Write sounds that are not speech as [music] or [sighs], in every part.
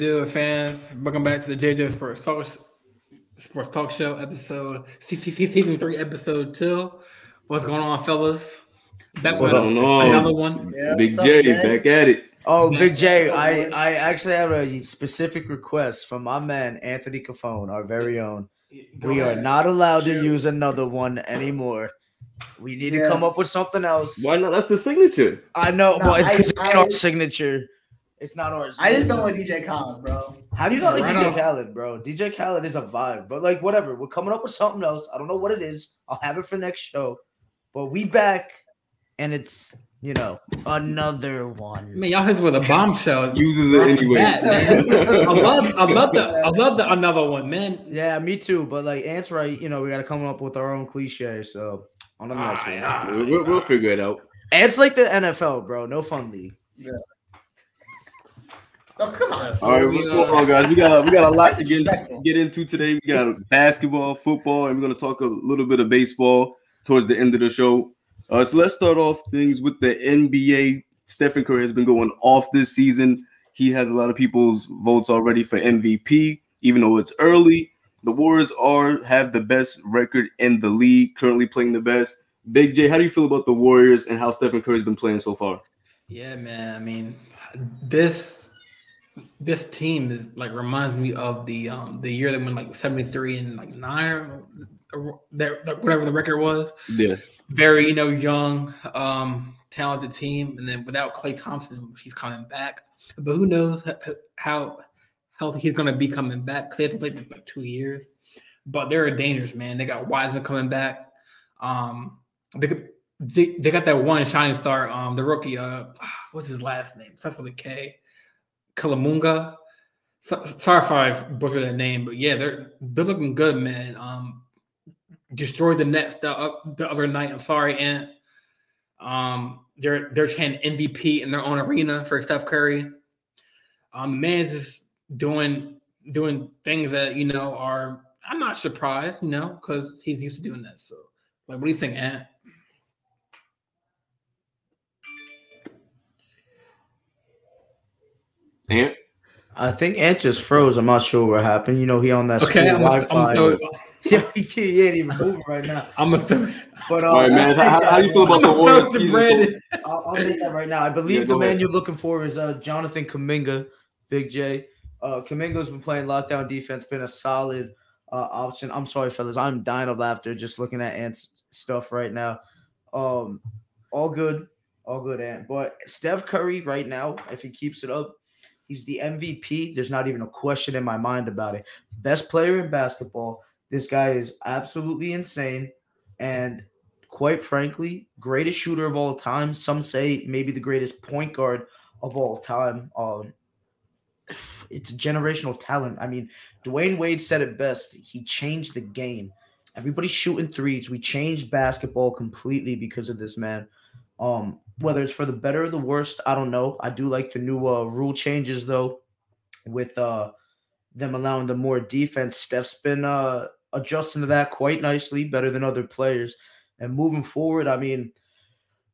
do? What it fans? Welcome back to the JJ Sports Talk Sports Talk Show episode CCC season three, episode two. What's going on, fellas? Back with another one. Yeah, Big J, Jay, back at it. Oh, Big J, I, I actually have a specific request from my man Anthony Cafone, our very own. we are not allowed to use another one anymore. We need yeah. to come up with something else. Why not? That's the signature. I know, no, but it's I, I, our signature. It's not ours. I just don't like DJ Khaled, bro. How do you not like right DJ on. Khaled, bro? DJ Khaled is a vibe, but like whatever. We're coming up with something else. I don't know what it is. I'll have it for next show. But we back, and it's you know another one. I mean, y'all hits with a bombshell. [laughs] Uses it anyway. I love, I love the, I love the another one, man. Yeah, me too. But like, Ant's right. You know, we got to come up with our own cliche. So on the next ah, one, we'll, we'll figure it out. Ant's like the NFL, bro. No fun league. Yeah. Oh come on! All right, what's going on, guys? We got a, we got a lot to get get into today. We got basketball, football, and we're gonna talk a little bit of baseball towards the end of the show. Uh, so let's start off things with the NBA. Stephen Curry has been going off this season. He has a lot of people's votes already for MVP, even though it's early. The Warriors are have the best record in the league, currently playing the best. Big J, how do you feel about the Warriors and how Stephen Curry's been playing so far? Yeah, man. I mean, this this team is like reminds me of the um the year that went like 73 and like nine or, whatever the record was. Yeah. Very, you know, young, um, talented team. And then without Klay Thompson, he's coming back. But who knows how healthy he's gonna be coming back because they have to play for like two years. But they're dangerous, man. They got Wiseman coming back. Um they could they, they got that one shining star, um, the rookie, uh what's his last name? Starts with a K. Kalamunga. Sorry if I butchered that name, but yeah, they're they're looking good, man. Um, destroyed the Nets the, uh, the other night. I'm sorry, and um, they're they're trying MVP in their own arena for Steph Curry. Um, the man's just doing doing things that you know are. I'm not surprised, you know, because he's used to doing that. So, like, what do you think, Ant? Ant? I think Ant just froze. I'm not sure what happened. You know, he on that okay, school Wi-Fi. [laughs] yeah, he, he ain't even moving right now. I'm a third. But uh, all right, man. How, how, do you feel about the Warriors? I'll, I'll take that right now. I believe yeah, the man ahead. you're looking for is uh, Jonathan Kuminga, Big J. Uh, Kuminga's been playing lockdown defense, been a solid uh, option. I'm sorry, fellas. I'm dying of laughter just looking at Ant's stuff right now. Um, all good, all good, Ant. But Steph Curry right now, if he keeps it up, He's the MVP. There's not even a question in my mind about it. Best player in basketball. This guy is absolutely insane. And quite frankly, greatest shooter of all time. Some say maybe the greatest point guard of all time. Um, it's generational talent. I mean, Dwyane Wade said it best. He changed the game. Everybody's shooting threes. We changed basketball completely because of this man. Um, whether it's for the better or the worst, I don't know. I do like the new uh, rule changes though, with uh, them allowing the more defense. Steph's been uh, adjusting to that quite nicely, better than other players. And moving forward, I mean,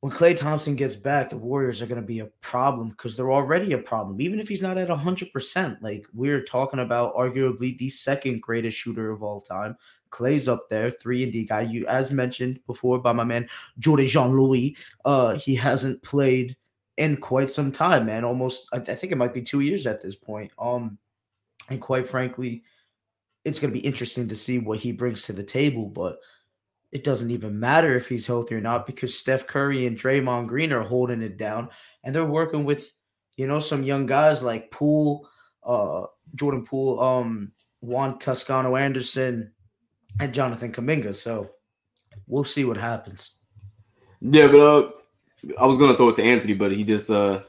when Klay Thompson gets back, the Warriors are going to be a problem because they're already a problem. Even if he's not at 100%, like we're talking about arguably the second greatest shooter of all time, Klay's up there, three and D guy. You as mentioned before by my man Jordan Jean Louis. Uh, he hasn't played in quite some time, man. Almost, I, I, think it might be two years at this point. Um, and quite frankly, it's gonna be interesting to see what he brings to the table. But it doesn't even matter if he's healthy or not because Steph Curry and Draymond Green are holding it down, and they're working with you know some young guys like Poole, uh, Jordan Poole, um, Juan Toscano Anderson and Jonathan Kuminga. So we'll see what happens. Yeah, but uh, I was gonna throw it to Anthony, but he just uh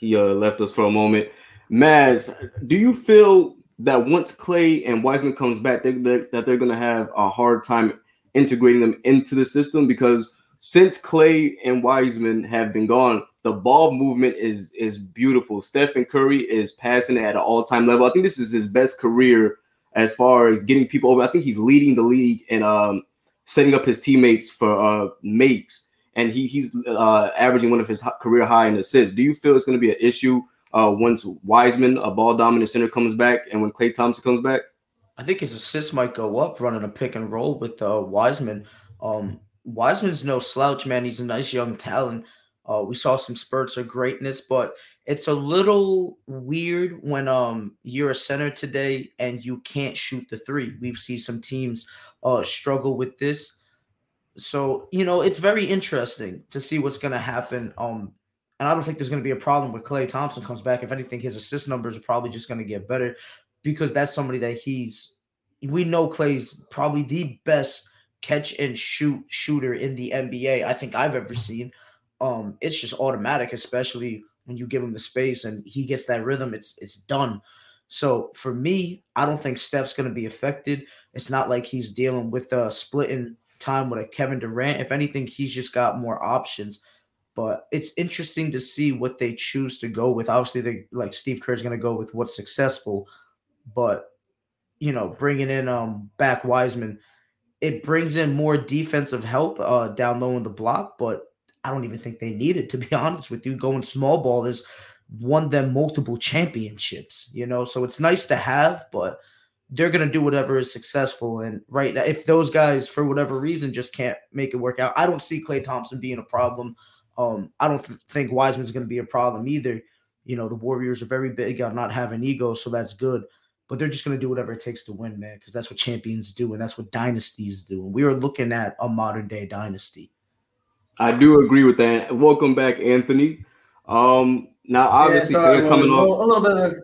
he uh left us for a moment. Maz, do you feel that once Klay and Wiseman comes back, they, they, that they're gonna have a hard time integrating them into the system because since Klay and Wiseman have been gone, the ball movement is is beautiful. Stephen Curry is passing at an all time level. I think this is his best career as far as getting people over. I think he's leading the league and um, setting up his teammates for uh, makes, and he he's uh, averaging one of his career high in assists. Do you feel it's going to be an issue uh, once Wiseman, a ball dominant center, comes back, and when Klay Thompson comes back? I think his assists might go up running a pick and roll with uh, Wiseman. Um, Wiseman's no slouch, man. He's a nice young talent. Uh, we saw some spurts of greatness, but it's a little weird when um you're a center today and you can't shoot the three. We've seen some teams uh struggle with this. So, you know, it's very interesting to see what's gonna happen. Um, and I don't think there's gonna be a problem with Klay Thompson comes back. If anything, his assist numbers are probably just gonna get better because that's somebody that he's we know Klay's probably the best catch and shoot shooter in the NBA I think I've ever seen. Um, it's just automatic, especially when you give him the space and he gets that rhythm. It's it's done. So for me, I don't think Steph's going to be affected. It's not like he's dealing with a splitting time with a Kevin Durant. If anything, he's just got more options. But it's interesting to see what they choose to go with. Obviously, they like Steve Kerr's going to go with what's successful, but you know, bringing in um back Wiseman, it brings in more defensive help uh down low in the block, but I don't even think they need it to be [laughs] honest with you. Going small ball has won them multiple championships, you know. So it's nice to have, but they're gonna do whatever is successful. And right now, if those guys for whatever reason just can't make it work out, I don't see Klay Thompson being a problem. Um, I don't th- think Wiseman's gonna be a problem either. You know, the Warriors are very big on not having ego, so that's good but they're just going to do whatever it takes to win, man, because that's what champions do and that's what dynasties do. And we are looking at a modern day dynasty. I do agree with that. Welcome back, Anthony. Um, now obviously yeah, sorry, coming off a little bit of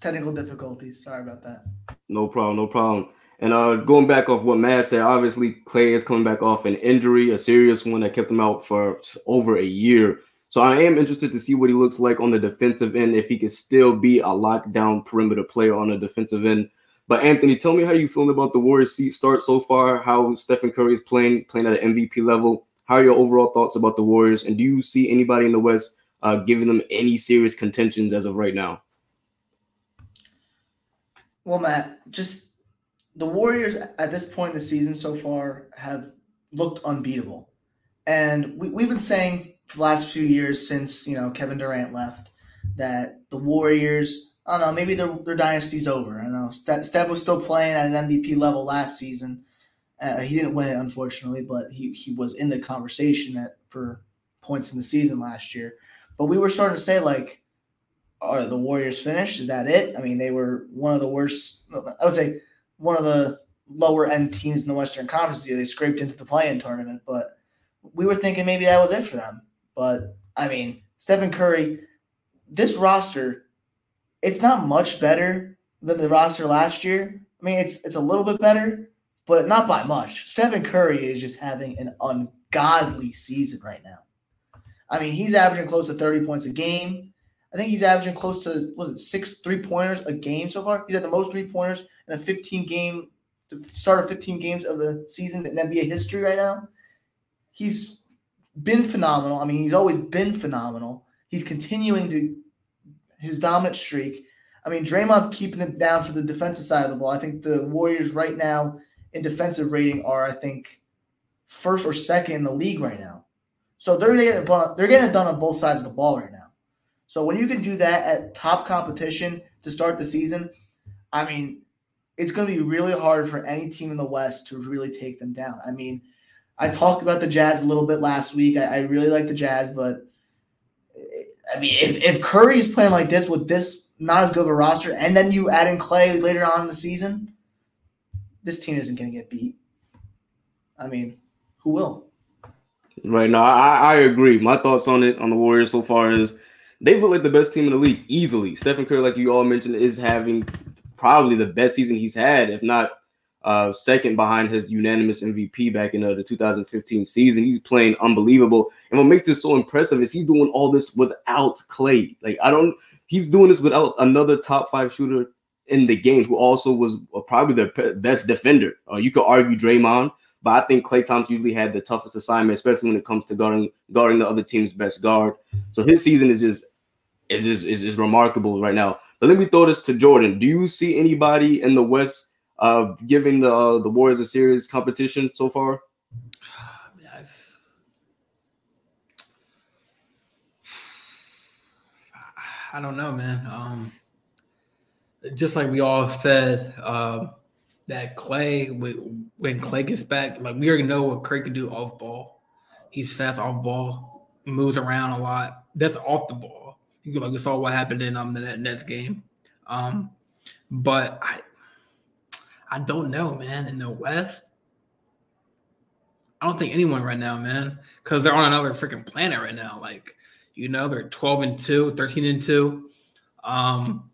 technical difficulties. Sorry about that. No problem, no problem. And uh, going back off what Matt said, obviously Klay is coming back off an injury, a serious one that kept him out for over a year. So I am interested to see what he looks like on the defensive end, if he can still be a lockdown perimeter player on the defensive end. But Anthony, tell me how you feeling about the Warriors seat start so far, how Stephen Curry is playing, playing at an MVP level. How are your overall thoughts about the Warriors? And do you see anybody in the West uh, giving them any serious contentions as of right now? Well, Matt, just the Warriors at this point in the season so far have looked unbeatable. And we, we've been saying for the last few years since you know Kevin Durant left that the Warriors. I don't know. Maybe their their dynasty's over. I don't know. Steph was still playing at an MVP level last season. Uh, he didn't win it, unfortunately, but he, he was in the conversation at, for points in the season last year. But we were starting to say like, are the Warriors finished? Is that it? I mean, they were one of the worst. I would say one of the lower end teams in the Western Conference. They scraped into the play-in tournament, but we were thinking maybe that was it for them. But I mean, Stephen Curry, this roster, it's not much better than the roster last year. I mean, it's it's a little bit better, but not by much. Stephen Curry is just having an ungodly season right now. I mean, he's averaging close to 30 points a game. I think he's averaging close to was it six three pointers a game so far. He's had the most three pointers in a 15 game, the start of 15 games of the season in NBA history right now. He's been phenomenal. I mean, he's always been phenomenal. He's continuing to his dominant streak. I mean, Draymond's keeping it down for the defensive side of the ball. I think the Warriors right now in defensive rating are, I think, first or second in the league right now. So they're getting they're getting it done on both sides of the ball right now. So when you can do that at top competition to start the season, I mean, it's going to be really hard for any team in the West to really take them down. I mean, I talked about the Jazz a little bit last week. I, I really like the Jazz, but eh, I mean, if, if Curry is playing like this with this not as good of a roster, and then you add in Klay later on in the season, this team isn't going to get beat. I mean, who will? Right now, I, I agree. My thoughts on it on the Warriors so far is they've looked like the best team in the league easily. Stephen Curry, like you all mentioned, is having probably the best season he's had, if not uh, second behind his unanimous MVP back in uh, the 2015 season. He's playing unbelievable. And what makes this so impressive is he's doing all this without Klay. Like, I don't, he's doing this without another top five shooter in the game who also was uh, probably the best defender. Uh, you could argue Draymond, but I think Klay Thompson usually had the toughest assignment, especially when it comes to guarding guarding the other team's best guard. So his season is just is just is, is remarkable right now. But let me throw this to Jordan. Do you see anybody in the West uh, giving the uh, the Warriors a serious competition so far? I don't know, man. Um, just like we all said, uh, that Klay, when Klay gets back, like we already know what Klay can do off ball. He's fast off ball, moves around a lot. That's off the ball. You like we saw what happened in um the Nets game. Um, but I, I don't know, man. In the West, I don't think anyone right now, man, because they're on another freaking planet right now. Like, you know, they're 12 and 2, 13 and 2. Um,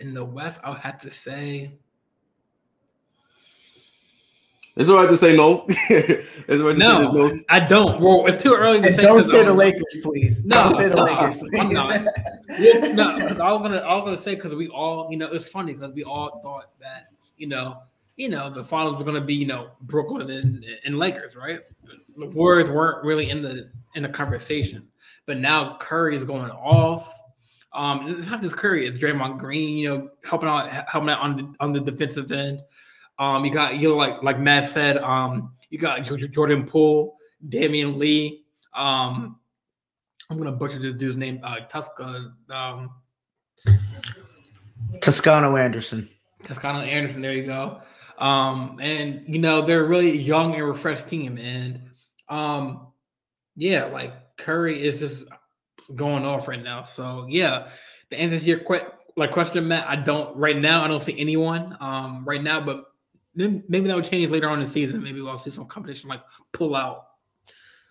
in the West, I'll have to say it's all right to say no. [laughs] it's all right no, no, I don't. Well, it's too early to and say. Don't say the Lakers, please. No, don't say the Lakers, please. I'm not. [laughs] yeah, no, I was gonna, I was gonna say because we all, you know, it's funny because we all thought that, you know, you know, the finals were gonna be, you know, Brooklyn and, and Lakers, right? The Warriors weren't really in the in the conversation, but now Curry is going off. Um, it's not just Curry; it's Draymond Green, you know, helping out, helping out on the on the defensive end. Um, you got you know like like Matt said, um, you got Jordan Poole, Damion Lee. Um, I'm gonna butcher this dude's name, uh, Tuska. Um, Toscano Anderson. Toscano Anderson. There you go. Um, and you know they're a really young and refreshed team, and um, yeah, like Curry is just going off right now. So yeah, the answer to your que- like question, Matt, I don't right now. I don't see anyone um right now, but maybe that would change later on in the season. Maybe we'll see some competition like pull out.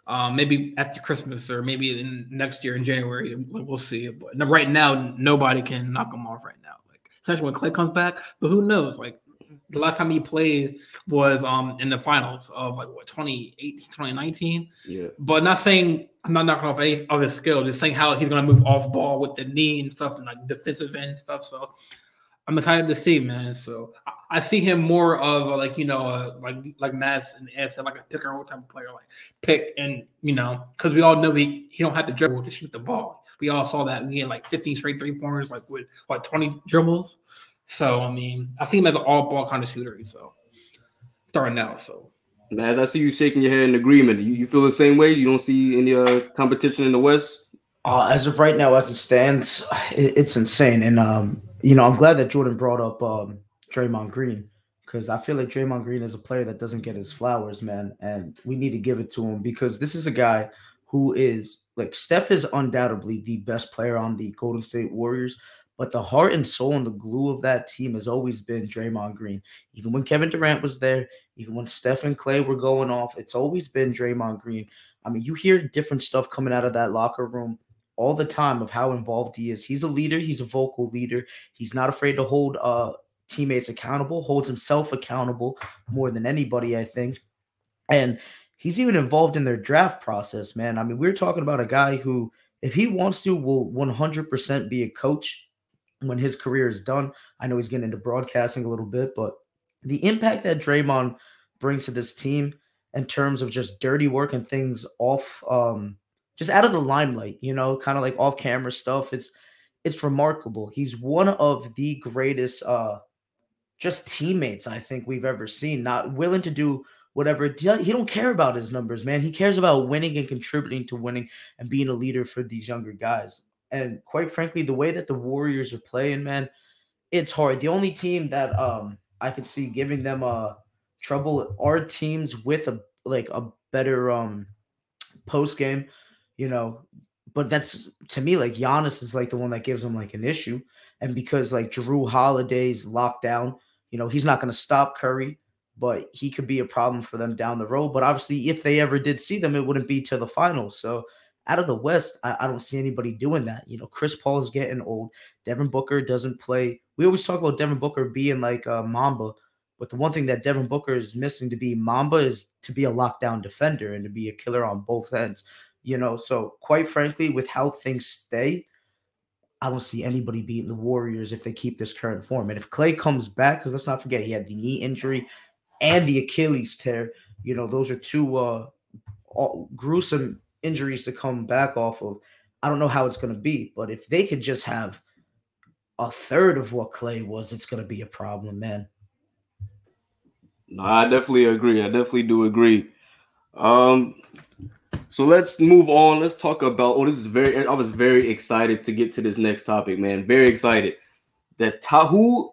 Um, maybe after Christmas or maybe in next year in January. We'll see. But right now, nobody can knock them off right now. Like especially when Klay comes back. But who knows? Like the last time he played was um in the finals of like what 2018 2019 yeah but not saying i'm not knocking off any other skill just saying how he's going to move off ball with the knee and stuff and like defensive end stuff so I'm excited to see, man. So I, I see him more of a, like you know, uh, like like Mass and Ed like a pick and roll type of player, like pick and you know, because we all know he he don't have to dribble to shoot the ball. We all saw that we had like 15 straight three pointers, like with what 20 dribbles. So I mean, I see him as an all ball kind of shooter. So starting out, so. As I see you shaking your head in agreement, you, you feel the same way? You don't see any uh, competition in the West? Uh, as of right now, as it stands, it, it's insane. And um, you know, I'm glad that Jordan brought up um, Draymond Green because I feel like Draymond Green is a player that doesn't get his flowers, man, and we need to give it to him because this is a guy who is like Steph is undoubtedly the best player on the Golden State Warriors, but the heart and soul and the glue of that team has always been Draymond Green. Even when Kevin Durant was there, even when Steph and Klay were going off, it's always been Draymond Green. I mean, you hear different stuff coming out of that locker room all the time of how involved he is. He's a leader, he's a vocal leader. He's not afraid to hold uh teammates accountable, holds himself accountable more than anybody, I think. And he's even involved in their draft process, man. I mean, we're talking about a guy who if he wants to will 100% be a coach when his career is done. I know he's getting into broadcasting a little bit, but the impact that Draymond brings to this team in terms of just dirty work and things off um just out of the limelight, you know, kind of like off camera stuff. It's it's remarkable. He's one of the greatest uh just teammates I think we've ever seen. Not willing to do whatever. He don't care about his numbers, man. He cares about winning and contributing to winning and being a leader for these younger guys. And quite frankly, the way that the Warriors are playing, man, it's hard. The only team that um I could see giving them uh trouble are teams with a like a better um post game you know, but that's to me like Giannis is like the one that gives them like an issue. And because like Jrue Holiday's locked down, you know, he's not going to stop Curry, but he could be a problem for them down the road. But obviously, if they ever did see them, it wouldn't be to the finals. So out of the West, I, I don't see anybody doing that. You know, Chris Paul is getting old. Devin Booker doesn't play. We always talk about Devin Booker being like a Mamba, but the one thing that Devin Booker is missing to be Mamba is to be a lockdown defender and to be a killer on both ends you know. So quite frankly, with how things stay, I don't see anybody beating the Warriors if they keep this current form. And if Klay comes back, because let's not forget he had the knee injury and the Achilles tear. You know, those are two uh, gruesome injuries to come back off of. I don't know how it's going to be, but if they could just have a third of what Klay was, it's going to be a problem, man. No, I definitely agree. I definitely do agree. Um, So let's move on. Let's talk about. Oh, this is very. I was very excited to get to this next topic, man. Very excited. The top. Who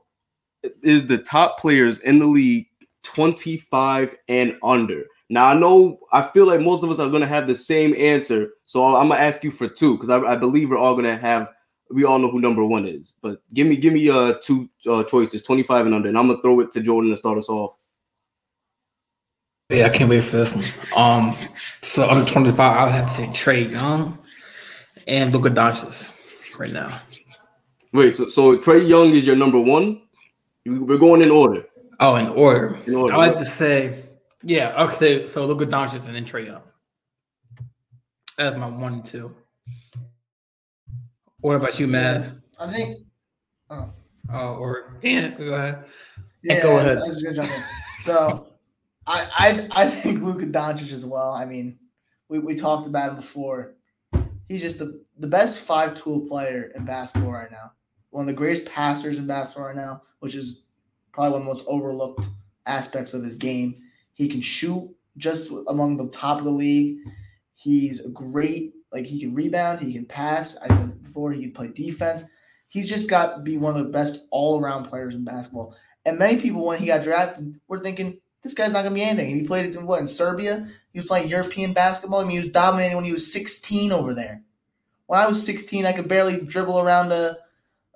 is the top players in the league, twenty five and under? Now I know. I feel like most of us are gonna have the same answer. So I'm gonna ask you for two because I, I believe we're all gonna have. We all know who number one is. But give me, give me uh two uh, choices, twenty five and under, and I'm gonna throw it to Jordan to start us off. Yeah, I can't wait for this one. Um, so under 25, I'll have to say Trae Young and Luka Doncic right now. Wait, so, so Trae Young is your number one? We're going in order. Oh, in order. In order. I like to say, yeah, okay. So Luka Doncic and then Trae Young. That's my one and two. What about you, Matt? I think. Oh. Oh, or and go ahead. Yeah, go ahead. I was gonna jump in. So I I I think Luka Doncic as well. I mean, we, we talked about him before. He's just the, the best five tool player in basketball right now. One of the greatest passers in basketball right now, which is probably one of the most overlooked aspects of his game. He can shoot just among the top of the league. He's a great like he can rebound, he can pass. I said before he can play defense. He's just got to be one of the best all around players in basketball. And many people, when he got drafted, were thinking this guy's not gonna be anything. And he played in what in Serbia. He was playing European basketball. I mean, he was dominating when he was 16 over there. When I was 16, I could barely dribble around a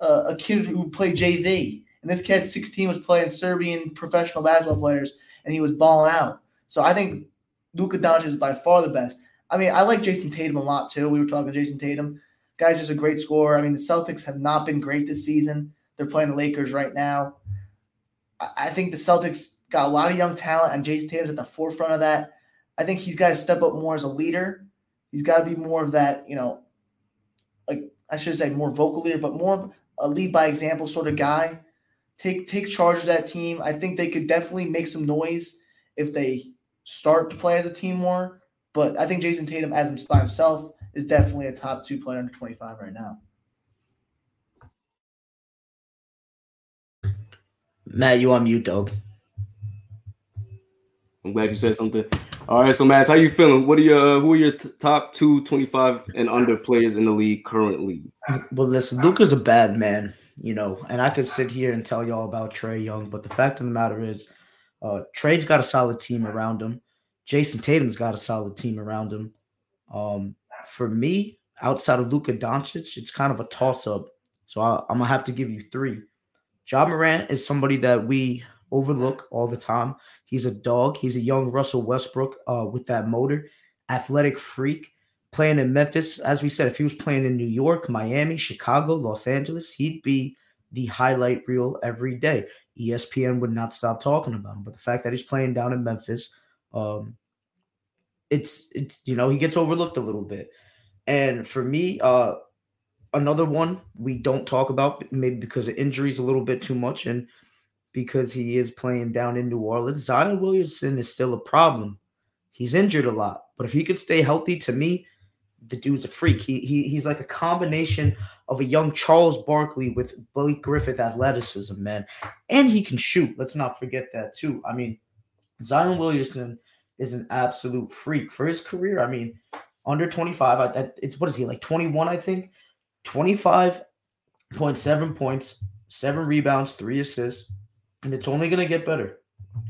a, a kid who played JV, and this kid 16 was playing Serbian professional basketball players, and he was balling out. So I think Luka Doncic is by far the best. I mean, I like Jayson Tatum a lot too. We were talking Jayson Tatum. Guy's just a great scorer. I mean, the Celtics have not been great this season. They're playing the Lakers right now. I think the Celtics got a lot of young talent, and Jayson Tatum's at the forefront of that. I think he's got to step up more as a leader. He's got to be more of that, you know, like I should say more vocal leader, but more of a lead by example sort of guy. Take take charge of that team. I think they could definitely make some noise if they start to play as a team more. But I think Jayson Tatum, as by himself, is definitely a top two player under 25 right now. Matt, you on mute, dog. I'm glad you said something. All right, so Matt, how you feeling? What are your uh, who are your t- top two 25 and under players in the league currently? Well, listen, Luka's a bad man, you know, and I could sit here and tell y'all about Trae Young, but the fact of the matter is, uh, Trae's got a solid team around him. Jayson Tatum's got a solid team around him. Um, for me, outside of Luka Doncic, it's kind of a toss up. So I, am gonna have to give you three. Ja Morant is somebody that we overlook all the time. He's a dog. He's a young Russell Westbrook uh, with that motor, athletic freak. Playing in Memphis, as we said, if he was playing in New York, Miami, Chicago, Los Angeles, he'd be the highlight reel every day. ESPN would not stop talking about him. But the fact that he's playing down in Memphis, um, it's it's you know he gets overlooked a little bit. And for me, uh, another one we don't talk about maybe because of injuries a little bit too much, and because he is playing down in New Orleans. Zion Williamson is still a problem. He's injured a lot, but if he could stay healthy, to me, the dude's a freak. He, he he's like a combination of a young Charles Barkley with Blake Griffin athleticism, man. And he can shoot. Let's not forget that too. I mean, Zion Williamson is an absolute freak for his career. I mean, under 25, I, that it's what is he like 21, I think? 25.7 points, seven rebounds, three assists, and it's only going to get better,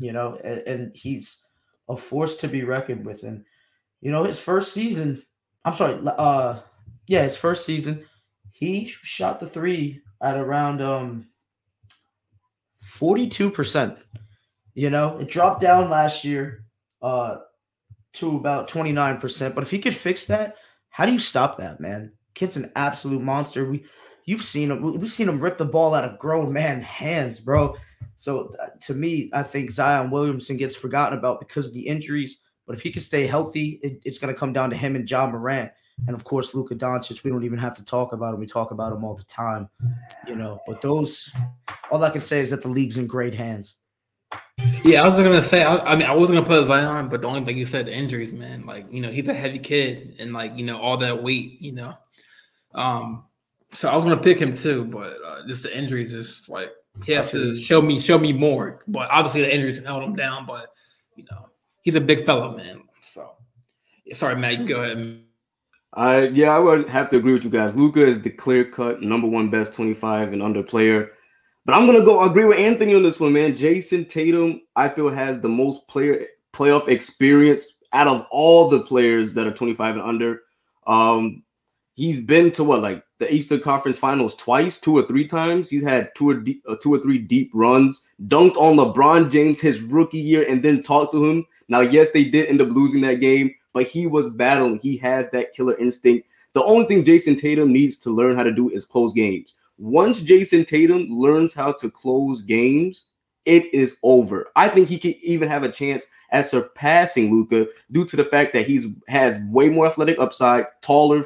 you know. And, and, he's a force to be reckoned with. And you know, his first season, I'm sorry, uh, yeah, his first season, he shot the three at around um 42 percent. You know, it dropped down last year uh to about 29 percent. But if he could fix that, how do you stop that, man? Kid's an absolute monster. We you've seen him. We've seen him rip the ball out of grown man hands, bro. So uh, to me, I think Zion Williamson gets forgotten about because of the injuries. But if he can stay healthy, it, it's going to come down to him and Ja Morant. And of course, Luka Doncic, we don't even have to talk about him. We talk about him all the time, you know. But those, all I can say is that the league's in great hands. Yeah, I was gonna say. I, I, mean, I wasn't gonna put Zion, but the only thing you said, the injuries, man. Like, you know, he's a heavy kid, and like, you know, all that weight, you know. Um, so I was gonna pick him too, but uh, just the injuries is like he has to show me show me more. But obviously the injuries held him down. But you know he's a big fellow, man. So Sorry, Matt, you go ahead. Uh, yeah, I would have to agree with you guys. Luka is the clear cut number one best 25 and under player. But I'm gonna go agree with Anthony on this one, man. Jayson Tatum, I feel, has the most player playoff experience out of all the players that are 25 and under. Um, he's been to what like the Eastern Conference Finals twice, two or three times. He's had two or deep, uh, two or three deep runs. Dunked on LeBron James his rookie year, and then talked to him. Now, yes, they did end up losing that game, but he was battling. He has that killer instinct. The only thing Jayson Tatum needs to learn how to do is close games. Once Jayson Tatum learns how to close games, it is over. I think he could even have a chance at surpassing Luka due to the fact that he's has way more athletic upside, taller,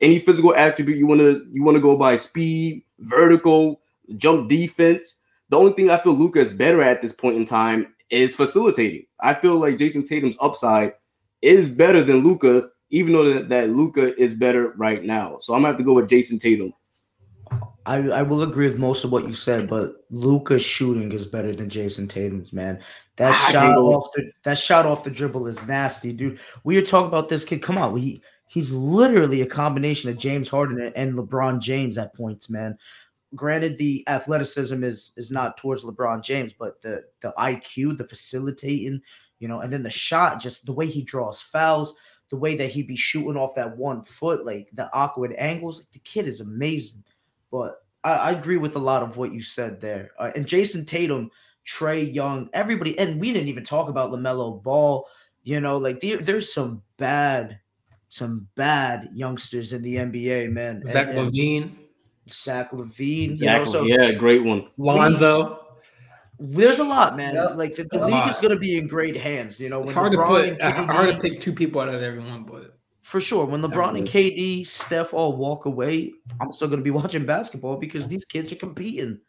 any physical attribute you want to you want to go by speed, vertical, jump defense. The only thing I feel Luka is better at this point in time is facilitating. I feel like Jayson Tatum's upside is better than Luka, even though that, that Luka is better right now. So I'm gonna have to go with Jayson Tatum. I, I will agree with most of what you said, but Luka's shooting is better than Jayson Tatum's, man. That I shot off the that shot off the dribble is nasty, dude. We were talking about this kid. Come on, he he's literally a combination of James Harden and LeBron James at points, man. Granted, the athleticism is is not towards LeBron James, but the the IQ, the facilitating, you know, and then the shot, just the way he draws fouls, the way that he be shooting off that one foot, like the awkward angles. The kid is amazing. But I, I agree with a lot of what you said there. Uh, and Jayson Tatum, Trae Young, everybody, and we didn't even talk about LaMelo Ball. You know, like there, there's some bad, some bad youngsters in the NBA, man. Zach and, LaVine. Zach LaVine. Zach, you know, so yeah, great one. Lonzo. There's a lot, man. Yep. Like the, the league is going to be in great hands. You know, when it's hard LeBron to put. KD, hard to pick two people out of everyone, but for sure. When LeBron and KD, Steph all walk away, I'm still going to be [laughs] watching basketball because these kids are competing.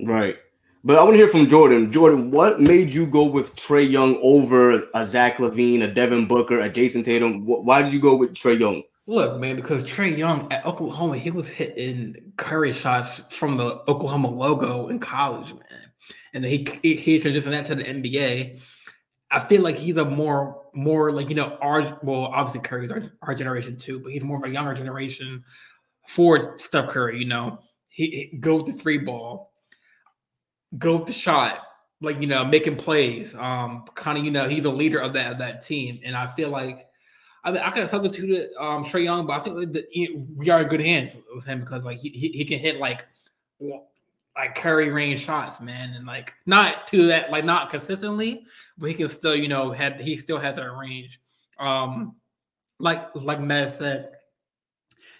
Right. But I want to hear from Jordan. Jordan, what made you go with Trae Young over a Zach LaVine, a Devin Booker, a Jayson Tatum? Why did you go with Trae Young? Look, man, because Trae Young at Oklahoma, he was hitting Curry shots from the Oklahoma logo in college, man. And he he, he transitioned that to the NBA. I feel like he's a more more like you know our well obviously Curry's our, our generation too, but he's more of a younger generation for Steph Curry. You know, he, he goes to free ball, go the shot, like you know making plays. Um, kind of you know he's a leader of that of that team, and I feel like. I mean, I could have substituted um, Trae Young, but I think the, we are in good hands with him because like he, he, he can hit like like Curry range shots, man, and like not to that like not consistently, but he can still you know had he still has that range. Um, like like Matt said,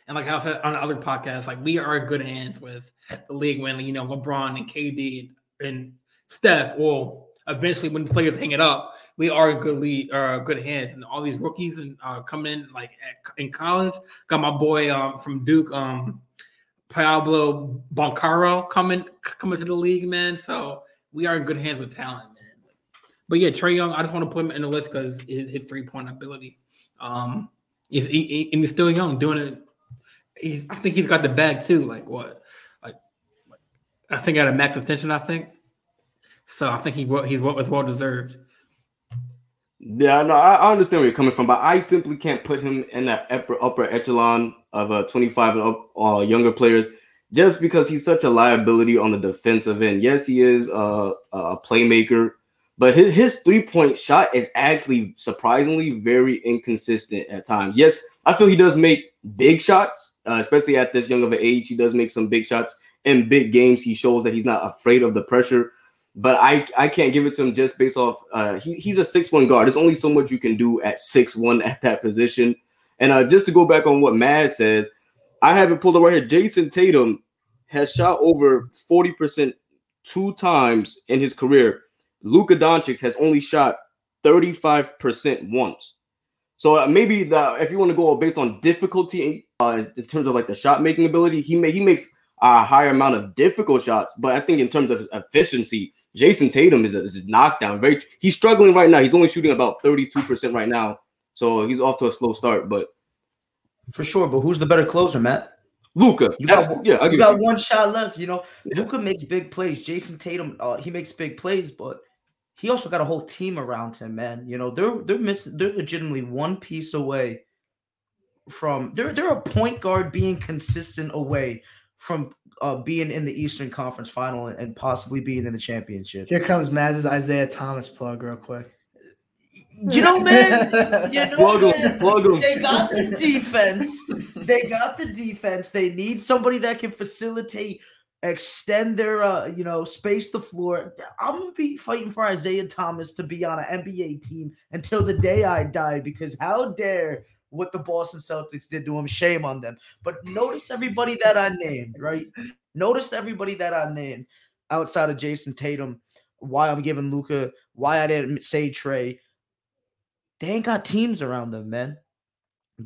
and like I said on other podcasts, like we are in good hands with the league when you know LeBron and KD and Steph. Well, eventually when the players hang it up, we are in good lead uh good hands. And all these rookies and uh coming in like at, in college, got my boy um from Duke um Paolo Banchero coming coming to the league, man. So we are in good hands with talent, man. But yeah, Trae Young, I just want to put him in the list because his, his three point ability. Um, he's he, he, and he's still young, doing it. He's, I think he's got the bag too. Like what? Like, like I think at a max extension. I think. So I think he he's what was well deserved. Yeah, no, I, understand where you're coming from, but I simply can't put him in that upper upper echelon of uh, 25 and up uh, younger players just because he's such a liability on the defensive end. Yes, he is uh, a playmaker, but his, his three point shot is actually surprisingly very inconsistent at times. Yes, I feel he does make big shots, uh, especially at this young of an age. He does make some big shots in big games. He shows that he's not afraid of the pressure but I I can't give it to him just based off uh he, he's a six one guard. There's only so much you can do at six one at that position. And uh just to go back on what Mad says, I have it pulled up right here. Jayson Tatum has shot over 40% two times in his career. Luka Doncic has only shot 35% once. So uh, maybe the if you want to go based on difficulty uh, in terms of like the shot making ability, he may he makes a higher amount of difficult shots, but I think in terms of efficiency, Jayson Tatum is a, is a knockdown. Very, he's struggling right now. He's only shooting about thirty two percent right now, so he's off to a slow start. But for sure, but who's the better closer, Matt? Luka. You got yeah, you got one shot left. You know, yeah. Luka makes big plays. Jayson Tatum, uh, he makes big plays, but he also got a whole team around him, man. You know, they're they're missing they're legitimately one piece away from they're they're a point guard being consistent away from uh, being in the Eastern Conference Final and possibly being in the championship. Here comes Maz's Isaiah Thomas plug, real quick. You know, man. You know, Plug 'em, man, plug 'em. They got the defense. They got the defense. They need somebody that can facilitate, extend their, uh, you know, space the floor. I'm gonna be fighting for Isaiah Thomas to be on an NBA team until the day I die. Because how dare what the Boston Celtics did to him? Shame on them. But notice everybody that I named, right? Notice everybody that I named outside of Jayson Tatum. Why I'm giving Luka, why I didn't say Trae they ain't got teams around them, man.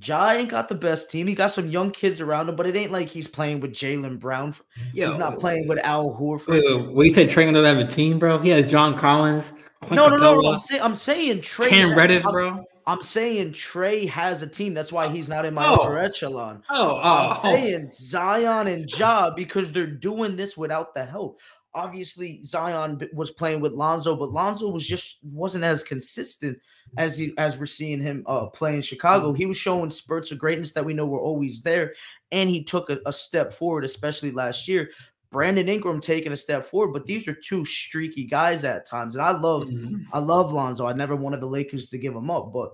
Ja ain't got the best team. He got some young kids around him, but it ain't like he's playing with Jaylen Brown. Yo, he's not playing with Al Horford. Wait, wait, when you say Trae doesn't have a team, bro, he has John Collins. Clint no, no, no, no. I'm, say, I'm saying Trae. Cam Reddish, I'm, bro. I'm saying Trae has a team. That's why he's not in my Oh. upper echelon. Oh, I'm oh, saying Zion and Ja because they're doing this without the help. Obviously, Zion was playing with Lonzo, but Lonzo was just wasn't as consistent as he as we're seeing him uh, play in Chicago. He was showing spurts of greatness that we know were always there, and he took a, a step forward, especially last year. Brandon Ingram taking a step forward, but these are two streaky guys at times, and I love Mhm. I love Lonzo. I never wanted the Lakers to give him up, but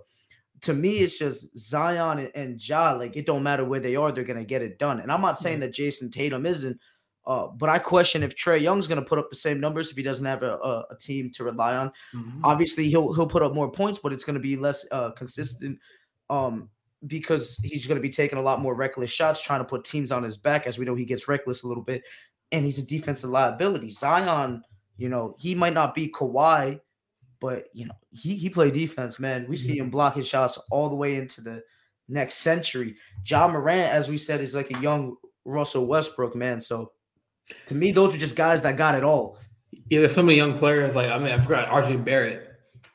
to me, it's just Zion and, and Ja. Like it don't matter where they are, they're gonna get it done. And I'm not saying that Jayson Tatum isn't, uh, but I question if Trae Young's gonna put up the same numbers if he doesn't have a, a, a team to rely on. Mhm. Obviously, he'll he'll put up more points, but it's gonna be less uh, consistent. Um, because he's going to be taking a lot more reckless shots, trying to put teams on his back. As we know, he gets reckless a little bit, and he's a defensive liability. Zion, you know, he might not be Kawhi, but you know, he he play defense, man. We see him block his shots all the way into the next century. Ja Morant, as we said, is like a young Russell Westbrook, man. So to me, those are just guys that got it all. Yeah, there's so many young players. Like I mean, I forgot RJ Barrett,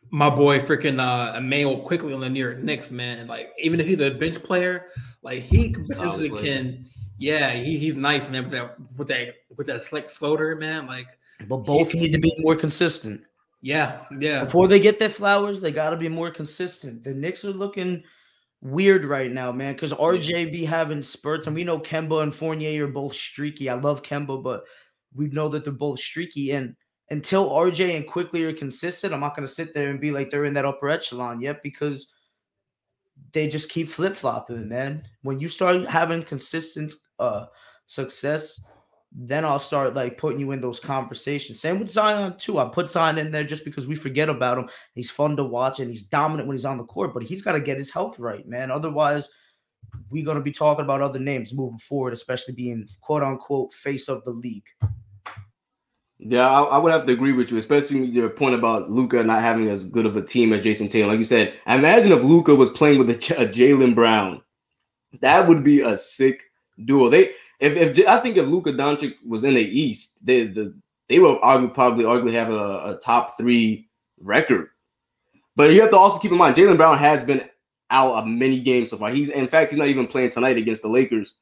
my boy, freaking uh, Immanuel Quickley on the New York Knicks, man. Like even if he's a bench player, like he potentially player. can. Yeah, he, he's nice, man. With that, with that, with that slick floater, man. Like But both need to be more consistent. yeah, yeah. Before they get their flowers, they got to be more consistent. The Knicks are looking weird right now, man, because RJ be having spurts, and we know Kemba and Fournier are both streaky. I love Kemba, but we know that they're both streaky. And until RJ and Quickley are consistent, I'm not going to sit there and be like they're in that upper echelon yet because they just keep flip flopping, man. When you start having consistent uh success, then I'll start like putting you in those conversations. Same with Zion too. I put Zion in there just because we forget about him. He's fun to watch and he's dominant when he's on the court, but he's got to get his health right, man. Otherwise, we're gonna be talking about other names moving forward, especially being quote unquote face of the league. Yeah, I, I would have to agree with you, especially your point about Luka not having as good of a team as Jayson Tatum. Like you said, imagine if Luka was playing with a, J- a Jaylen Brown. That would be a sick duo. They, if, if I think if Luka Doncic was in the East, they the they would argue probably arguably have a, a top three record. But you have to also keep in mind Jaylen Brown has been out of many games so far. He's in fact he's not even playing tonight against the Lakers.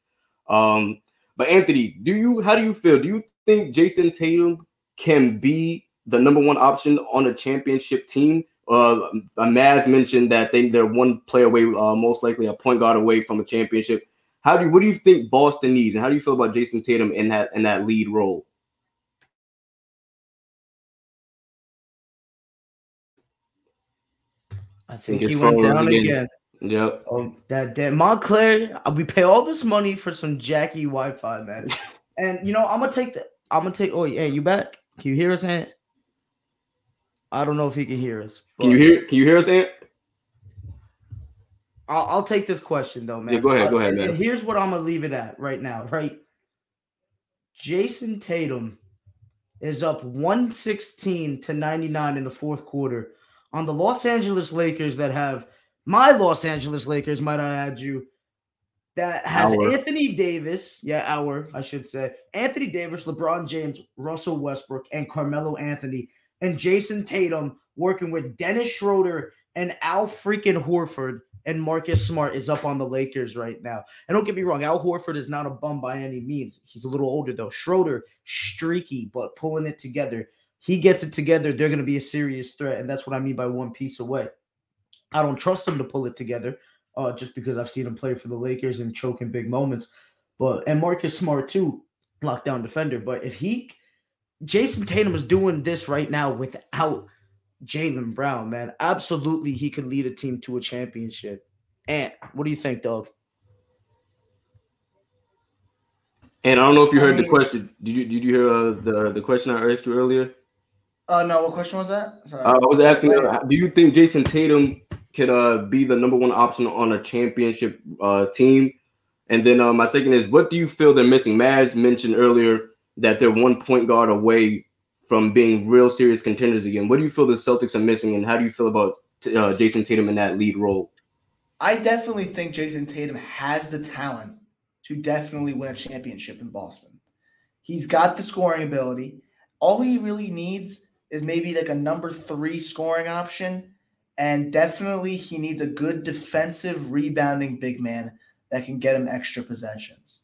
Um, but Anthony, do you how do you feel? Do you think Jayson Tatum can be the number one option on a championship team? Uh, Maz mentioned that they they're one player away, uh, most likely a point guard away from a championship. How do you what do you think Boston needs, and how do you feel about Jayson Tatum in that in that lead role? I think it's he went down again. again. Yep. Oh, that damn Montclair, uh, we pay all this money for some Jackie Wi-Fi, man. [laughs] and you know, I'm gonna take the I'm gonna take oh yeah, you back? Can you hear us, Ant? I don't know if he can hear us. Can you hear? Can you hear us, Ant? I'll, I'll take this question though, man. Yeah, go ahead, go Uh, ahead, man. here's what I'm gonna leave it at right now, right? Jayson Tatum is up 116 to 99 in the fourth quarter on the Los Angeles Lakers that have my Los Angeles Lakers, might I add you, that has Our. Anthony Davis, yeah, our, I should say, Anthony Davis, LeBron James, Russell Westbrook, and Carmelo Anthony, and Jayson Tatum working with Dennis Schroeder and Al freaking Horford and Marcus Smart is up on the Lakers right now. And don't get me wrong, Al Horford is not a bum by any means. He's a little older though. Schroeder, streaky, but pulling it together. he gets it together, they're going to be a serious threat. And that's what I mean by one piece away. I don't trust him to pull it together uh, just because I've seen him play for the Lakers and choke in big moments. But and Marcus Smart too, lockdown defender. But if he, Jayson Tatum is doing this right now without Jaylen Brown, man. Absolutely, he could lead a team to a championship. And what do you think, dog? And I don't know if you heard the question. Did you did you hear uh, the the question I asked you earlier? Uh, no. What question was that? Sorry. Uh, I was asking. Uh, do you think Jayson Tatum could uh, be the number one option on a championship uh, team? And then uh, my second is, what do you feel they're missing? Maz mentioned earlier that they're one point guard away from being real serious contenders again. What do you feel the Celtics are missing, and how do you feel about uh, Jayson Tatum in that lead role? I definitely think Jayson Tatum has the talent to definitely win a championship in Boston. He's got the scoring ability. All he really needs is maybe like a number three scoring option. And definitely he needs a good defensive rebounding big man that can get him extra possessions.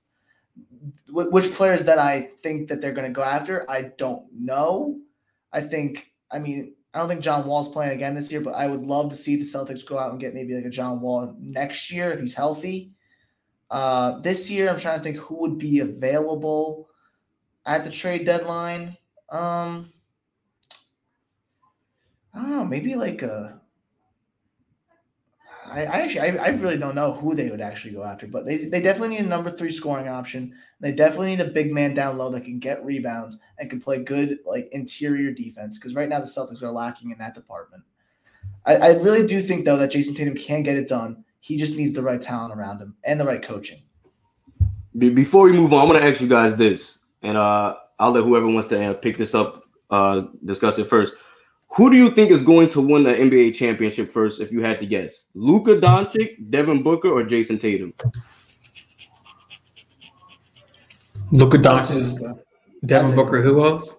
Which players that I think that they're going to go after, I don't know. I think, I mean, I don't think John Wall's playing again this year, but I would love to see the Celtics go out and get maybe like a John Wall next year if he's healthy. Uh, this year, I'm trying to think who would be available at the trade deadline. Um, I don't know, maybe like a. I, I actually, I, I really don't know who they would actually go after, but they, they definitely need a number three scoring option. They definitely need a big man down low that can get rebounds and can play good like interior defense. Because right now the Celtics are lacking in that department. I, I really do think though that Jayson Tatum can get it done. He just needs the right talent around him and the right coaching. Before we move on, I'm going to ask you guys this, and uh, I'll let whoever wants to uh, pick this up uh, discuss it first. Who do you think is going to win the NBA championship first, if you had to guess? Luka Doncic, Devin Booker, or Jayson Tatum? Luka Doncic, Devin Booker. Who else?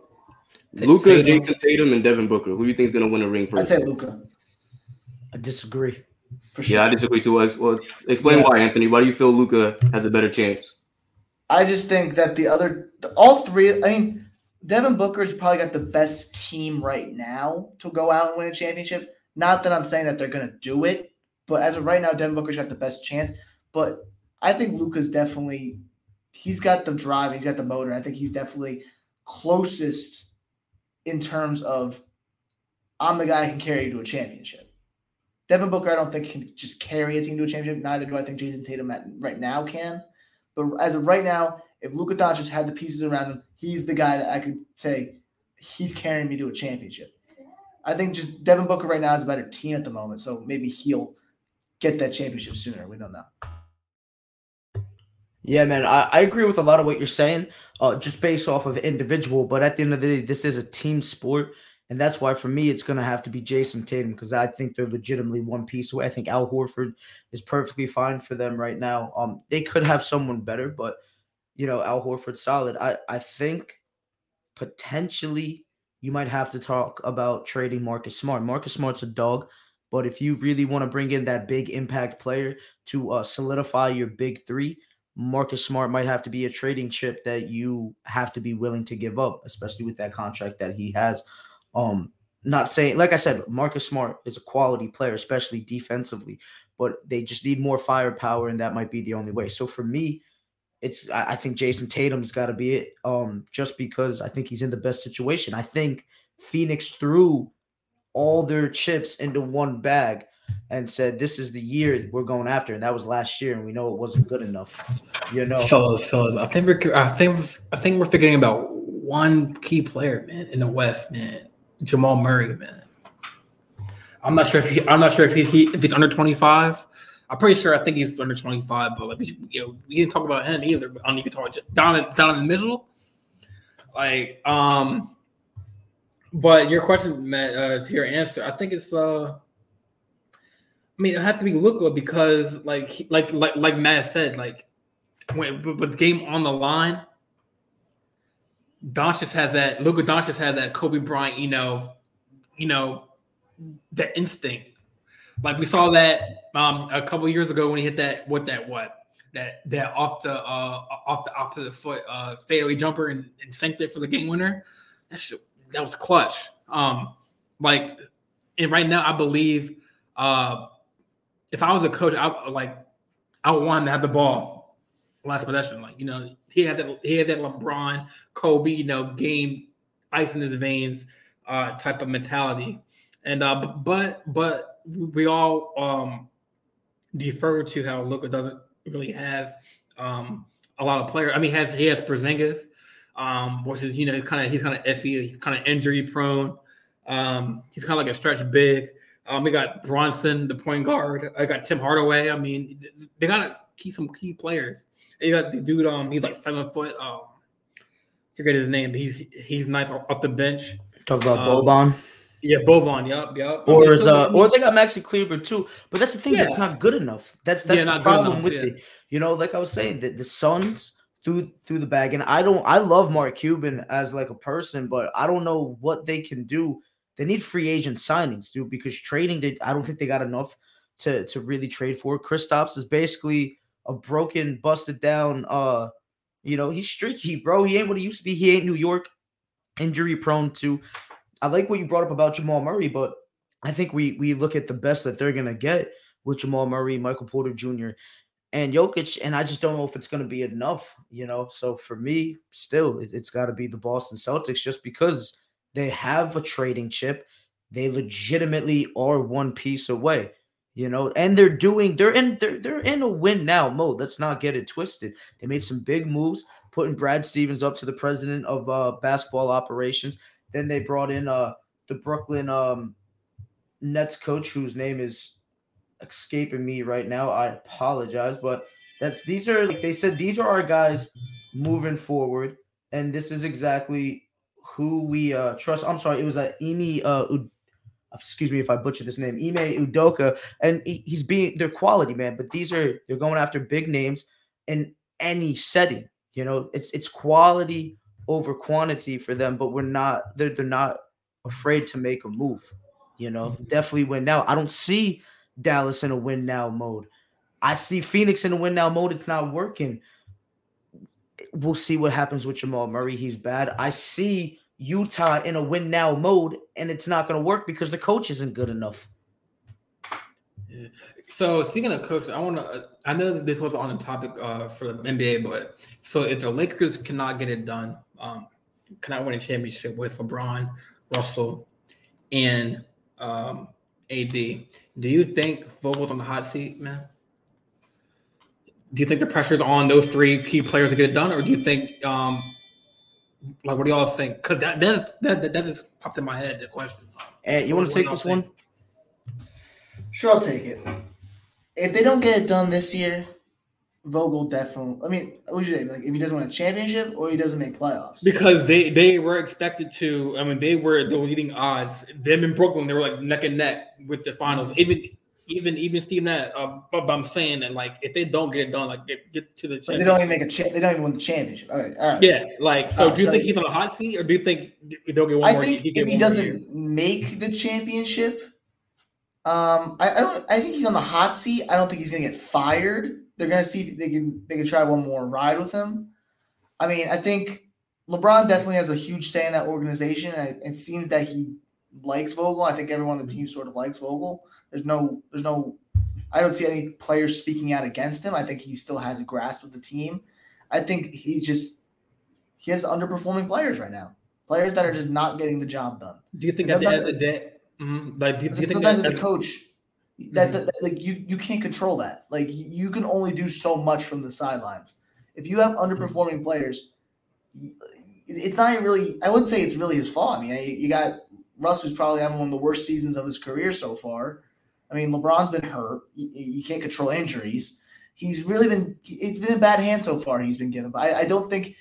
Luka, Jayson Tatum, and Devin Booker. Who do you think is going to win the ring first? I'd say Luka. I disagree. Sure. Yeah, I disagree too. Well, explain yeah. why, Anthony. Why do you feel Luka has a better chance? I just think that the other, all three. I mean, Devin Booker's probably got the best team right now to go out and win a championship. Not that I'm saying that they're going to do it, but as of right now, Devin Booker's got the best chance. But I think Luka's definitely he's got the drive, he's got the motor. I think he's definitely closest in terms of I'm the guy who can carry you to a championship. Devin Booker, I don't think can just carry a team to a championship. Neither do I think Jayson Tatum at, right now can. But as of right now, if Luka Doncic had the pieces around him, he's the guy that I could say he's carrying me to a championship. I think just Devin Booker right now is a better team at the moment, so maybe he'll get that championship sooner. We don't know. Yeah, man, I, I agree with a lot of what you're saying, uh, just based off of individual. But at the end of the day, this is a team sport, and that's why for me it's gonna have to be Jayson Tatum because I think they're legitimately one piece away. I think Al Horford is perfectly fine for them right now. Um, they could have someone better, but you know, Al Horford solid. I, I think potentially you might have to talk about trading Marcus Smart. Marcus Smart's a dog, but if you really want to bring in that big impact player to uh, solidify your big three, Marcus Smart might have to be a trading chip that you have to be willing to give up, especially with that contract that he has. Um, not saying, like I said, Marcus Smart is a quality player, especially defensively, but they just need more firepower, and that might be the only way. So for me, it's I think Jayson Tatum's got to be it. Um, just because I think he's in the best situation. I think Phoenix threw all their chips into one bag and said, "This is the year we're going after," and that was last year, and we know it wasn't good enough. You know, fellas, fellas, I think we're I think I think we're forgetting about one key player, man, in the West, man, Jamal Murray, man. I'm not sure if he I'm not sure if he, he if he's under 25 I'm pretty sure I think he's under 25, but like we, you know, we didn't talk about him either. But on you can talk in the middle, like um. But your question, Matt, uh, to your answer, I think it's uh. I mean, it has to be Luka because, like, like, like, like Matt said, like, when with the game on the line, Doncic has that. Luka Doncic has that Kobe Bryant, you know, you know, that instinct like we saw that um, a couple years ago when he hit that what that what that that off the uh, off the opposite foot uh, fadeaway jumper and, and sank it for the game winner. That shit, that was clutch. Um, like, and right now, I believe, uh, if I was a coach, I like, I would want to have the ball last possession. Like, you know, he had that, he had that LeBron, Kobe, you know, game ice in his veins, uh, type of mentality. And uh, but but we all um defer to how Luka doesn't really have um a lot of players. I mean, he has he has Porzingis, um, which is you know kind of he's kind of iffy. He's kind of injury prone. Um, he's kind of like a stretch big. Um, we got Brunson, the point guard. I got Tim Hardaway. I mean, they gotta keep some key players. You got the dude. Um, he's like seven foot. Um, forget his name. He's he's nice off the bench. Talk about um, Boban. Yeah, Boban. Yep, yep. Or is, uh, or they got Maxi Kleber too. But that's the thing. Yeah. That's not good enough. That's that's yeah, the problem enough, with yeah. it. You know, like I was saying, that the Suns through through the bag, and I don't. I love Mark Cuban as like a person, but I don't know what they can do. They need free agent signings, dude, because trading. They, I don't think they got enough to to really trade for. Kristaps is basically a broken, busted down. Uh, you know, he's streaky, bro. He ain't what he used to be. He ain't New York injury prone to. I like what you brought up about Jamal Murray, but I think we we look at the best that they're gonna get with Jamal Murray, Michael Porter Jr., and Jokic, and I just don't know if it's gonna be enough, you know. So for me, still, it, has got to be the Boston Celtics, just because they have a trading chip. They legitimately are one piece away, you know, and they're doing they're in they're they're in a win now mode. Let's not get it twisted. They made some big moves, putting Brad Stevens up to the president of uh, basketball operations. Then they brought in uh the Brooklyn um Nets coach whose name is escaping me right now. I apologize, but that's these are like they said these are our guys moving forward, and this is exactly who we uh trust. I'm sorry, it was a uh, Imi uh U- excuse me if I butcher this name, Ime Udoka, and he, he's being they're quality man, but these are they're going after big names in any setting. You know, it's it's quality over quantity for them, but we're not they're they're not afraid to make a move. You know, mm-hmm. definitely win now. I don't see Dallas in a win now mode. I see Phoenix in a win now mode. It's not working. We'll see what happens with Jamal Murray. He's bad. I see Utah in a win now mode, and it's not going to work because the coach isn't good enough. Yeah. So speaking of coaches, I want to. I know this was on the topic uh, for the NBA, but so if the Lakers cannot get it done, um, cannot win a championship with LeBron, Russell, and um, AD, do you think Vogel's on the hot seat, man? Do you think the pressure is on those three key players to get it done, or do you think, um, like, what do y'all think? Because that that that that just popped in my head. The question. Hey, you want to take this think? one? Sure, I'll take it. If they don't get it done this year, Vogel definitely. I mean, what would you say? Like, if he doesn't win a championship or he doesn't make playoffs? Because they they were expected to. I mean, they were the leading odds. Them in Brooklyn, they were like neck and neck with the finals. Even even even Steve Nash. Uh, but I'm saying that like if they don't get it done, like get, get to the. They don't even make a. Cha- they don't even win the championship. All right, all right. Yeah, like so. Right, do you so think he's on a hot seat, or do you think they'll get one I more? think if he doesn't make the championship, um, I, I don't. I think he's on the hot seat. I don't think he's gonna get fired they're gonna see they can they can try one more ride with him. I mean, I think LeBron definitely has a huge say in that organization. And it seems that he likes Vogel. I think everyone on the team sort of likes Vogel. There's no there's no I don't see any players speaking out against him. I think he still has a grasp of the team. I think he's just he has underperforming players right now. Players that are just not getting the job done. Do you think at the end of the day, mm-hmm, like do, do you think sometimes as a coach, that, mm-hmm. that, like you you can't control that. Like you can only do so much from the sidelines. If you have mm-hmm. underperforming players, it's not really. I wouldn't say it's really his fault. I mean, you got Russ, who's probably having one of the worst seasons of his career so far. I mean, LeBron's been hurt. You, you can't control injuries. He's really been. It's been a bad hand so far. He's been given. But I, I don't think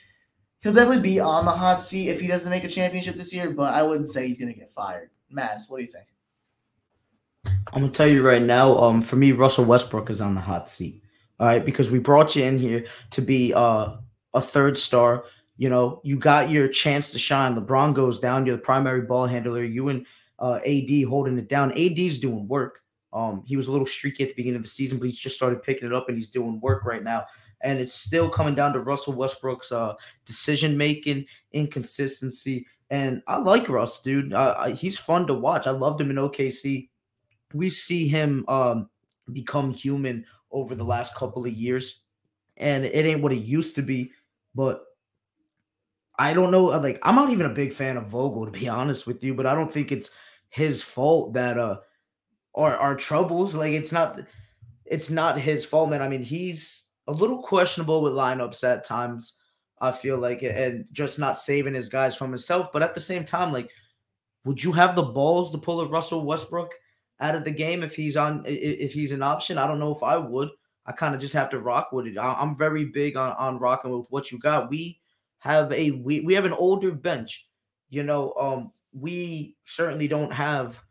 he'll definitely be on the hot seat if he doesn't make a championship this year. But I wouldn't say he's going to get fired. Maz, what do you think? I'm gonna tell you right now. Um, for me, Russell Westbrook is on the hot seat. All right, because we brought you in here to be uh, a third star. You know, you got your chance to shine. LeBron goes down. You're the primary ball handler. You and uh, AD holding it down. AD's doing work. Um, he was a little streaky at the beginning of the season, but he's just started picking it up and he's doing work right now. And it's still coming down to Russell Westbrook's uh, decision making, inconsistency, And I like Russ, dude. He's fun to watch. I loved him in OKC. We see him um, become human over the last couple of years, and it ain't what it used to be. But I don't know. Like, I'm not even a big fan of Vogel, to be [laughs] honest with you. But I don't think it's his fault that uh, our our troubles. Like, it's not. It's not his fault, man. I mean, he's a little questionable with lineups at times. I feel like, and just not saving his guys from himself. But at the same time, like, would you have the balls to pull a Russell Westbrook out of the game if he's on if he's an option? I don't know if I would. I kind of just have to rock with it. I'm very big on on rocking with what you got. We have a we we have an older bench. You know, um, we certainly don't have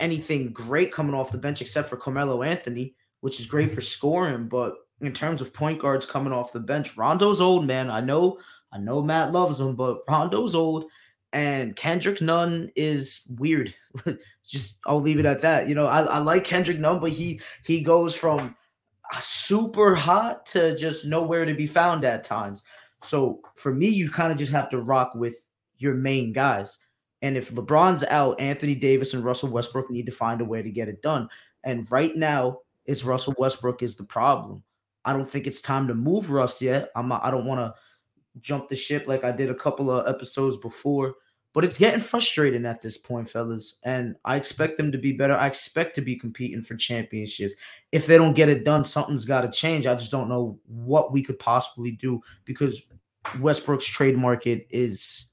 anything great coming off the bench except for Carmelo Anthony, which is great for scoring, but in terms of point guards coming off the bench. Rondo's old, man. I know, I know Matt loves him, but Rondo's old. And Kendrick Nunn is weird. [laughs] Just I'll leave it at that. You know, I, I like Kendrick Nunn, but he he goes from super hot to just nowhere to be found at times. So for me, you kind of just have to rock with your main guys. And if LeBron's out, Anthony Davis and Russell Westbrook need to find a way to get it done. And right now, it's Russell Westbrook is the problem. I don't think it's time to move Russ yet. I'm not, I don't want to jump the ship like I did a couple of episodes before, but it's getting frustrating at this point, fellas. And I expect them to be better. I expect to be competing for championships. If they don't get it done, something's got to change. I just don't know what we could possibly do because Westbrook's trade market is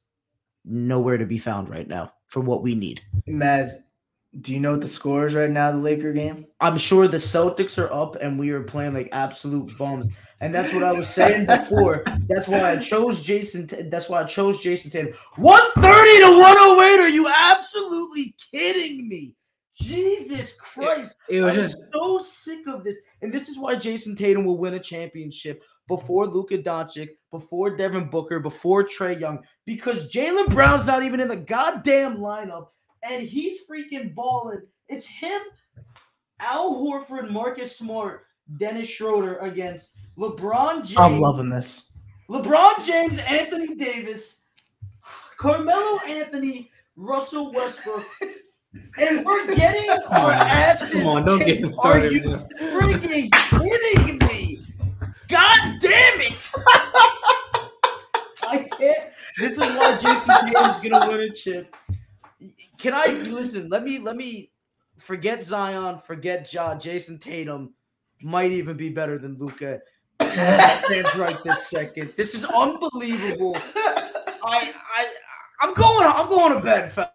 nowhere to be found right now for what we need. Maz, do you know what the score is right now, the Laker game? I'm sure the Celtics are up and we are playing like absolute bums. And that's what I was saying before. That's why I chose Jayson. That's why I chose Jayson Tatum. 130 to 108. Are you absolutely kidding me? Jesus Christ. It, it was I'm just so sick of this. And this is why Jayson Tatum will win a championship before Luka Doncic, before Devin Booker, before Trae Young, because Jaylen Brown's not even in the goddamn lineup and he's freaking balling. It's him, Al Horford, Marcus Smart, Dennis Schroeder against LeBron James. I'm loving this. LeBron James, Anthony Davis, Carmelo Anthony, Russell Westbrook. And we're getting [laughs] our asses. Come on, don't get him started. Are you freaking kidding me? God damn it! [laughs] I can't. This is why Jayson Tatum's gonna win a chip. Can I listen? Let me let me forget Zion, forget Ja, Jayson Tatum might even be better than Luka. right this second. This is unbelievable. I I I'm going I'm going to bed.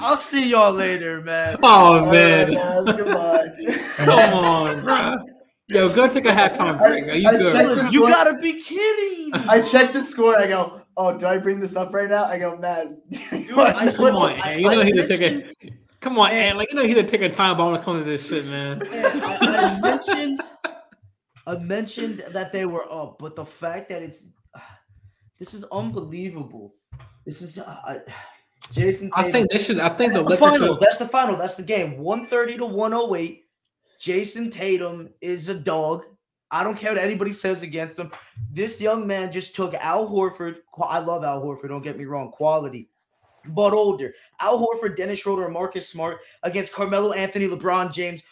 I'll see y'all later, man. Oh man. Right, goodbye. Come on, bro. Yo, go take a halftime break. Are you I good? You gotta be kidding. I checked the score and I go, oh, do I bring this up right now? I go, Maz. I, [laughs] come on, man. You know he to take a. Come on, and like you know he's take a time bomb to come to this shit, man. [laughs] I, I mentioned, I mentioned that they were up, but the fact that it's, uh, [sighs] this is unbelievable. This is uh, Jayson. Tatum. I think this should. I think that's the, the final. Should... That's the final. That's the game. One thirty to one hundred eight. Jayson Tatum is a dog. I don't care what anybody says against him. This young man just took Al Horford. I love Al Horford. Don't get me wrong, quality, but older. Al Horford, Dennis Schroeder, and Marcus Smart against Carmelo Anthony, LeBron James,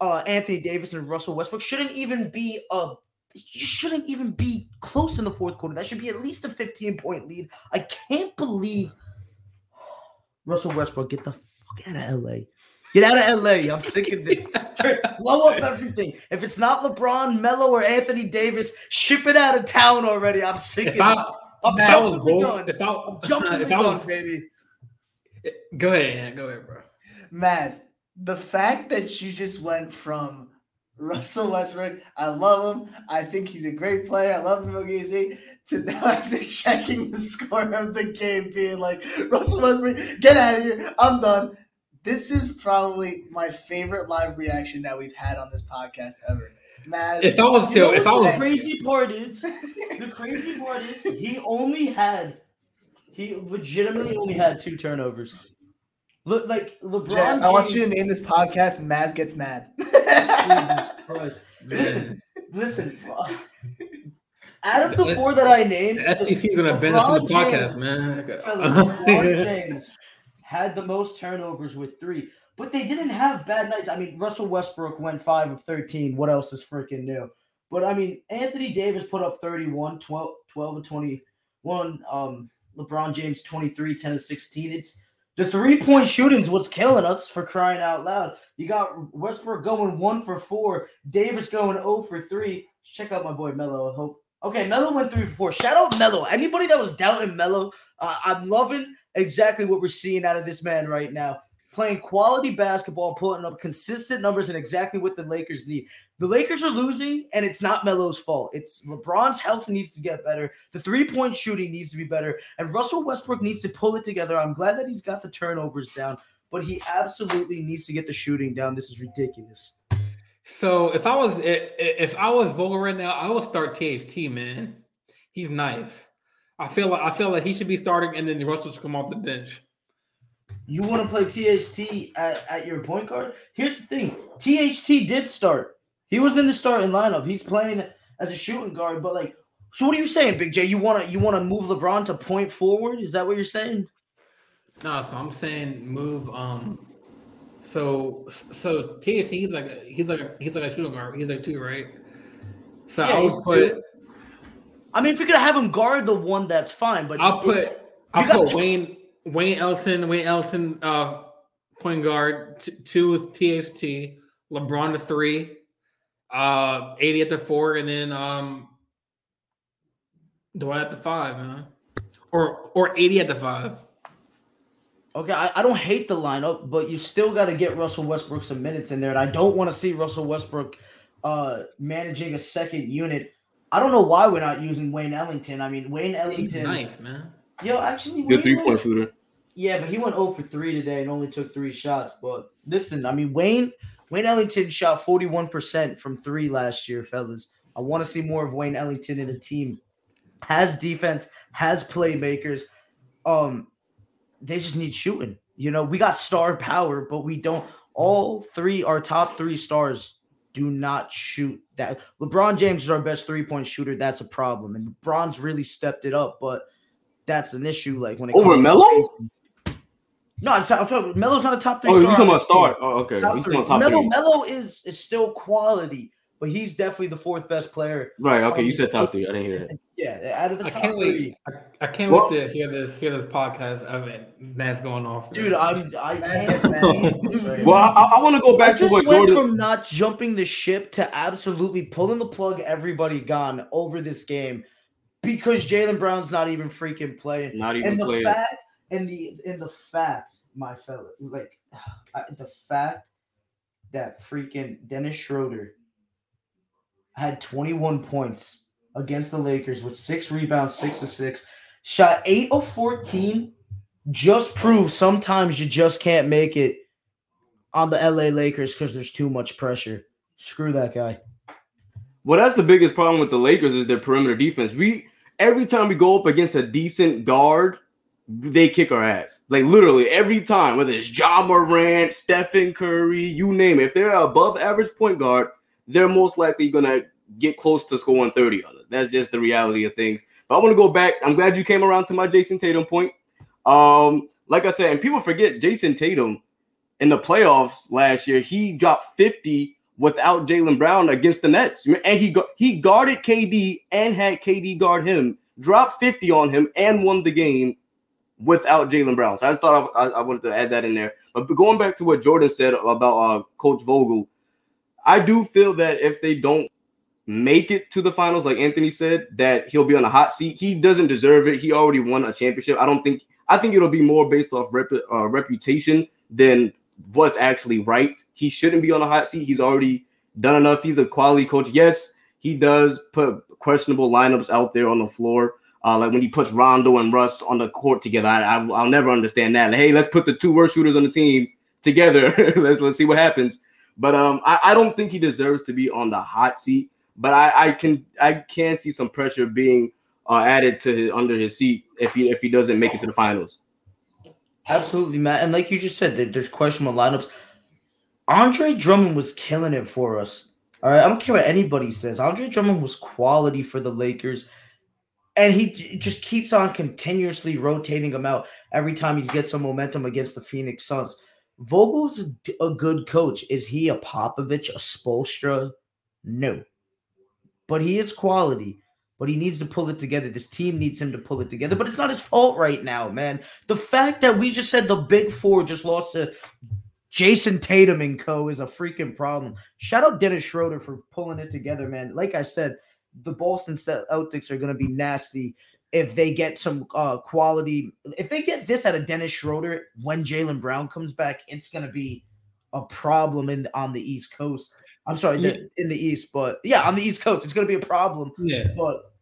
uh, Anthony Davis, and Russell Westbrook shouldn't even be a. You shouldn't even be close in the fourth quarter. That should be at least a 15 point lead. I can't believe Russell Westbrook get the fuck out of LA. Get out of LA. I'm sick of this. [laughs] Blow up everything. If it's not LeBron, Melo, or Anthony Davis, ship it out of town already. I'm sick if of I, this. I'm if jumping the gun. If I, I'm jumping [laughs] if the I was, gun, baby. Eh, go ahead, Go ahead, bro. Maz, the fact that you just went from Russell Westbrook, I love him. I think he's a great player. I love him easy. To now [laughs] after checking the score of the game, being like, Russell Westbrook, get out of here. I'm done this is probably my favorite live reaction that we've had on this podcast ever. Maz, if I was to, if I was the crazy part is the crazy part is he only had he legitimately only had two turnovers. Look like LeBron. Jack, I want you to name this podcast "Maz Gets Mad." Jesus Christ! [laughs] Listen, listen. [laughs] Out of the four that I named, the SEC is gonna benefit from the podcast, man. [laughs] LeBron James had the most turnovers with three, but they didn't have bad nights. I mean, Russell Westbrook went five of 13. What else is freaking new? But I mean, Anthony Davis put up 31, 12, 12 of 21. Um, LeBron James 23, 10 of 16. It's the three point shootings was killing us for crying out loud. You got Westbrook going one for four, Davis going 0 for three. Check out my boy Melo. I hope Okay, Melo went three for four. Shout out Melo. Anybody that was doubting Melo, uh, I'm loving exactly what we're seeing out of this man right now. Playing quality basketball, putting up consistent numbers, and exactly what the Lakers need. The Lakers are losing, and it's not Melo's fault. It's LeBron's health needs to get better. The three point shooting needs to be better, and Russell Westbrook needs to pull it together. I'm glad that he's got the turnovers down, but he absolutely needs to get the shooting down. This is ridiculous. So if I was if I was Vogel right now, I would start THT, man. He's nice. I feel like I feel like he should be starting, and then Russell should come off the bench. You want to play THT at, at your point guard? Here's the thing: THT did start. He was in the starting lineup. He's playing as a shooting guard, but like, so what are you saying, Big J? You want to you want to move LeBron to point forward? Is that what you're saying? No, so I'm saying move um so so THT he's like a, he's like a, he's like a shooting guard. He's like two, right? So yeah, I'll put. Two. I mean, if you're gonna have him guard the one, that's fine. But I'll put I'll put two. Wayne Wayne Ellington Wayne Elton uh point guard t- two with THT LeBron to three, uh AD at the four, and then um Dwight at the five, man, or or AD at the five. Okay, I, I don't hate the lineup, but you still got to get Russell Westbrook some minutes in there. And I don't want to see Russell Westbrook uh, managing a second unit. I don't know why we're not using Wayne Ellington. I mean, Wayne Ellington. He's nice, man. Yo, actually, good three point shooter. Yeah, but he went 0 for 3 today and only took three shots. But listen, I mean, Wayne Wayne Ellington shot 41% from three last year, fellas. I want to see more of Wayne Ellington in the team. Has defense, has playmakers. Um, they just need shooting. You know, we got star power, but we don't. All three, our top three stars, do not shoot that. LeBron James is our best three point shooter. That's a problem, and LeBron's really stepped it up, but that's an issue. Like when it over Melo. No, I'm, talking. Melo's not a top three. Oh, you're talking about star. Oh, okay. Top he's three. Top Melo, three. Melo is is still quality, but he's definitely the fourth best player. Right. Okay. Um, you said top three. I didn't hear that. Yeah, out of the I top can't three. Wait. I, I can't well, wait to hear this hear this podcast of it. Matt's going off. Dude, I'm I [laughs] Well, I, I want to go back I to what Jordan from not jumping the ship to absolutely pulling the plug. Everybody gone over this game because Jaylen Brown's not even freaking playing. Not even and the playing. fact and the and the fact, my fellow, like [sighs] the fact that freaking Dennis Schroeder had 21 points against the Lakers with six rebounds, six to six, shot eight of 14. Just proves sometimes you just can't make it on the LA Lakers because there's too much pressure. Screw that guy. Well, that's the biggest problem with the Lakers is their perimeter defense. We every time we go up against a decent guard, they kick our ass. Like literally every time, whether it's Ja Morant, Stephen Curry, you name it. If they're above average point guard, they're most likely gonna get close to scoring 30 on us. That's just the reality of things. But I want to go back. I'm glad you came around to my Jayson Tatum point. Um, like I said, and people forget Jayson Tatum in the playoffs last year, he dropped 50 without Jaylen Brown against the Nets. And he he guarded KD and had KD guard him, dropped 50 on him, and won the game without Jaylen Brown. So I just thought I, I, wanted to add that in there. But going back to what Jordan said about uh, Coach Vogel, I do feel that if they don't make it to the finals, like Anthony said, that he'll be on a hot seat. He doesn't deserve it. He already won a championship. I don't think. I think it'll be more based off rep, uh, reputation than what's actually right. He shouldn't be on a hot seat. He's already done enough. He's a quality coach. Yes, he does put questionable lineups out there on the floor. Uh, like when he puts Rondo and Russ on the court together, I, will never understand that. Like, hey, let's put the two worst shooters on the team together. [laughs] let's let's see what happens. But um, I, I don't think he deserves to be on the hot seat but I, I can I can see some pressure being uh, added to his, under his seat if he if he doesn't make it to the finals. Absolutely, Matt. And like you just said, there's questionable lineups. Andre Drummond was killing it for us. All right, I don't care what anybody says. Andre Drummond was quality for the Lakers, and he just keeps on continuously rotating him out every time he gets some momentum against the Phoenix Suns. Vogel's a good coach. Is he a Popovich, a Spoelstra? No, but he is quality. But he needs to pull it together. This team needs him to pull it together. But it's not his fault right now, man. The fact that we just said the Big Four just lost to Jayson Tatum and co is a freaking problem. Shout out Dennis Schroeder for pulling it together, man. Like I said, the Boston Celtics are going to be nasty if they get some uh, quality. If they get this out of Dennis Schroeder when Jaylen Brown comes back, it's going to be a problem in on the East Coast. I'm sorry, yeah. the, in the East, but yeah, on the East Coast, it's going to be a problem. Yeah, but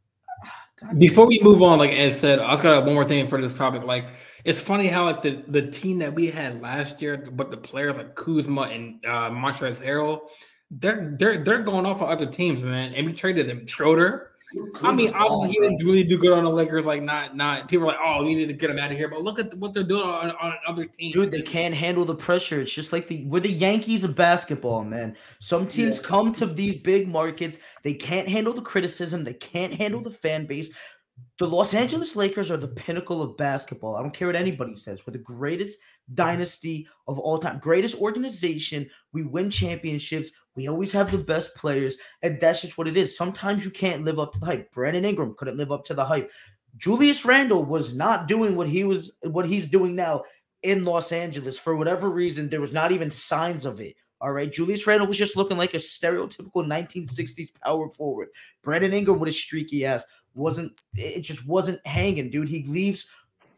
God before we move on, like Ed said, I just got one more thing for this topic. Like, it's funny how like the the team that we had last year, but the players like Kuzma and uh, Montrezl Harrell, they're they're they're going off on other teams, man. And we traded them. Schroeder. I mean, obviously he didn't really do good on the Lakers. Like, not not people are like, oh, we need to get him out of here. But look at what they're doing on, on other teams. Dude, they can't handle the pressure. It's just like the we're the Yankees of basketball, man. Some teams yeah. come to these big markets, they can't handle the criticism, they can't handle the fan base. The Los Angeles Lakers are the pinnacle of basketball. I don't care what anybody says. We're the greatest dynasty of all time, greatest organization. We win championships. We always have the best players, and that's just what it is. Sometimes you can't live up to the hype. Brandon Ingram couldn't live up to the hype. Julius Randle was not doing what he was what he's doing now in Los Angeles for whatever reason. There was not even signs of it. All right, Julius Randle was just looking like a stereotypical 1960s power forward. Brandon Ingram with his streaky ass wasn't it just wasn't hanging, dude. He leaves,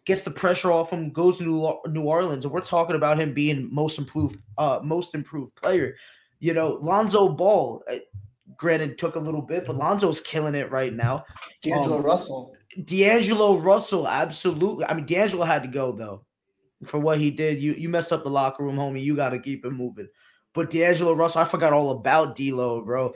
gets the pressure off him, goes to New Orleans, and we're talking about him being most improved, uh, most improved player. You know, Lonzo Ball, uh, granted, took a little bit, but Lonzo's killing it right now. D'Angelo um, Russell, D'Angelo Russell, absolutely. I mean, D'Angelo had to go though for what he did. You you messed up the locker room, homie. You got to keep it moving. But D'Angelo Russell, I forgot all about D'Lo, bro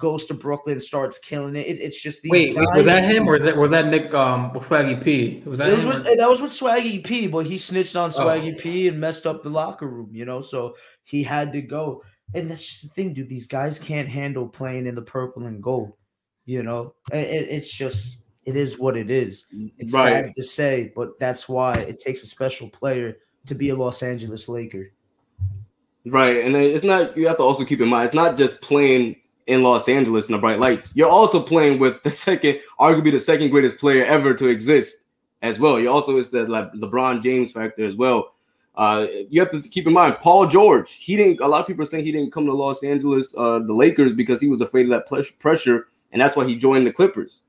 goes to Brooklyn, and starts killing it. it it's just these wait, was that him or that, was that Nick um Swaggy P? Was that was with, that was with Swaggy P, but he snitched on Swaggy oh. P and messed up the locker room, you know. So he had to go, and that's just the thing, dude. These guys can't handle playing in the purple and gold, you know. It, it's just it is what it is. It's right. sad to say, but that's why it takes a special player to be a Los Angeles Laker. Right, and it's not. You have to also keep in mind it's not just playing in Los Angeles in the bright lights. You're also playing with the second, arguably the second greatest player ever to exist as well. You also is the like, LeBron James factor as well. Uh, you have to keep in mind Paul George. He didn't. A lot of people are saying he didn't come to Los Angeles, uh, the Lakers, because he was afraid of that pressure, and that's why he joined the Clippers.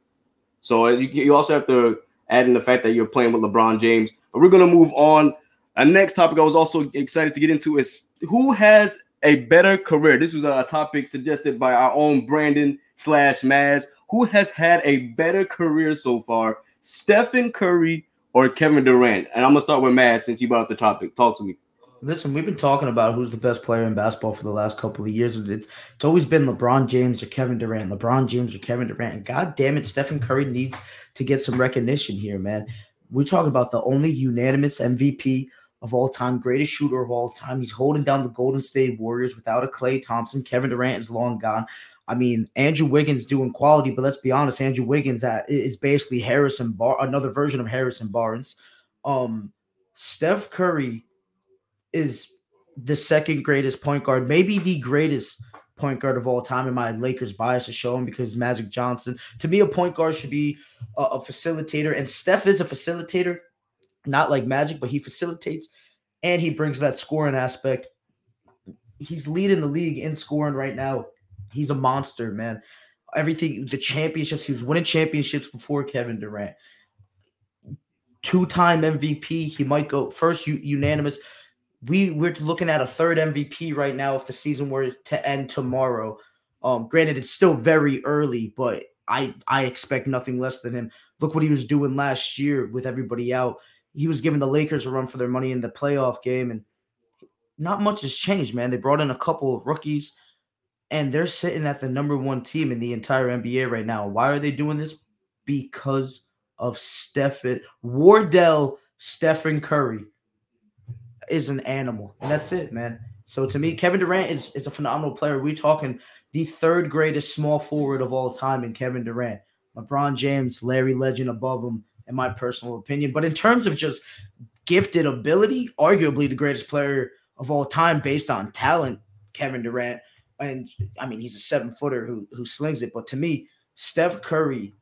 So uh, you, you also have to add in the fact that you're playing with LeBron James. But we're gonna move on. A next topic I was also excited to get into is who has a better career? This was a topic suggested by our own Brandon slash Maz. Who has had a better career so far, Stephen Curry or Kevin Durant? And I'm gonna start with Maz since you brought up the topic. Talk to me. Listen, we've been talking about who's the best player in basketball for the last couple of years. It's it's always been LeBron James or Kevin Durant. LeBron James or Kevin Durant. And God damn it, Stephen Curry needs to get some recognition here, man. We talk about the only unanimous MVP of all time, greatest shooter of all time. He's holding down the Golden State Warriors without a Klay Thompson. Kevin Durant is long gone. I mean, Andrew Wiggins doing quality, but let's be honest, Andrew Wiggins is basically Harrison Bar, another version of Harrison Barnes. Um, Steph Curry is the second greatest point guard, maybe the greatest point guard of all time in my Lakers bias to show him because Magic Johnson. To me, a point guard should be a, a facilitator, and Steph is a facilitator not like Magic, but he facilitates and he brings that scoring aspect. He's leading the league in scoring right now. He's a monster, man. Everything, the championships, he was winning championships before Kevin Durant. Two time MVP. He might go first unanimous. We we're looking at a third MVP right now if the season were to end tomorrow. Um, granted, it's still very early, but I I expect nothing less than him. Look what he was doing last year with everybody out he was giving the Lakers a run for their money in the playoff game, and not much has changed, man. They brought in a couple of rookies, and they're sitting at the number one team in the entire NBA right now. Why are they doing this? Because of Stephen Wardell Stephen Curry is an animal, and that's it, man. So to me, Kevin Durant is, is a phenomenal player. We're talking the third greatest small forward of all time in Kevin Durant. LeBron James, Larry Legend above him, in my personal opinion. But in terms of just gifted ability, arguably the greatest player of all time based on talent, Kevin Durant. And I mean, he's a seven footer who who slings it. But to me, Steph Curry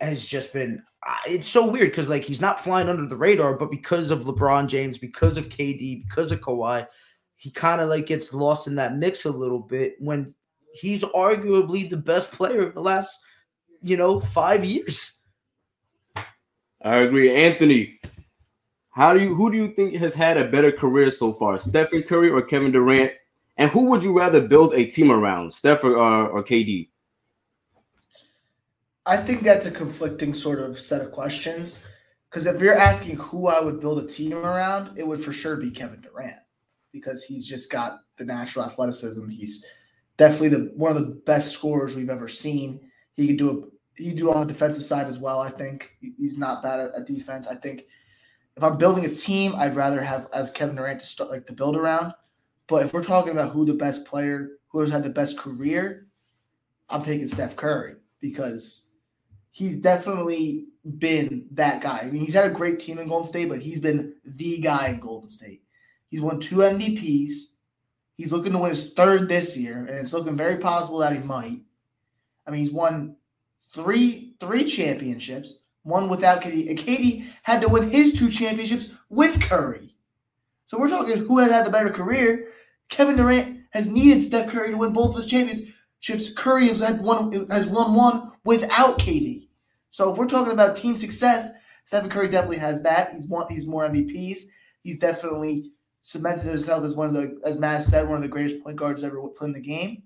has just been it's so weird because like he's not flying under the radar, but because of LeBron James, because of KD, because of Kawhi, he kind of like gets lost in that mix a little bit when he's arguably the best player of the last, you know, five years. I agree. Anthony, how do you who do you think has had a better career so far, Stephen Curry or Kevin Durant? And who would you rather build a team around, Steph or, uh, or, or KD? I think that's a conflicting sort of set of questions. Because if you're asking who I would build a team around, it would for sure be Kevin Durant because he's just got the natural athleticism. He's definitely the one of the best scorers we've ever seen. He can do he do on the defensive side as well. I think he's not bad at, at defense. I think if I'm building a team, I'd rather have as Kevin Durant to start like to build around. But if we're talking about who the best player, who has had the best career, I'm taking Steph Curry because he's definitely been that guy. I mean, he's had a great team in Golden State, but he's been the guy in Golden State. He's won two MVPs. He's looking to win his third this year, and it's looking very possible that he might. I mean, he's won three three championships, one without KD, and KD had to win his two championships with Curry. So we're talking who has had the better career. Kevin Durant has needed Steph Curry to win both of his championships. Curry has had one has won one without KD. So if we're talking about team success, Stephen Curry definitely has that. He's won he's more MVPs. He's definitely cemented himself as one of the, as Matt said, one of the greatest point guards ever put in the game.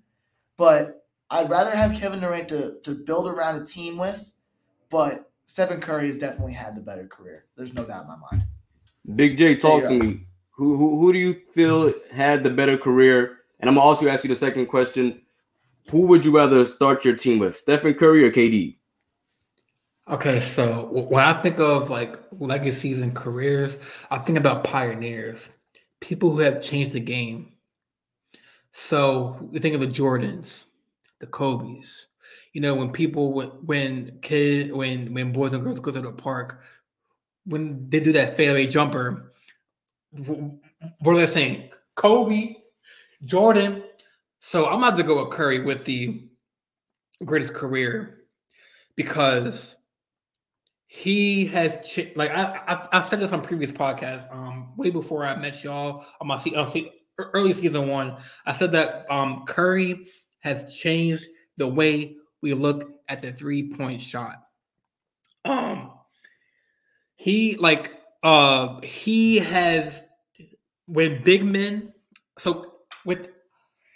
But I'd rather have Kevin Durant to, to build around a team with, but Stephen Curry has definitely had the better career. There's no doubt in my mind. Big J, talk to me. Who, who who do you feel had the better career? And I'm gonna also ask you the second question. Who would you rather start your team with, Stephen Curry or KD? Okay, so when I think of like legacies and careers, I think about pioneers, people who have changed the game. So you think of the Jordans, the Kobe's. You know, when people when when kid when when boys and girls go to the park, when they do that fadeaway jumper, what are they saying? Kobe, Jordan. So I'm about to go with Curry with the greatest career because he has ch- like I, I I said this on previous podcasts um way before I met y'all on my on early season one. I said that um Curry has changed the way we look at the three point shot. Um, he like uh he has when big men so with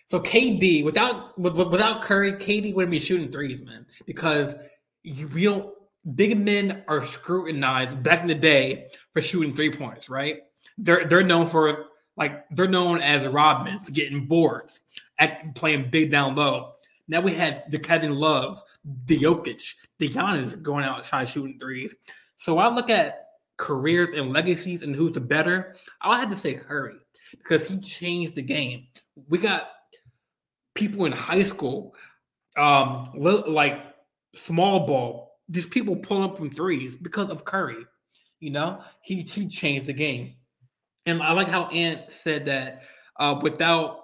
so KD without without Curry, KD wouldn't be shooting threes, man, because you we don't big men are scrutinized back in the day for shooting three points, right? They're they're known for like they're known as for getting boards at playing big down low. Now we have the Kevin Love, the Jokic, the Giannis going out outside shooting threes. So I look at careers and legacies and who's the better, I had to say Curry because he changed the game. We got people in high school, um, like small ball, just people pulling up from threes because of Curry. You know, he he changed the game, and I like how Ant said that uh, without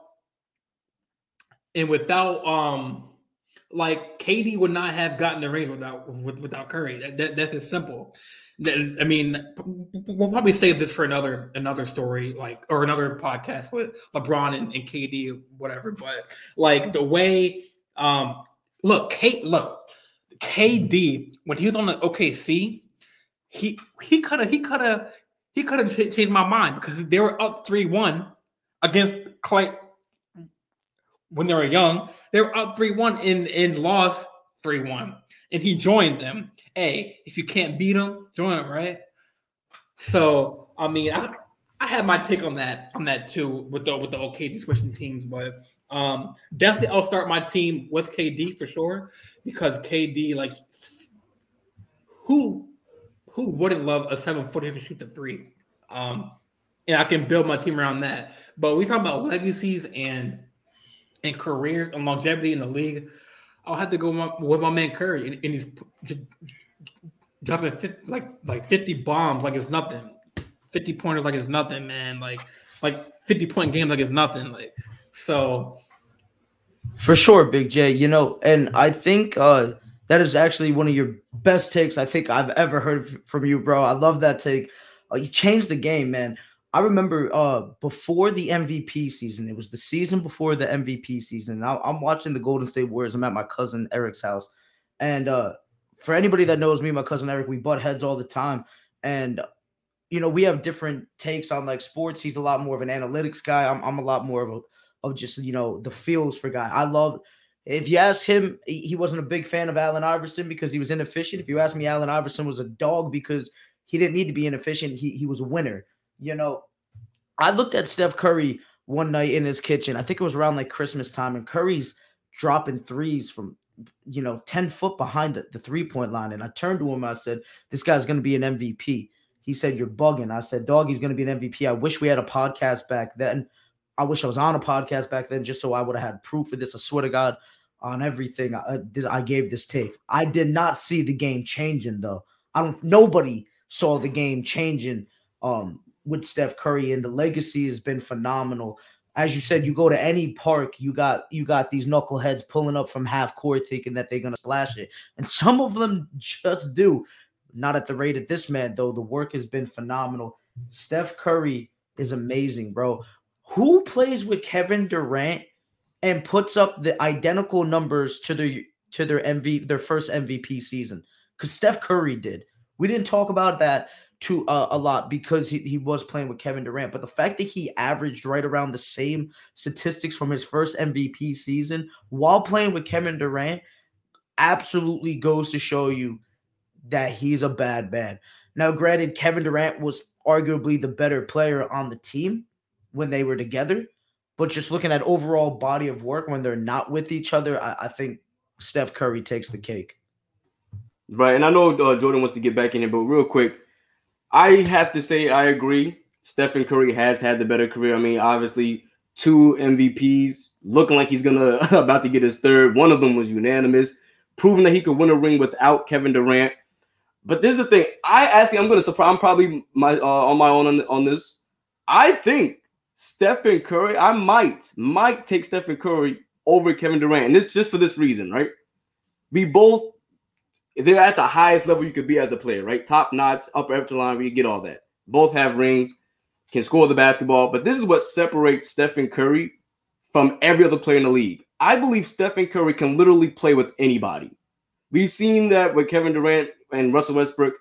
and without um like KD would not have gotten the ring without without Curry. That, that that's as simple. That, I mean, we'll probably save this for another another story, like or another podcast with LeBron and, and KD, whatever. But like the way, um, look, Kate, look, KD when he was on the OKC, he he could have he could have he could have changed my mind because they were up three one against Klay when they were young. They were up 3 1 and, and lost 3 1. And he joined them. Hey, if you can't beat them, join them, right? So, I mean, I, I had my take on that on that too with the with the OKD switching teams, but um definitely I'll start my team with KD for sure because KD like who who wouldn't love a seven foot who can shoot the three, um, and I can build my team around that. But we talk about legacies and in career and longevity in the league, I'll have to go with my, with my man Curry, and, and he's dropping 50, like like fifty bombs like it's nothing, fifty pointers like it's nothing, man. Like like fifty point games like it's nothing. Like so. For sure, Big J. You know, and I think uh that is actually one of your best takes I think I've ever heard from you, bro. I love that take. Uh, you changed the game, man. I remember uh before the MVP season, it was the season before the MVP season. I, I'm watching the Golden State Warriors. I'm at my cousin Eric's house, and uh for anybody that knows me, my cousin Eric, we butt heads all the time, and you know we have different takes on like sports. He's a lot more of an analytics guy. I'm I'm a lot more of a of just you know the feels for guy. I love. If you ask him, he wasn't a big fan of Allen Iverson because he was inefficient. If you ask me, Allen Iverson was a dog because he didn't need to be inefficient. He he was a winner. You know, I looked at Steph Curry one night in his kitchen. I think it was around like Christmas time, and Curry's dropping threes from you know 10 foot behind the, the three point line. And I turned to him, I said, This guy's gonna be an MVP. He said, You're bugging. I said, Dog, he's gonna be an MVP. I wish we had a podcast back then. I wish I was on a podcast back then just so I would have had proof of this. I swear to God, on everything I, I gave this take. I did not see the game changing though. I don't. Nobody saw the game changing um, with Steph Curry, and the legacy has been phenomenal. As you said, you go to any park, you got you got these knuckleheads pulling up from half court thinking that they're gonna splash it, and some of them just do. Not at the rate of this man though. The work has been phenomenal. Steph Curry is amazing, bro. Who plays with Kevin Durant and puts up the identical numbers to their to their MV their first MVP season? Because Steph Curry did. We didn't talk about that too uh, a lot because he, he was playing with Kevin Durant. But the fact that he averaged right around the same statistics from his first MVP season while playing with Kevin Durant absolutely goes to show you that he's a bad man. Now, granted, Kevin Durant was arguably the better player on the team when they were together. But just looking at overall body of work when they're not with each other, I, I think Steph Curry takes the cake. Right, and I know uh, Jordan wants to get back in it, but real quick, I have to say I agree. Stephen Curry has had the better career. I mean, obviously, two MVPs, looking like he's gonna [laughs] about to get his third. One of them was unanimous, proving that he could win a ring without Kevin Durant. But there's the thing. I actually, I'm gonna surprise. I'm probably my uh, on my own on, on this. I think Stephen Curry. I might might take Stephen Curry over Kevin Durant, and it's just for this reason, right? We both they're at the highest level you could be as a player, right? Top notch, upper echelon, you get all that. Both have rings, can score the basketball, but this is what separates Stephen Curry from every other player in the league. I believe Stephen Curry can literally play with anybody. We've seen that with Kevin Durant and Russell Westbrook.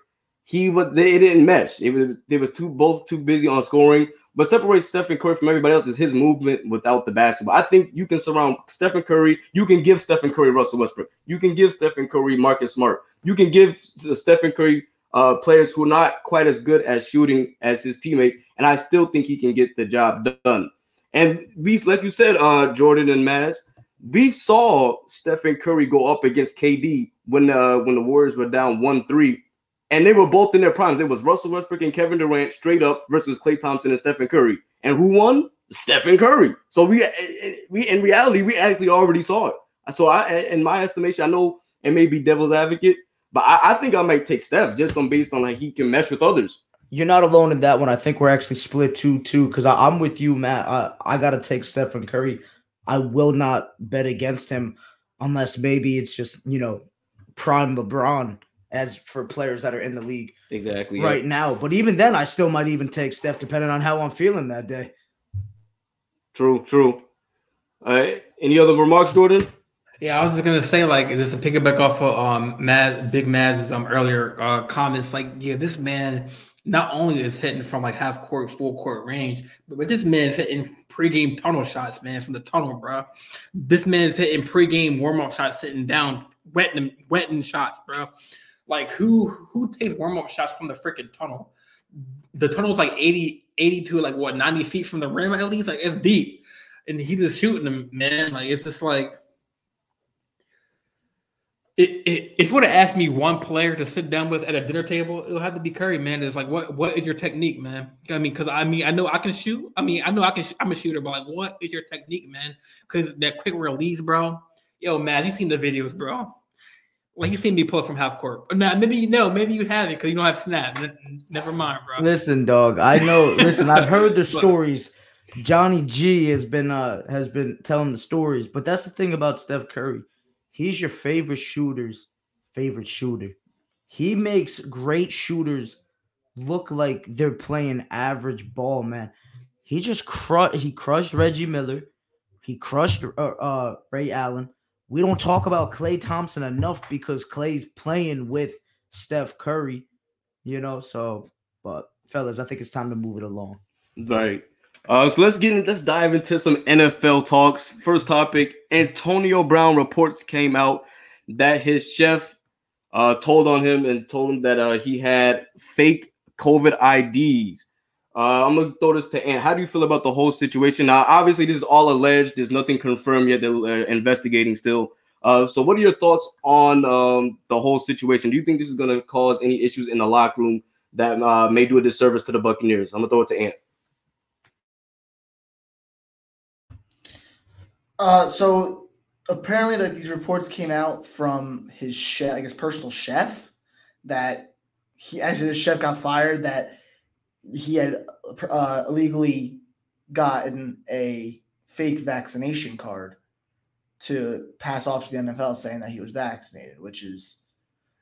He was they didn't mesh. It was they was too both too busy on scoring. But separates Stephen Curry from everybody else is his movement without the basketball. I think you can surround Stephen Curry. You can give Stephen Curry Russell Westbrook. You can give Stephen Curry Marcus Smart. You can give Stephen Curry uh, players who are not quite as good at shooting as his teammates, and I still think he can get the job done. And we, like you said, uh, Jordan and Maz, we saw Stephen Curry go up against KD when uh, when the Warriors were down one three and they were both in their primes. It was Russell Westbrook and Kevin Durant straight up versus Klay Thompson and Stephen Curry. And who won? Stephen Curry. So we eh, eh, we in reality we actually already saw it. So I, in my estimation, I know it may be devil's advocate, but I, I think I might take Steph just on based on like he can mesh with others. You're not alone in that one. I think we're actually split two two because I'm with you, Matt. I, I gotta take Stephen Curry. I will not bet against him unless maybe it's just you know prime LeBron as for players that are in the league exactly right yeah. now. But even then, I still might even take Steph depending on how I'm feeling that day. True, true. All right. Any other remarks, Jordan? Yeah, I was just gonna say, like, just to pick it back off of um Mad Big Maz's um earlier uh comments, like, yeah, this man not only is hitting from like half court, full court range, but, but this man's hitting pregame tunnel shots, man, from the tunnel, bro. This man's hitting pregame warm up shots, sitting down, wetting, wetting shots, bro. Like who who takes warm up shots from the freaking tunnel? The tunnel tunnel's like 80, 80 to like what 90 feet from the rim at least. Like it's deep. And he just shooting them, man. Like it's just like it, it, if you would have asked me one player to sit down with at a dinner table, it would have to be Curry, man. It's like, what what is your technique, man? I mean, because I mean, I know I can shoot. I mean, I know I can. I'm a shooter, but like, what is your technique, man? Because that quick release, bro. Yo, man, you seen the videos, bro? Like you seen me pull from half court. Now, maybe you know, maybe you haven't because you don't have snap. Never mind, bro. Listen, dog. I know. [laughs] Listen, I've heard the stories. Johnny G has been uh has been telling the stories, but that's the thing about Steph Curry He's your favorite shooter's favorite shooter. He makes great shooters look like they're playing average ball, man. He just crushed. He crushed Reggie Miller. He crushed uh, uh, Ray Allen. We don't talk about Klay Thompson enough because Klay's playing with Steph Curry, you know. So, but fellas, I think it's time to move it along. Right. Uh, so let's get in, let's dive into some NFL talks. First topic: Antonio Brown reports came out that his chef uh, told on him and told him that uh, he had fake COVID IDs. Uh, I'm gonna throw this to Ant. How do you feel about the whole situation? Now, obviously, this is all alleged. There's nothing confirmed yet. They're uh, investigating still. Uh, so, what are your thoughts on um, the whole situation? Do you think this is gonna cause any issues in the locker room that uh, may do a disservice to the Buccaneers? I'm gonna throw it to Ant. Uh, so apparently, like these reports came out from his chef, like his personal chef, that he actually the chef got fired. That he had uh, illegally gotten a fake vaccination card to pass off to the NFL, saying that he was vaccinated. Which is,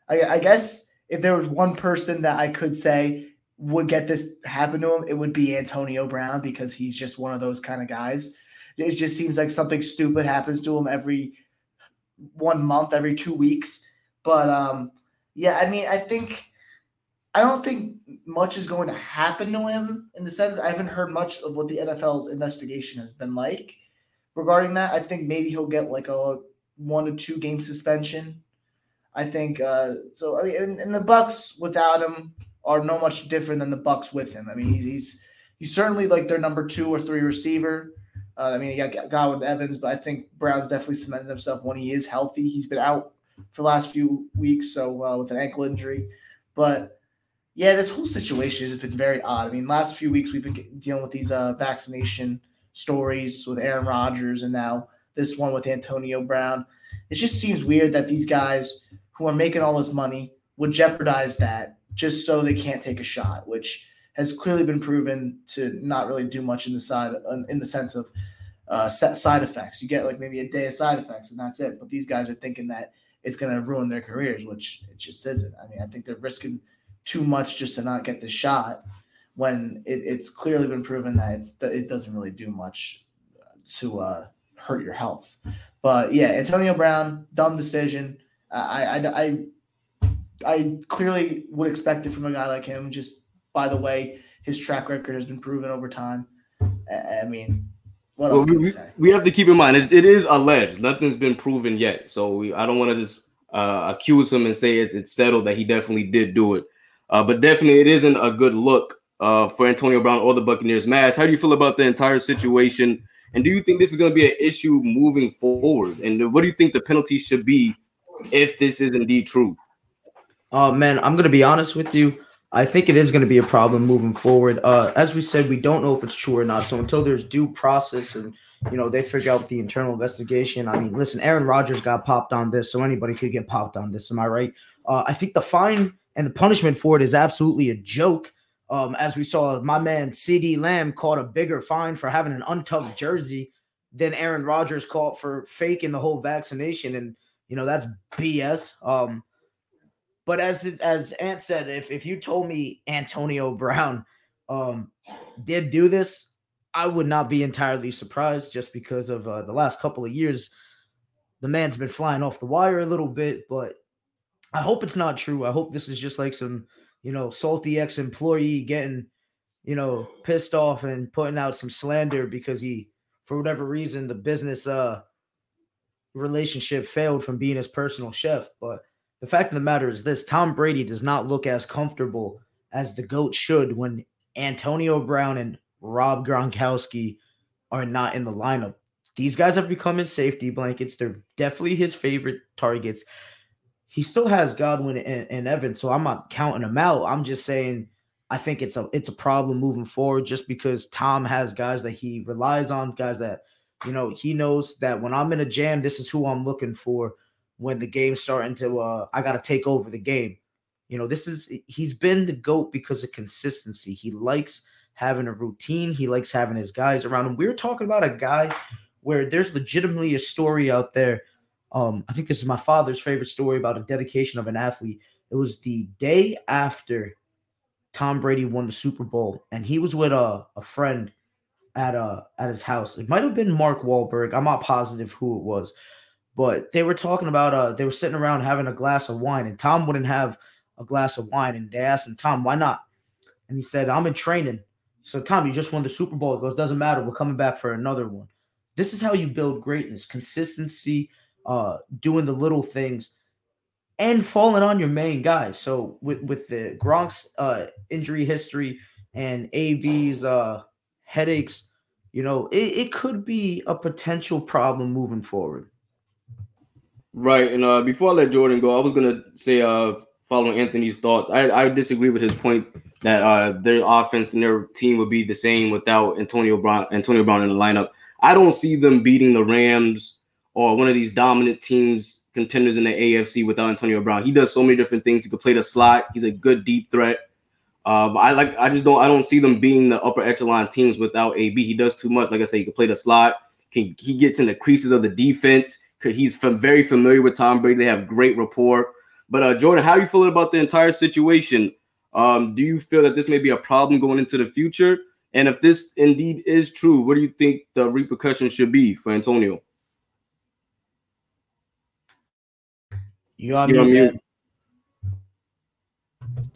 I, I guess, if there was one person that I could say would get this happen to him, it would be Antonio Brown because he's just one of those kind of guys it just seems like something stupid happens to him every one month, every two weeks. But um, yeah, I mean, I think I don't think much is going to happen to him in the sense that I haven't heard much of what the NFL's investigation has been like regarding that. I think maybe he'll get like a one to two game suspension. I think uh, so. I mean, and, and the Bucks without him are no much different than the Bucks with him. I mean, he's he's, he's certainly like their number two or three receiver. Uh, I mean, you got Godwin Evans, but I think Brown's definitely cemented himself when he is healthy. He's been out for the last few weeks, so uh, with an ankle injury. But yeah, this whole situation has been very odd. I mean, last few weeks we've been dealing with these uh, vaccination stories with Aaron Rodgers, and now this one with Antonio Brown. It just seems weird that these guys who are making all this money would jeopardize that just so they can't take a shot, which has clearly been proven to not really do much in the side in the sense of uh, side effects. You get like maybe a day of side effects and that's it. But these guys are thinking that it's going to ruin their careers, which it just isn't. I mean, I think they're risking too much just to not get the shot when it, it's clearly been proven that it's that it doesn't really do much to uh, hurt your health. But yeah, Antonio Brown, dumb decision. I, I, I, I clearly would expect it from a guy like him. Just by the way, his track record has been proven over time. I mean, what else well, we, we, have to keep in mind it, it is alleged. Nothing's been proven yet. So we, I don't want to just uh, accuse him and say it's, it's settled that he definitely did do it. Uh, but definitely, it isn't a good look uh, for Antonio Brown or the Buccaneers. Maz, how do you feel about the entire situation? And do you think this is going to be an issue moving forward? And what do you think the penalty should be if this is indeed true? Oh man, I'm going to be honest with you. I think it is going to be a problem moving forward. Uh, as we said, we don't know if it's true or not. So until there's due process and you know they figure out the internal investigation. I mean, listen, Aaron Rodgers got popped on this, so anybody could get popped on this. Am I right? Uh, I think the fine and the punishment for it is absolutely a joke. Um, as we saw, my man CeeDee Lamb caught a bigger fine for having an untucked jersey than Aaron Rodgers caught for faking the whole vaccination, and you know that's BS. Um, but as as Ant said, if if you told me Antonio [laughs] Brown um did do this, I would not be entirely surprised just because of uh, the last couple of years. The man's been flying off the wire a little bit, but I hope it's not true. I hope this is just like some, you know, salty ex employee getting, you know, pissed off and putting out some slander because he, for whatever reason, the business uh relationship failed from being his personal chef. But the fact of the matter is this Tom Brady does not look as comfortable as the GOAT should when Antonio Brown and Rob Gronkowski are not in the lineup. These guys have become his safety blankets. They're definitely his favorite targets. He still has Godwin and, and Evans, so I'm not counting him out. I'm just saying I think it's a it's a problem moving forward just because Tom has guys that he relies on, guys that you know he knows that when I'm in a jam, this is who I'm looking for when the game's starting to uh I gotta take over the game. You know, this is he's been the GOAT because of consistency. He likes having a routine, he likes having his guys around him. We are talking about a guy where there's legitimately a story out there. Um, I think this is my father's favorite story about a dedication of an athlete. It was the day after Tom Brady won the Super Bowl, and he was with a, a friend at uh at his house. It might have been Mark Wahlberg. I'm not positive who it was, but they were talking about uh they were sitting around having a glass of wine, and Tom wouldn't have a glass of wine, and they asked him, Tom, why not? And he said, I'm in training. So Tom, you just won the Super Bowl. It goes, doesn't matter. We're coming back for another one. This is how you build greatness: consistency, uh, doing the little things and falling on your main guy. So with with the Gronk's uh, injury history and AB's uh, headaches, you know, it, it could be a potential problem moving forward. Right, and uh, before I let Jordan go, I was gonna say, uh, following Anthony's thoughts, I, I disagree with his point that uh, their offense and their team would be the same without Antonio Brown, Antonio Brown in the lineup. I don't see them beating the Rams or one of these dominant teams contenders in the AFC without Antonio Brown. He does so many different things. He could play the slot. He's a good deep threat. Um, I like. I just don't. I don't see them being the upper echelon teams without AB. He does too much. Like I said, he could play the slot. Can he gets in the creases of the defense? He's very familiar with Tom Brady. They have great rapport. But uh, Jordan, how are you feeling about the entire situation? Um, do you feel that this may be a problem going into the future? And if this indeed is true, what do you think the repercussions should be for Antonio? You on You're mute.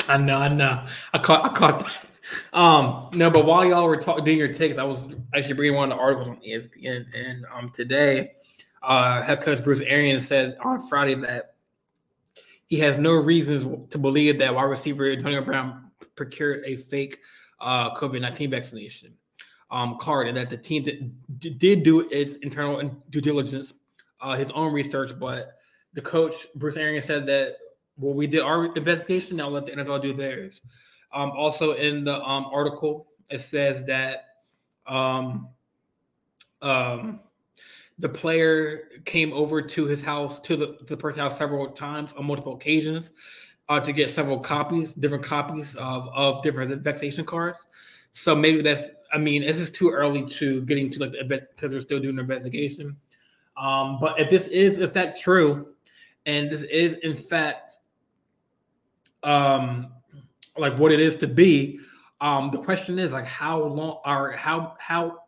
I know, I know. I caught, I caught that. Um, no, but while y'all were talking, doing your takes, I was actually reading one of the articles on ESPN, and um, today, uh, head coach Bruce Arians said on Friday that he has no reasons to believe that wide receiver Antonio Brown procured a fake uh, COVID nineteen vaccination um, card, and that the team that did do its internal due diligence, uh, his own research, but the coach Bruce Arians said that well, we did our investigation. Now let the NFL do theirs. Um, also in the um, article, it says that um, um, the player came over to his house to the to the person's house several times on multiple occasions uh, to get several copies, different copies of of different vexation cards. So maybe that's. I mean, this is too early to getting to like the events because they're still doing the investigation. Um, but if this is if that's true, and this is in fact um like what it is to be. Um the question is like how long or how how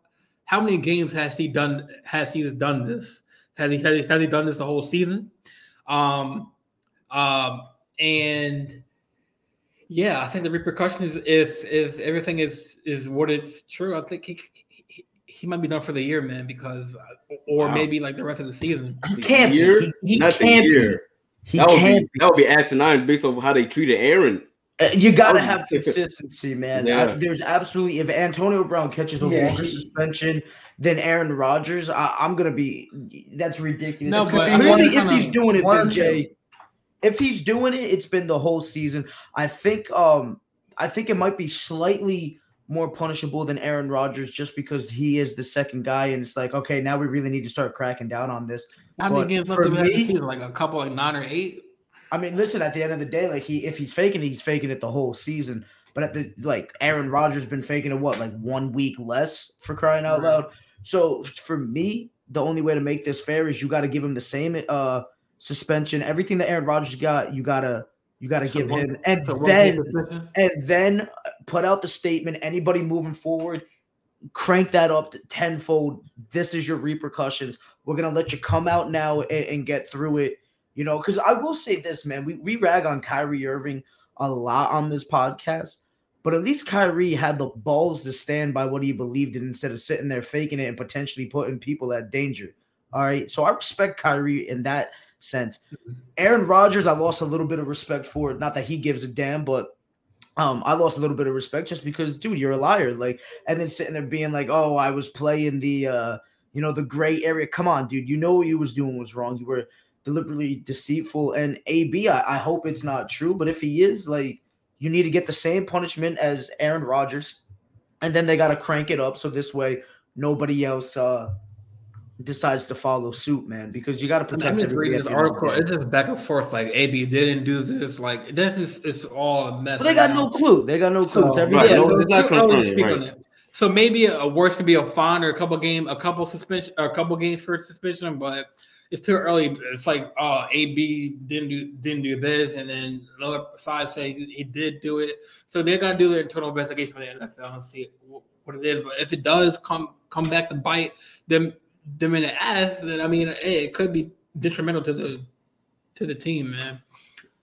how many games has he done has he done this? Has he has he, has he done this the whole season? Um um and yeah i think the repercussions if if everything is is what it's true i think he, he, he might be done for the year man because or wow. maybe like the rest of the season he can't year? be he, he can't be he that would can't. Be, that would be asinine based on how they treated Aaron. Uh, you gotta have consistency, man. Yeah. I, there's absolutely if Antonio Brown catches a yeah. longer suspension than Aaron Rodgers, I, am gonna be. That's ridiculous. No, but clearly, if he's doing it, Big J, if he's doing it, it's been the whole season. I think. Um, I think it might be slightly more punishable than Aaron Rodgers just because he is the second guy, and it's like, okay, now we really need to start cracking down on this. Games left to me. Like a couple, like nine or eight. I mean, listen. At the end of the day, like he, if he's faking, he's faking it the whole season. But at the like, Aaron Rodgers been faking it what, like one week less for crying out right. loud. So for me, the only way to make this fair is you got to give him the same uh suspension. Everything that Aaron Rodgers got, you gotta you got to so give one, him, and so then and then uh, put out the statement. Anybody moving forward, crank that up to tenfold. This is your repercussions. We're gonna let you come out now and, and get through it. You know, because I will say this, man. We we rag on Kyrie Irving a lot on this podcast, but at least Kyrie had the balls to stand by what he believed in instead of sitting there faking it and potentially putting people at danger. All right, so I respect Kyrie in that sense. Mm-hmm. Aaron Rodgers, I lost a little bit of respect for it. Not that he gives a damn, but um, I lost a little bit of respect just because, dude, you're a liar. Like, and then sitting there being like, oh, I was playing the, uh, you know, the gray area. Come on, dude. You know what you was doing was wrong. You were deliberately deceitful. And AB, I, I hope it's not true, but if he is, like, you need to get the same punishment as Aaron Rodgers, and then they got to crank it up so this way nobody else uh decides to follow suit, man, because you got to protect. I'm just reading this article. It's just back and forth. Like AB didn't do this. Like this is it's all a mess. But they got now. no clue. They got no clue. So, right. yeah, so it's not confirmed, right. So maybe a worse could be a fine or a couple game, a couple suspension, or a couple games for suspension, but it's too early. It's like, oh, AB didn't do didn't do this, and then another side say he did do it. So they're gonna do their internal investigation for the NFL and see what it is. But if it does come come back to bite them them in the ass, then I mean, it could be detrimental to the to the team, man.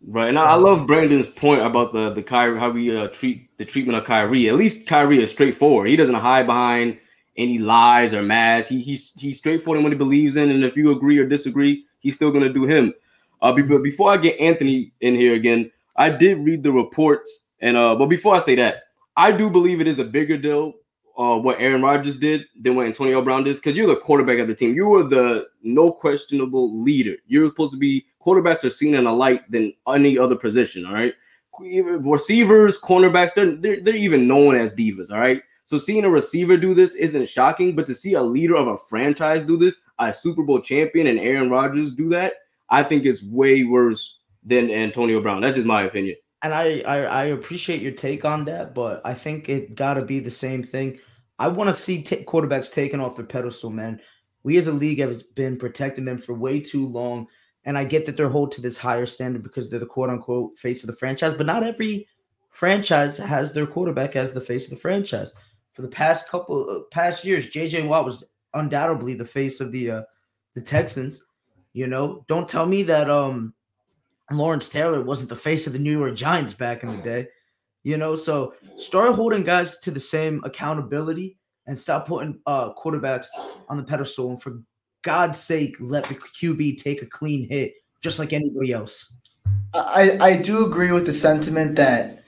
Right, and I love Brandon's point about the the Kyrie how we uh, treat the treatment of Kyrie. At least Kyrie is straightforward. He doesn't hide behind any lies or masks. He, he's he's straightforward in what he believes in, and if you agree or disagree, he's still gonna do him. Uh, but before I get Anthony in here again, I did read the reports, and uh, but before I say that, I do believe it is a bigger deal uh, what Aaron Rodgers did than what Antonio Brown did, because you're the quarterback of the team. You were the no questionable leader. You're supposed to be quarterbacks are seen in a light than any other position. All right, receivers, cornerbacks, they're, they're they're even known as divas. All right, so seeing a receiver do this isn't shocking, but to see a leader of a franchise do this, a Super Bowl champion and Aaron Rodgers do that, I think it's way worse than Antonio Brown. That's just my opinion. And I, I, I appreciate your take on that, but I think it got to be the same thing. I want to see t- quarterbacks taken off their pedestal, man. We as a league have been protecting them for way too long. And I get that they're held to this higher standard because they're the quote unquote face of the franchise, but not every franchise has their quarterback as the face of the franchise for the past couple uh, past years, JJ Watt was undoubtedly the face of the uh, the Texans. You know, don't tell me that um Lawrence Taylor wasn't the face of the New York Giants back in the day. You know, so start holding guys to the same accountability and stop putting uh quarterbacks on the pedestal. And for God's sake, let the QB take a clean hit just like anybody else. I, I do agree with the sentiment that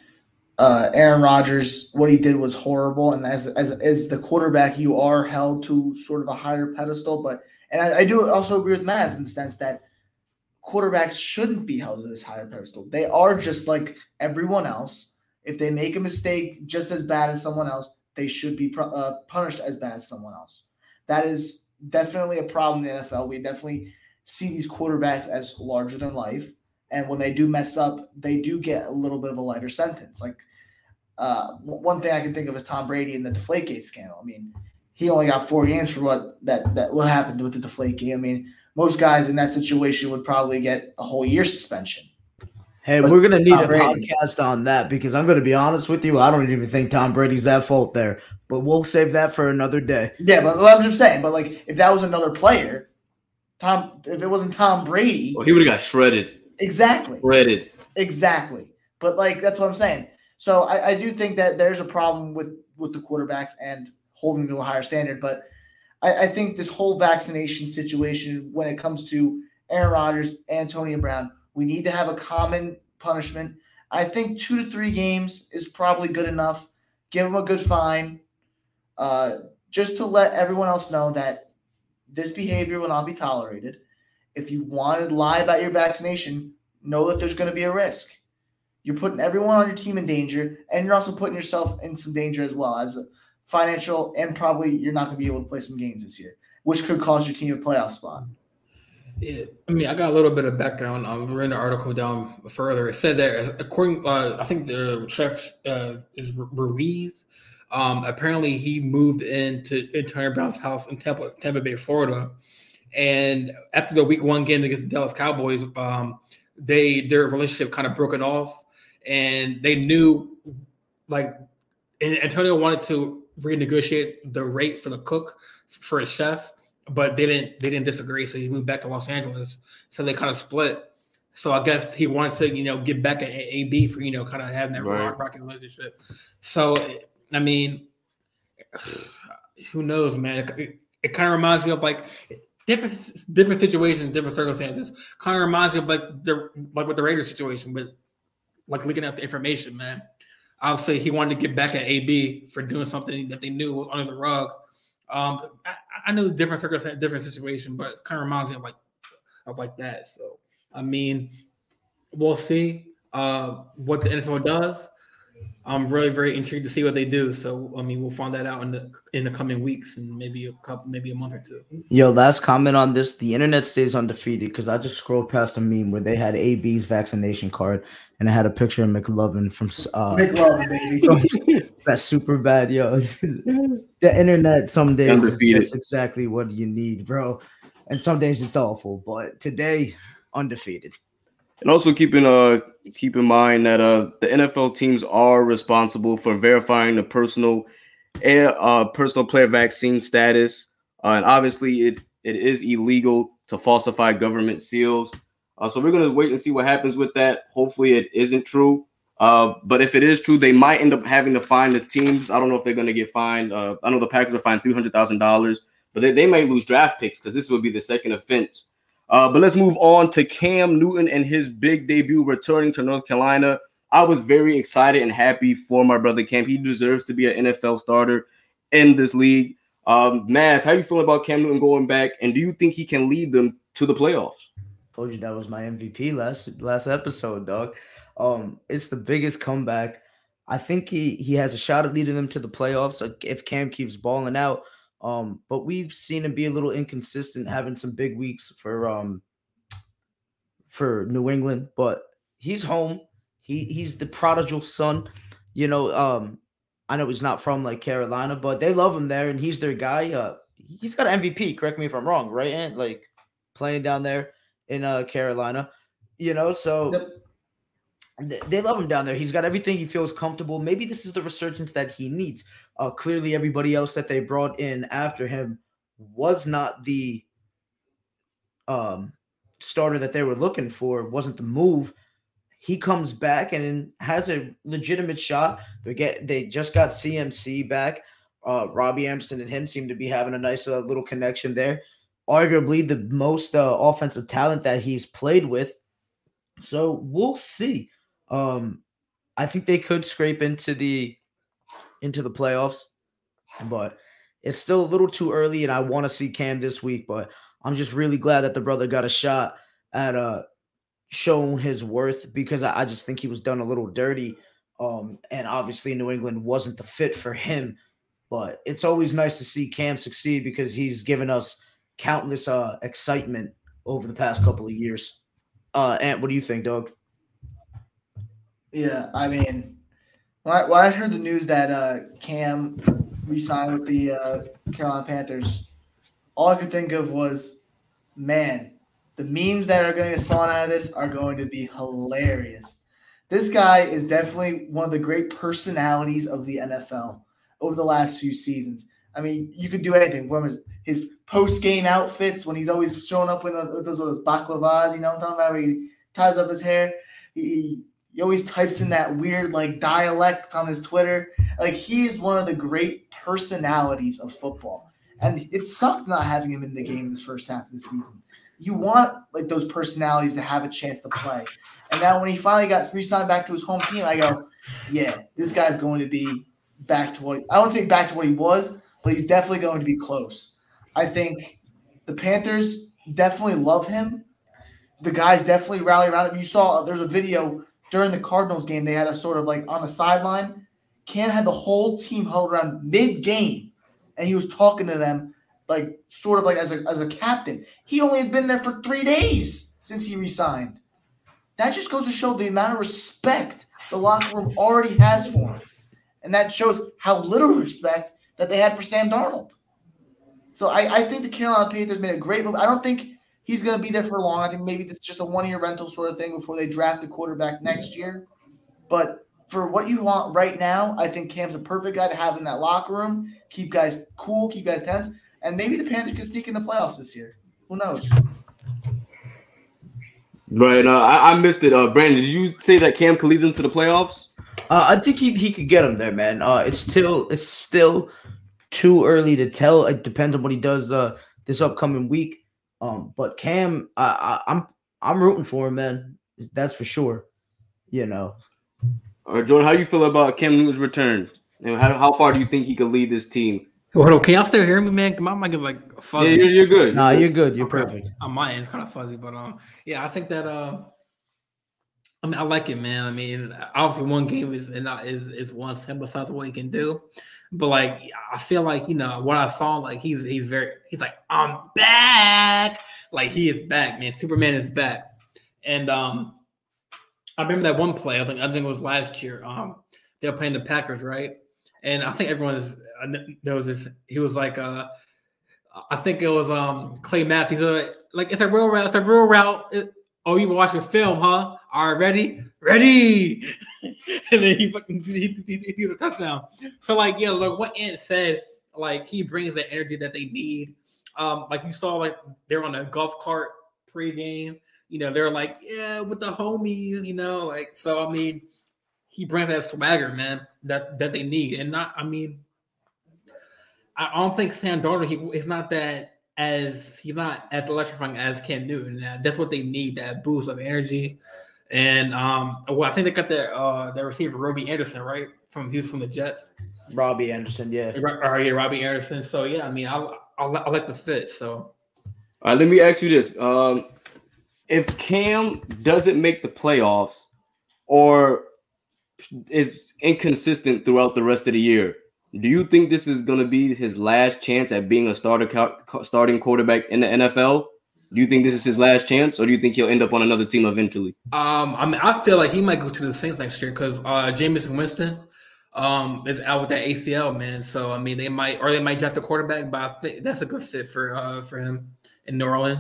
uh, Aaron Rodgers, what he did was horrible, and as, as as the quarterback, you are held to sort of a higher pedestal. But and I, I do also agree with Matt in the sense that quarterbacks shouldn't be held to this higher pedestal. They are just like everyone else. If they make a mistake just as bad as someone else, they should be uh, punished as bad as someone else. That is definitely a problem in the NFL. We definitely see these quarterbacks as larger than life. And when they do mess up, they do get a little bit of a lighter sentence. Like uh, one thing I can think of is Tom Brady and the Deflategate scandal. I mean, he only got four games for what that that what happened with the Deflategate. I mean, most guys in that situation would probably get a whole year suspension. Hey, but we're gonna need Tom a Brady. podcast on that because I'm gonna be honest with you. I don't even think Tom Brady's at fault there, but we'll save that for another day. Yeah, but I'm just saying. But like, if that was another player, Tom, if it wasn't Tom Brady, well, he would have got shredded. Exactly. Shredded. Exactly. But like, that's what I'm saying. So I, I, do think that there's a problem with with the quarterbacks and holding to a higher standard. But I, I think this whole vaccination situation, when it comes to Aaron Rodgers, and Antonio Brown, we need to have a common punishment. I think two to three games is probably good enough. Give them a good fine, uh, just to let everyone else know that this behavior will not be tolerated. If you want to lie about your vaccination, know that there's going to be a risk. You're putting everyone on your team in danger, and you're also putting yourself in some danger as well as a financial, and probably you're not going to be able to play some games this year, which could cost your team a playoff spot. Yeah, I mean, I got a little bit of background. I'm reading the article down further. It said that according, uh, I think the chef uh, is Ruiz. Um, apparently, he moved into Antonio Brown's house in Tampa, Tampa Bay, Florida, and after the Week One game against the Dallas Cowboys, um, they their relationship kind of broken off and they knew like Antonio wanted to renegotiate the rate for the cook for a chef, but they didn't they didn't disagree. So he moved back to Los Angeles. So they kind of split. So I guess he wanted to, you know, get back at AB for, you know, kind of having that right. rocket relationship. So I mean, [sighs] who knows, man? It, it, it kind of reminds me of like different different situations, different circumstances. Kind of reminds me of like the like with the Raiders situation, but like looking at the information, man. Obviously, he wanted to get back at AB for doing something that they knew was under the rug. Um, I, I know different circumstance, different situation, but it kind of reminds me of like stuff like that. So I mean, we'll see uh, what the NFL does. I'm really very intrigued to see what they do. So I mean, we'll find that out in the in the coming weeks and maybe a couple, maybe a month or two. Yo, last comment on this: the internet stays undefeated because I just scrolled past a meme where they had AB's vaccination card and it had a picture of McLovin from uh, McLovin, baby. [laughs] that's super bad, yo. [laughs] the internet some days undefeated. is just exactly what you need, bro, and some days it's awful. But today, undefeated. And also keep in uh keep in mind that uh the NFL teams are responsible for verifying the personal uh personal player vaccine status. Uh, and obviously it it is illegal to falsify government seals. Uh, so we're gonna wait and see what happens with that. Hopefully it isn't true. Uh, but if it is true, they might end up having to fine the teams. I don't know if they're gonna get fined. Uh, I know the Packers are fined three hundred thousand dollars, but they, they might lose draft picks because this would be the second offense uh, but let's move on to Cam Newton and his big debut returning to North Carolina. I was very excited and happy for my brother Cam. He deserves to be an NFL starter in this league. Um, Maz, how are you feeling about Cam Newton going back? And do you think he can lead them to the playoffs? Told you that was my MVP last last episode, dog. Um, it's the biggest comeback. I think he he has a shot at leading them to the playoffs if Cam keeps balling out. Um, but we've seen him be a little inconsistent, having some big weeks for um for New England. But he's home. He he's the prodigal son. You know, um, I know he's not from like Carolina, but they love him there, and he's their guy. Uh, he's got an MVP. Correct me if I'm wrong, right? And like playing down there in uh Carolina, you know. So yep they love him down there. He's got everything. He feels comfortable. Maybe this is the resurgence that he needs. Uh, clearly, everybody else that they brought in after him was not the um, starter that they were looking for. wasn't the move. He comes back and has a legitimate shot. They get they just got CMC back. Uh, Robbie Anderson and him seem to be having a nice uh, little connection there. Arguably the most uh, offensive talent that he's played with. So we'll see. Um, I think they could scrape into the into the playoffs, but it's still a little too early, and I want to see Cam this week. But I'm just really glad that the brother got a shot at uh showing his worth because I, I just think he was done a little dirty. Um, and obviously New England wasn't the fit for him. But it's always nice to see Cam succeed because he's given us countless uh excitement over the past couple of years. Uh, Ant, what do you think, Doug? Yeah, I mean, when I, when I heard the news that uh, Cam re-signed with the uh, Carolina Panthers, all I could think of was, man, the memes that are going to spawn out of this are going to be hilarious. This guy is definitely one of the great personalities of the NFL over the last few seasons. I mean, you could do anything. From his, his post-game outfits when he's always showing up with those, those baklavas, you know I'm talking about, where he ties up his hair. He, he always types in that weird like dialect on his Twitter. Like he's one of the great personalities of football. And it sucked not having him in the game this first half of the season. You want like those personalities to have a chance to play. And now when he finally got re-signed back to his home team, I go, yeah, this guy's going to be back to what I won't say back to what he was, but he's definitely going to be close. I think the Panthers definitely love him. The guys definitely rally around him. You saw there's a video during the Cardinals game, they had a sort of like on the sideline. Cam had the whole team huddled around mid game, and he was talking to them like sort of like as a as a captain. He only had been there for three days since he resigned. That just goes to show the amount of respect the locker room already has for him, and that shows how little respect that they had for Sam Darnold. So I, I think the Carolina Panthers made a great move. I don't think he's going to be there for long. I think maybe this is just a one year rental sort of thing before they draft a quarterback next year. But for what you want right now, I think Cam's a perfect guy to have in that locker room. Keep guys cool, keep guys tense, and maybe the Panthers can sneak in the playoffs this year. Who knows? Right. Uh, I, I, missed it. Uh, Brandon, did you say that Cam could lead them to the playoffs? Uh, I think he, he could get them there, man. Uh, it's still it's still too early to tell. It depends on what he does uh, this upcoming week. Um, but Cam, I, I, I'm I'm rooting for him, man. That's for sure. You know. All right, Jordan, how do you feel about Cam Newton's return? And how, how far do you think he could lead this team Hold on, can y'all still hear me, man? My mic is like fuzzy. Yeah, you're, you're good. Nah, you're good. You're okay. perfect. On my end, it's kind of fuzzy, but um, yeah, I think that uh, I mean, I like it, man. I mean, obviously, one game is not is is one sample size of what he can do, but like, I feel like you know what I saw, like he's he's very he's like I'm back, like he is back, man. Superman is back, and um, I remember that one play. I think I think it was last year. Um, they were playing the Packers, right? And I think everyone is knows this. He was like, uh, I think it was um Clay Matthews. Uh, like it's a real route. It's a real route. It, oh, you watching film, huh? All right, ready, ready. [laughs] and then he fucking he, he, he, threw the touchdown. So like, yeah, like what Ant said, like he brings the energy that they need. Um, like you saw, like they're on a golf cart pregame. You know, they're like, yeah, with the homies. You know, like so. I mean, he brings that swagger, man, that that they need, and not. I mean, I don't think Sam Darnold. He is not that as he's not as electrifying as Cam Newton. That's what they need. That boost of energy. And um, well, I think they got their uh their receiver Robbie Anderson, right? From he was from the Jets. Robbie Anderson, yeah. Or yeah, Robbie Anderson. So yeah, I mean, I I, I like the fit. So. All right, let me ask you this: um, If Cam doesn't make the playoffs, or is inconsistent throughout the rest of the year. Do you think this is going to be his last chance at being a starter starting quarterback in the NFL? Do you think this is his last chance, or do you think he'll end up on another team eventually? Um, I mean, I feel like he might go to the Saints next year because uh, Winston um is out with that ACL, man. So I mean, they might or they might draft a quarterback, but I think that's a good fit for uh for him in New Orleans.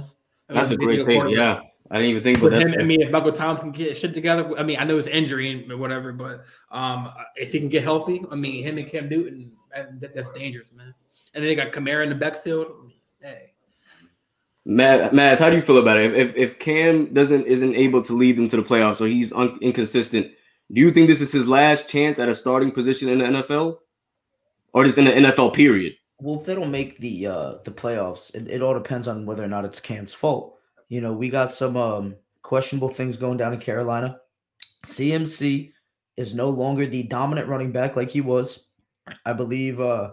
I mean, that's a great pick, yeah. I didn't even think about that. I mean, if Michael Thomas can get shit together, I mean, I know it's injury and whatever, but um, if he can get healthy, I mean, him and Cam Newton, that, that's dangerous, man. And then they got Kamara in the backfield. Hey. Matt, Matt, how do you feel about it? If if Cam doesn't isn't able to lead them to the playoffs, or he's un- inconsistent, do you think this is his last chance at a starting position in the NFL, or just in the NFL period? Well, if they don't make the uh the playoffs, it, it all depends on whether or not it's Cam's fault. You know, we got some um, questionable things going down in Carolina. CMC is no longer the dominant running back like he was. I believe uh,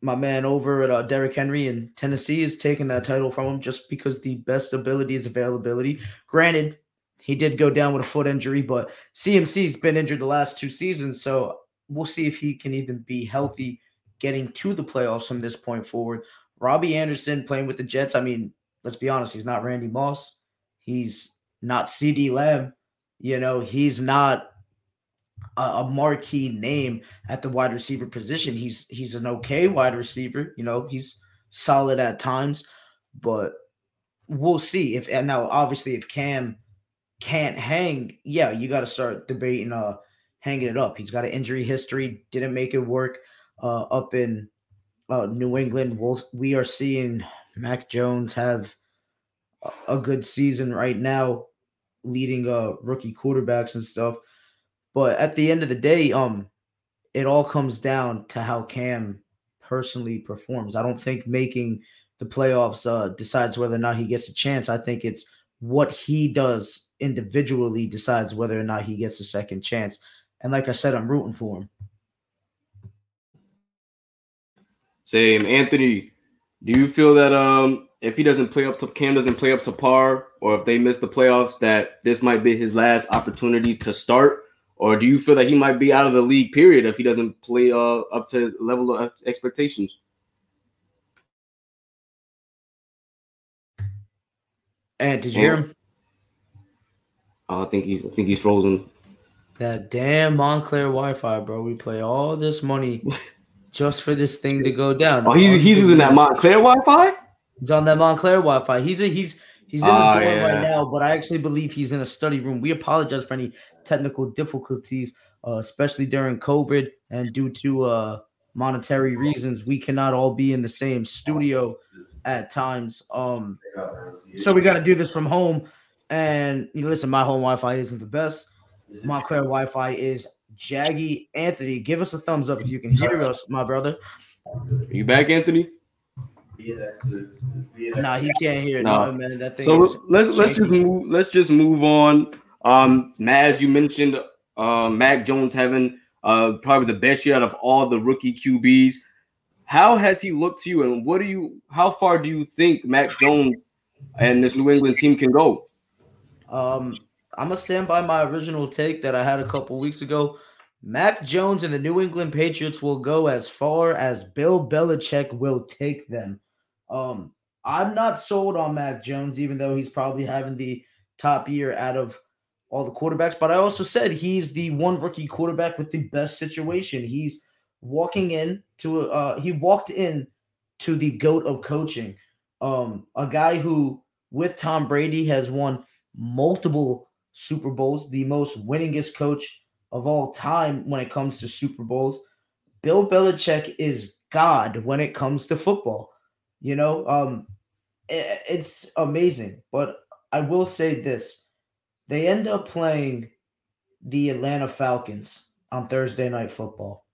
my man over at uh, Derrick Henry in Tennessee is taking that title from him just because the best ability is availability. Granted, he did go down with a foot injury, but CMC's been injured the last two seasons, so we'll see if he can even be healthy getting to the playoffs from this point forward. Robbie Anderson playing with the Jets. I mean, let's be honest, he's not Randy Moss. He's not CeeDee Lamb. You know, he's not a, a, marquee name at the wide receiver position. He's he's an okay wide receiver. You know, he's solid at times, but we'll see if and now obviously if Cam can't hang, yeah, you got to start debating uh hanging it up. He's got an injury history, didn't make it work uh up in uh, New England. We'll, we are seeing Mac Jones have a good season right now, leading uh rookie quarterbacks and stuff. But at the end of the day, um, it all comes down to how Cam personally performs. I don't think making the playoffs uh decides whether or not he gets a chance. I think it's what he does individually decides whether or not he gets a second chance. And like I said, I'm rooting for him. Same, Anthony. Do you feel that um if he doesn't play up to Cam doesn't play up to par, or if they miss the playoffs, that this might be his last opportunity to start? Or do you feel that he might be out of the league period if he doesn't play uh, up to level of expectations? And did you hear him? I think he's I think he's frozen. That damn Montclair Wi-Fi, bro. We play all this money [laughs] just for this thing to go down. Oh, he's he's using that Montclair Wi-Fi. He's on that Montclair Wi-Fi. He's a, he's he's in the oh, dorm yeah. right now, but I actually believe he's in a study room. We apologize for any technical difficulties, uh, especially during COVID and due to uh, monetary reasons. We cannot all be in the same studio at times. Um, so we got to do this from home. And listen, my home Wi-Fi isn't the best. Montclair Wi-Fi is Jaggy Anthony, give us a thumbs up if you can hear us, my brother. Are you back, Anthony? Yeah. Nah, he can't hear. No, no man, that thing. So let's let's just move. Let's just move on. Um, Maz, you mentioned uh, Mac Jones having uh probably the best year out of all the rookie QBs. how has he looked to you, and what do you? How far do you think Mac Jones and this New England team can go? Um, I'm gonna stand by my original take that I had a couple weeks ago. Mac Jones and the New England Patriots will go as far as Bill Belichick will take them. Um, I'm not sold on Mac Jones, even though he's probably having the top year out of all the quarterbacks. But I also said he's the one rookie quarterback with the best situation. He's walking in to uh he walked in to the goat of coaching. Um, a guy who with Tom Brady has won multiple Super Bowls, the most winningest coach of all time when it comes to Super Bowls. Bill Belichick is God when it comes to football. You know, um, it, it's amazing. But I will say this: they end up playing the Atlanta Falcons on Thursday Night Football.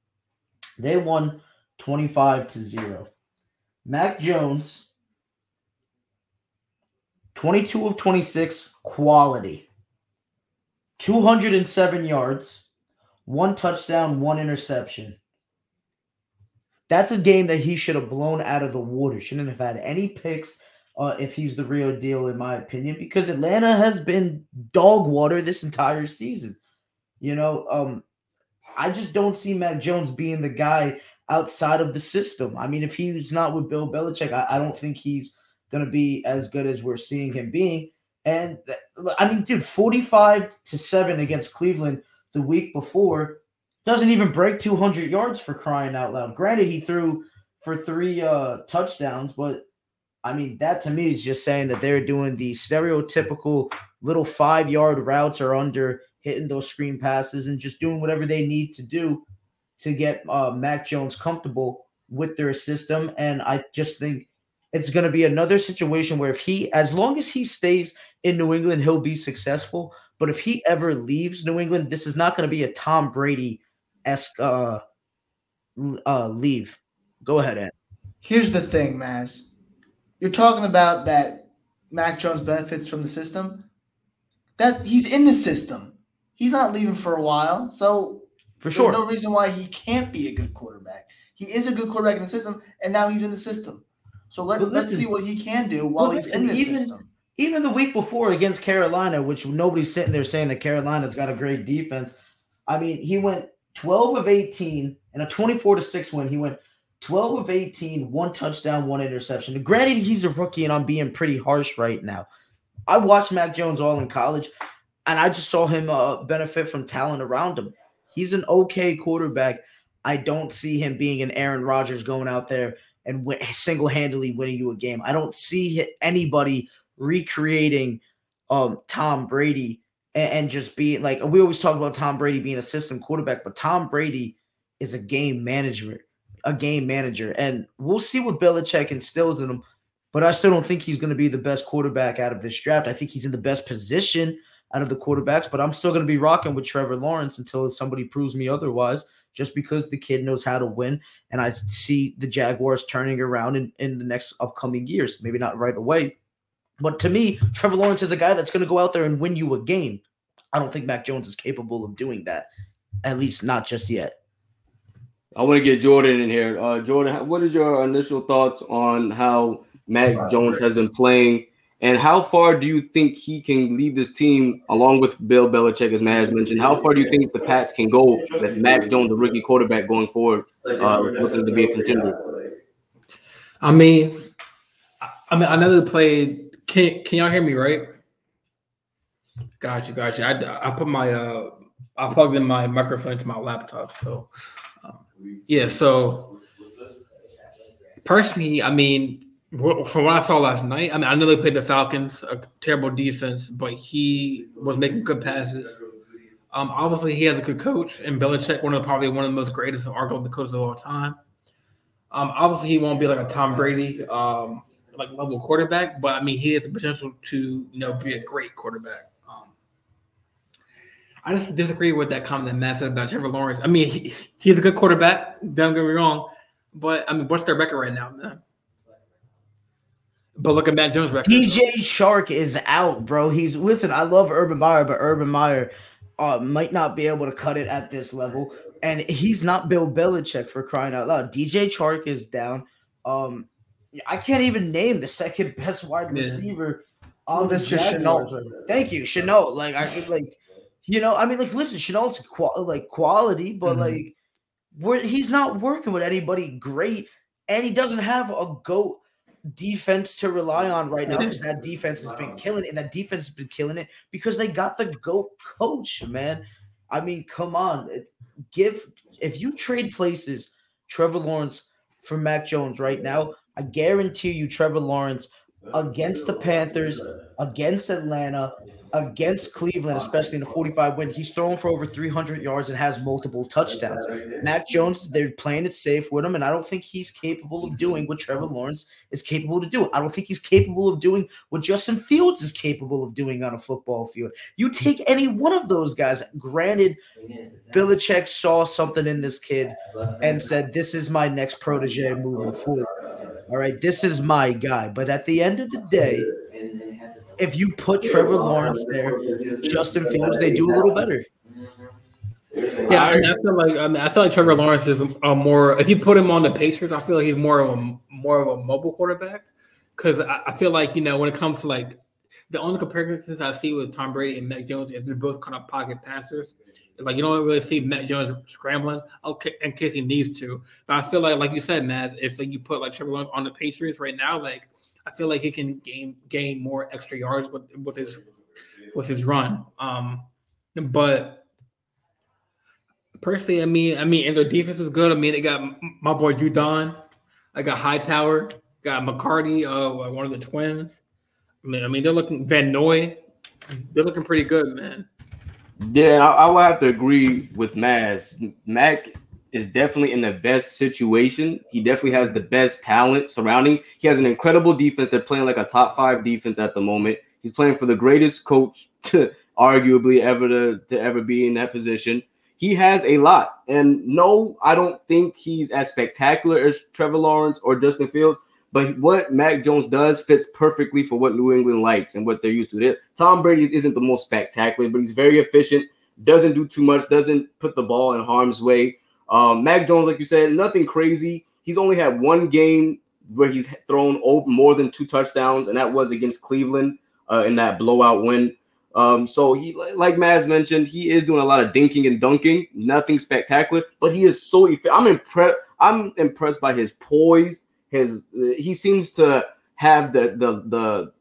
They won twenty-five to zero. Mac Jones, twenty-two of twenty-six, quality. 207 yards, one touchdown, one interception. That's a game that he should have blown out of the water. Shouldn't have had any picks uh, if he's the real deal, in my opinion, because Atlanta has been dog water this entire season. You know, um, I just don't see Mac Jones being the guy outside of the system. I mean, if he's not with Bill Belichick, I, I don't think he's going to be as good as we're seeing him being. And I mean, dude, 45 to 7 against Cleveland the week before doesn't even break 200 yards for crying out loud. Granted, he threw for three uh, touchdowns, but I mean, that to me is just saying that they're doing the stereotypical little five yard routes or under, hitting those screen passes and just doing whatever they need to do to get uh, Mac Jones comfortable with their system. And I just think it's going to be another situation where if he, as long as he stays in New England, he'll be successful. But if he ever leaves New England, this is not going to be a Tom Brady esque uh, uh, leave. Go ahead, Ed. Here's the thing, Maz. You're talking about that Mac Jones benefits from the system. That he's in the system. He's not leaving for a while. So for sure, no reason why he can't be a good quarterback. He is a good quarterback in the system, and now he's in the system. So let, let's see what he can do while he's in the even, system. Even the week before against Carolina, which nobody's sitting there saying that Carolina's got a great defense. I mean, he went 12 of 18 and a 24 to 6 win. He went 12 of 18, one touchdown, one interception. Granted, he's a rookie and I'm being pretty harsh right now. I watched Mac Jones all in college and I just saw him uh, benefit from talent around him. He's an okay quarterback. I don't see him being an Aaron Rodgers going out there and win- single handedly winning you a game. I don't see anybody recreating um, Tom Brady and, and just being like we always talk about Tom Brady being a system quarterback, but Tom Brady is a game manager, a game manager, and we'll see what Belichick instills in him. But I still don't think he's going to be the best quarterback out of this draft. I think he's in the best position out of the quarterbacks, but I'm still going to be rocking with Trevor Lawrence until somebody proves me otherwise. Just because the kid knows how to win, and I see the Jaguars turning around in, in the next upcoming years. Maybe not right away, but to me, Trevor Lawrence is a guy that's going to go out there and win you a game. I don't think Mac Jones is capable of doing that, at least not just yet. I want to get Jordan in here. Uh, Jordan, what is your initial thoughts on how Mac Jones has been playing, and how far do you think he can lead this team along with Bill Belichick, as Matt has mentioned? How far do you think the Pats can go with Mac Jones, the rookie quarterback, going forward, uh, looking to be a contender? I mean, I mean, I know they played can Can y'all hear me? Right? Gotcha, gotcha. I I put my uh I plugged in my microphone into my laptop. So um, yeah. So personally, I mean, from what I saw last night, I mean, I know they played the Falcons, a terrible defense, but he was making good passes. Um, obviously, he has a good coach, and Belichick, one of probably one of the most greatest, arguably the coaches of all time. Um, obviously, he won't be like a Tom Brady. Um, like level quarterback, but I mean he has the potential to you know be a great quarterback. Um, I just disagree with that comment that Matt said about Trevor Lawrence. I mean he, he's a good quarterback. Don't get me wrong, but I mean what's their record right now, man? But look at Mac Jones' record. DJ Chark is out, bro. He's listen. I love Urban Meyer, but Urban Meyer uh, might not be able to cut it at this level. And he's not Bill Belichick for crying out loud. DJ Chark is down. Um, I can't even name the second [laughs] best wide receiver yeah. on well, the Jaguars. Thank you, Shenault. Like I like, you know, I mean, like, listen, Shenault's qual- like quality, but mm-hmm. like, where he's not working with anybody great, and he doesn't have a goat defense to rely on right now because that defense has been killing it, and that defense has been killing it because they got the GOAT coach, man. I mean, come on. Give if you trade places Trevor Lawrence for Mac Jones right now, I guarantee you Trevor Lawrence against the Panthers, against Atlanta, against Cleveland, especially in the 45 win. He's thrown for over 300 yards and has multiple touchdowns. Mac Jones, they're playing it safe with him, and I don't think he's capable of doing what Trevor Lawrence is capable to do. I don't think he's capable of doing what Justin Fields is capable of doing on a football field. You take any one of those guys, granted, Belichick saw something in this kid and said, This is my next protege moving forward. All right, this is my guy. But at the end of the day, if you put Trevor Lawrence there, Justin Fields, they do a little better. Yeah, I, mean, I feel like I mean I feel like Trevor Lawrence is a more if you put him on the Pacers, I feel like he's more of a more of a mobile quarterback because I, I, feel like you know when it comes to like the only comparisons I see with Tom Brady and Mac Jones is they're both kind of pocket passers. Like you don't really see Mac Jones scrambling, in case he needs to. But I feel like, like you said, Maz, if like, you put like Trevor Lawrence on the Patriots right now, like I feel like he can gain gain more extra yards with with his with his run. Um, but personally, I mean, I mean, and their defense is good. I mean, they got my boy Judon. I got Hightower. Got McCourty, uh, one of the twins. I mean, I mean, they're looking Van Noy. They're looking pretty good, man. Yeah, I, I will have to agree with Maz. Mac is definitely in the best situation. He definitely has the best talent surrounding. He has an incredible defense. They're playing like a top five defense at the moment. He's playing for the greatest coach [laughs] to arguably ever to, to ever be in that position. He has a lot. And no, I don't think he's as spectacular as Trevor Lawrence or Justin Fields. But what Mac Jones does fits perfectly for what New England likes and what they're used to. Tom Brady isn't the most spectacular, but he's very efficient, doesn't do too much, doesn't put the ball in harm's way. Um, Mac Jones, like you said, nothing crazy. He's only had one game where he's thrown over more than two touchdowns, and that was against Cleveland uh, in that blowout win. Um, so he, like Maz mentioned, he is doing a lot of dinking and dunking. Nothing spectacular, but he is so. Eff- I'm impressed. I'm impressed by his poise. His he seems to have the the the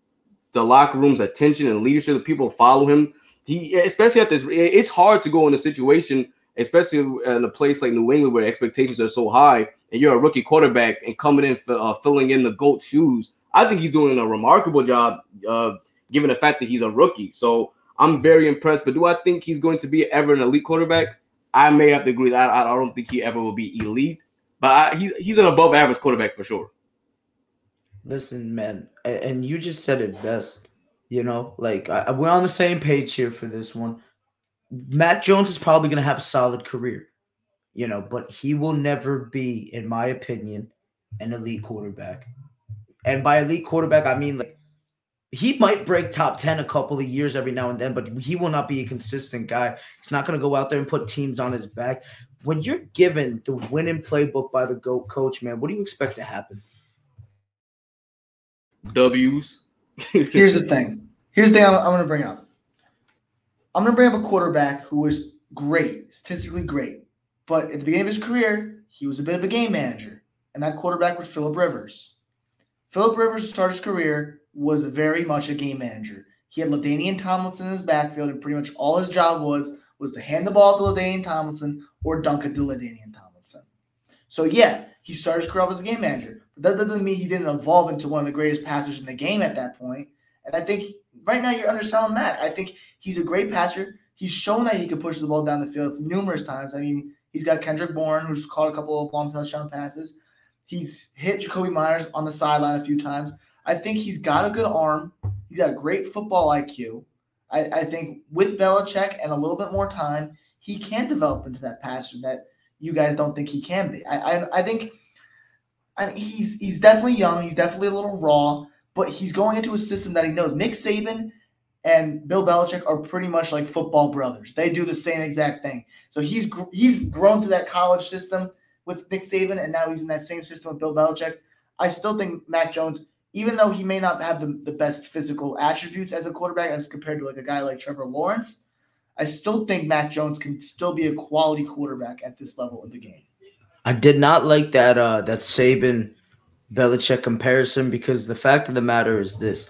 the locker room's attention and leadership. The people follow him. He especially at this. It's hard to go in a situation especially in a place like New England where expectations are so high, and you're a rookie quarterback and coming in uh, filling in the GOAT shoes. I think he's doing a remarkable job, uh, given the fact that he's a rookie. So I'm very impressed. But do I think he's going to be ever an elite quarterback? I may have to agree that I, I don't think he ever will be elite, but I, he's he's an above average quarterback for sure. Listen, man, and you just said it best. You know, like I, we're on the same page here for this one. Mac Jones is probably going to have a solid career, you know, but he will never be, in my opinion, an elite quarterback. And by elite quarterback, I mean like he might break top 10 a couple of years every now and then, but he will not be a consistent guy. He's not going to go out there and put teams on his back. When you're given the winning playbook by the GOAT coach, man, what do you expect to happen? W's. [laughs] Here's the thing. Here's the thing I'm, I'm going to bring up. I'm going to bring up a quarterback who was great, statistically great. But at the beginning of his career, he was a bit of a game manager. And that quarterback was Philip Rivers. Philip Rivers, to start his career, was very much a game manager. He had LaDainian Tomlinson in his backfield, and pretty much all his job was was to hand the ball to LaDainian Tomlinson or dunk it to LaDainian Tomlinson. So yeah, he started his career as a game manager. But that doesn't mean he didn't evolve into one of the greatest passers in the game at that point. And I think right now you're underselling Matt. I think he's a great passer. He's shown that he can push the ball down the field numerous times. I mean, he's got Kendrick Bourne, who's caught a couple of long touchdown passes. He's hit Jakobi Meyers on the sideline a few times. I think he's got a good arm. He's got great football IQ. I, I think with Belichick and a little bit more time, he can develop into that passer that you guys don't think he can be. I I, I think I mean, he's he's definitely young. He's definitely a little raw but he's going into a system that he knows. Nick Saban and Bill Belichick are pretty much like football brothers. They do the same exact thing. So he's he's grown through that college system with Nick Saban, and now he's in that same system with Bill Belichick. I still think Mac Jones, even though he may not have the, the best physical attributes as a quarterback as compared to like a guy like Trevor Lawrence, I still think Mac Jones can still be a quality quarterback at this level of the game. I did not like that uh that Saban Belichick comparison because the fact of the matter is this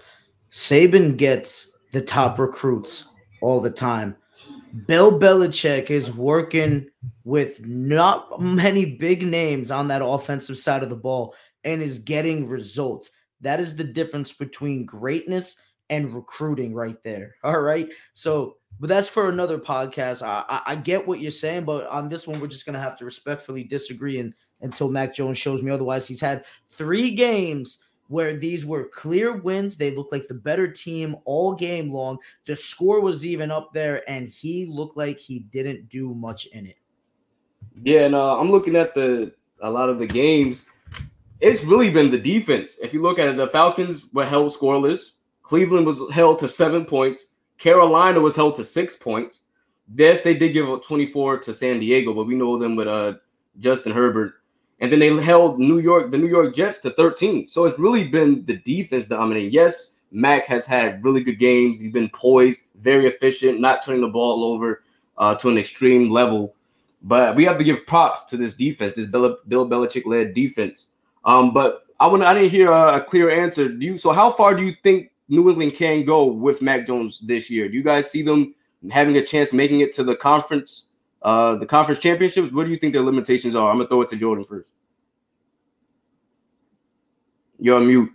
Saban gets the top recruits all the time. Bill Belichick is working with not many big names on that offensive side of the ball and is getting results. That is the difference between greatness and recruiting right there. [laughs] All right. So, but that's for another podcast. I, I, I get what you're saying, but on this one, we're just going to have to respectfully disagree and until Mac Jones shows me otherwise. He's had three games where these were clear wins. They looked like the better team all game long. The score was even up there, and he looked like he didn't do much in it. Yeah, and uh, I'm looking at the a lot of the games. It's really been the defense. If you look at it, the Falcons were held scoreless. Cleveland was held to seven points. Carolina was held to six points. Yes, they did give up 24 to San Diego, but we know them with uh, Justin Herbert and then they held New York, the New York Jets to 13. So it's really been the defense dominating. Yes, Mac has had really good games. He's been poised, very efficient, not turning the ball over uh, to an extreme level. But we have to give props to this defense, this Bill Belichick led defense. Um, but I want I didn't hear a, a, clear answer. Do you so how far do you think New England can go with Mac Jones this year? Do you guys see them having a chance making it to the conference uh, the conference championships, what do you think their limitations are? I'm gonna throw it to Jordan first. You're on mute.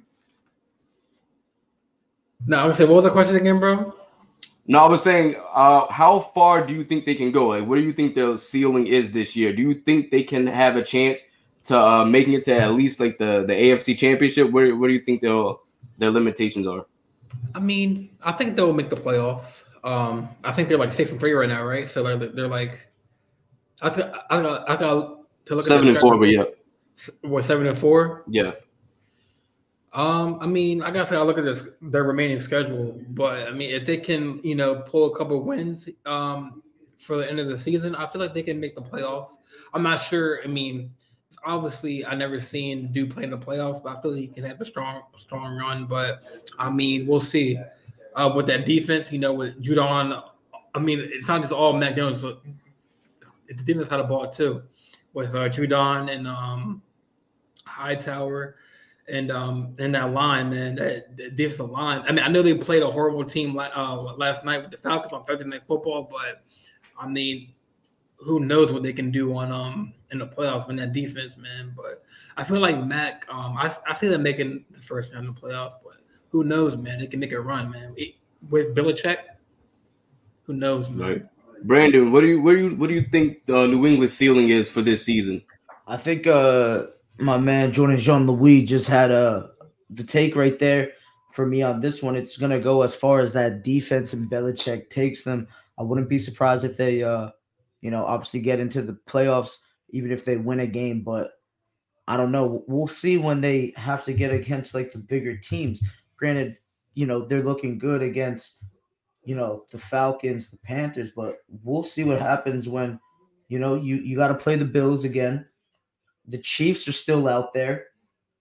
No, I'm gonna say, what was the question again, bro? No, I was saying, uh, how far do you think they can go? Like, what do you think their ceiling is this year? Do you think they can have a chance to uh, making it to at least like the the AFC Championship? Where where do you think their their limitations are? I mean, I think they'll make the playoffs. Um, I think they're like six and three right now, right? So they're they're like I th- I got I got to look seven at and four, but yeah, what seven and four? Yeah. Um, I mean, I gotta say, I look at this their remaining schedule, but I mean, if they can, you know, pull a couple wins, um, for the end of the season, I feel like they can make the playoffs. I'm not sure. I mean, obviously, I never seen do play in the playoffs, but I feel like he can have a strong, strong run. But I mean, we'll see. Uh, with that defense, you know, with Judon, I mean, it's not just all Mac Jones the defense had a ball too, with uh, Judon and um, Hightower and um and that line, man, that, that defensive line. I mean, I know they played a horrible team uh, last night with the Falcons on Thursday Night Football, but I mean, who knows what they can do on um in the playoffs when that defense, man. But I feel like Mac, um, I, I see them making the first round of the playoffs, but who knows, man? They can make a run, man. It, with Belichick, who knows, man? Right. Brandon, what do you what do you what do you think the New England ceiling is for this season? I think uh my man Jordan Jean Louis just had a uh, the take right there for me on this one. It's gonna go as far as that defense and Belichick takes them. I wouldn't be surprised if they uh you know obviously get into the playoffs, even if they win a game, but I don't know. We'll see when they have to get against like the bigger teams. Granted, you know, they're looking good against you know, the Falcons, the Panthers, but we'll see what happens when, you know, you you got to play the Bills again. The Chiefs are still out there.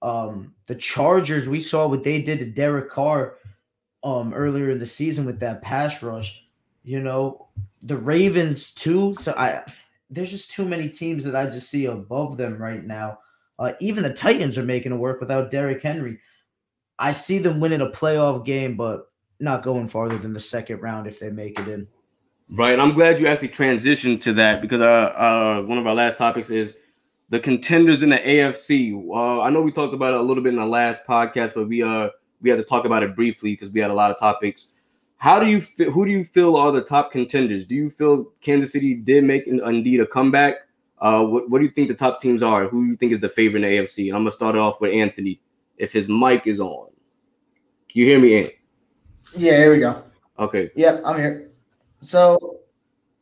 Um, the Chargers, we saw what they did to Derek Carr um earlier in the season with that pass rush. You know, the Ravens too. So I there's just too many teams that I just see above them right now. Uh, even the Titans are making it work without Derrick Henry. I see them winning a playoff game, but not going farther than the second round if they make it in. Right. I'm glad you actually transitioned to that because uh, uh, one of our last topics is the contenders in the AFC. Uh, I know we talked about it a little bit in the last podcast, but we uh we had to talk about it briefly because we had a lot of topics. How do you feel, who do you feel are the top contenders? Do you feel Kansas City did make indeed a comeback? Uh, what, what do you think the top teams are? Who do you think is the favorite in the AFC? And I'm gonna start off with Anthony. If his mic is on, can you hear me, Ant? Yeah, here we go. Okay. Yep, I'm here. So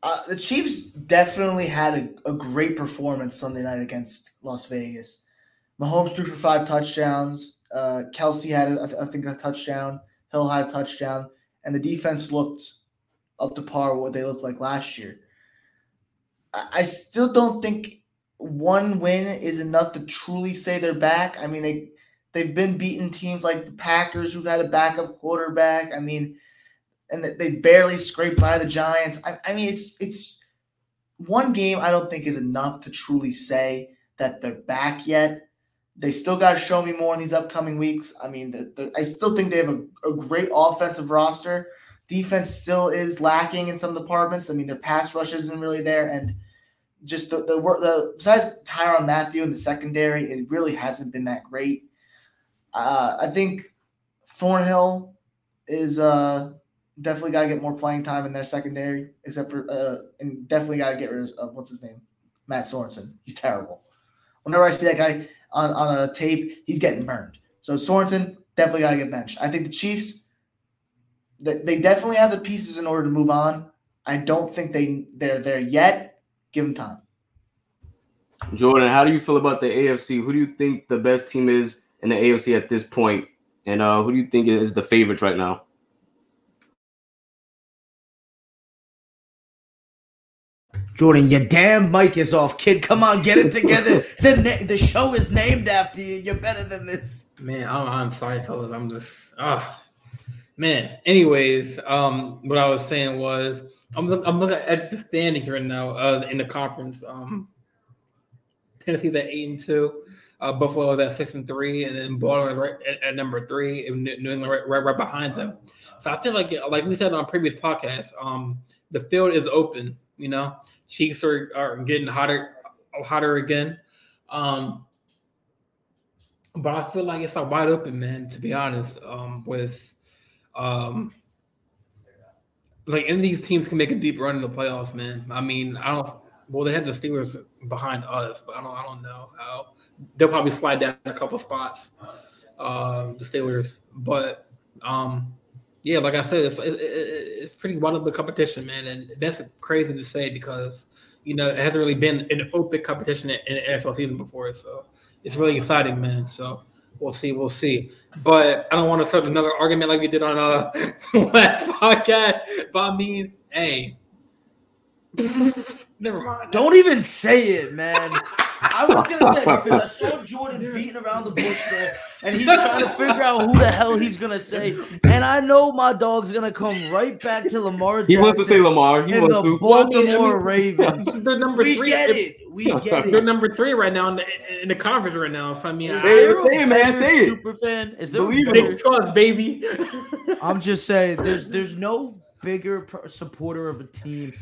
uh, the Chiefs definitely had a, a, great performance Sunday night against Las Vegas. Mahomes threw for five touchdowns. Uh, Kelce had, I, th- I think, a touchdown. Hill had a touchdown. And the defense looked up to par with what they looked like last year. I, still don't think one win is enough to truly say they're back. I mean, they they've been beating teams like the Packers, who've had a backup quarterback. I mean, and they barely scraped by the Giants. I, I mean, it's it's one game. I don't think is enough to truly say that they're back yet. They still got to show me more in these upcoming weeks. I mean, they're, they're, I still think they have a, a great offensive roster. Defense still is lacking in some departments. I mean, their pass rush isn't really there, and just the the work. The besides Tyrann Mathieu in the secondary, it really hasn't been that great. Uh, I think Thornhill is uh, definitely got to get more playing time in their secondary, except for uh, and definitely got to get rid of what's his name, Matt Sorensen. He's terrible. Whenever I see that guy on, on a tape, he's getting burned. So Sorensen definitely got to get benched. I think the Chiefs, they definitely have the pieces in order to move on. I don't think they they're there yet. Give them time. Jordan, how do you feel about the AFC? Who do you think the best team is in the AFC at this point? And uh, who do you think is the favorites right now? Jordan, your damn mic is off, kid. Come on, get it together. [laughs] the na- the show is named after you. You're better than this. Man, I'm, I'm sorry, fellas. I'm just ah, man. Anyways, um, what I was saying was I'm look, I'm looking at the standings right now uh, in the conference. Um, Tennessee's at eight and two. Uh, Buffalo is at six and three, and then Baltimore right at, at, number three, and New England right, right, right behind them. So I feel like, like we said on previous podcasts, um, the field is open. You know, Chiefs are, are getting hotter, hotter again. Um, but I feel like it's a wide open, man. To be honest, um, with um, like any of these teams can make a deep run in the playoffs, man. I mean, I don't. Well, they have the Steelers behind us, but I don't. I don't know how they'll probably slide down a couple spots. Um, the Steelers, but um, yeah, like I said, it's, it, it, it's pretty wide open competition, man, and that's crazy to say because you know it hasn't really been an open competition in, in the NFL season before, so it's really exciting, man. So we'll see, we'll see. But I don't want to start another argument like we did on uh [laughs] last podcast. But I mean, hey, [laughs] never mind. Don't even say it, man. [laughs] I was gonna say because I saw [laughs] Jordan beating around the bush there, and he's trying to [laughs] figure out who the hell he's gonna say. And I know my dog's gonna come right back to Lamar. Jackson he wants to say Lamar. He and wants the to. Baltimore [laughs] Ravens. They're number we three. get it. We get it. They're number three right now in the, in the conference right now. So I mean, Say it, say it, man, say it. Super fan. Is there a Believe it. trust, baby. I'm just saying, there's there's no bigger per- supporter of a team.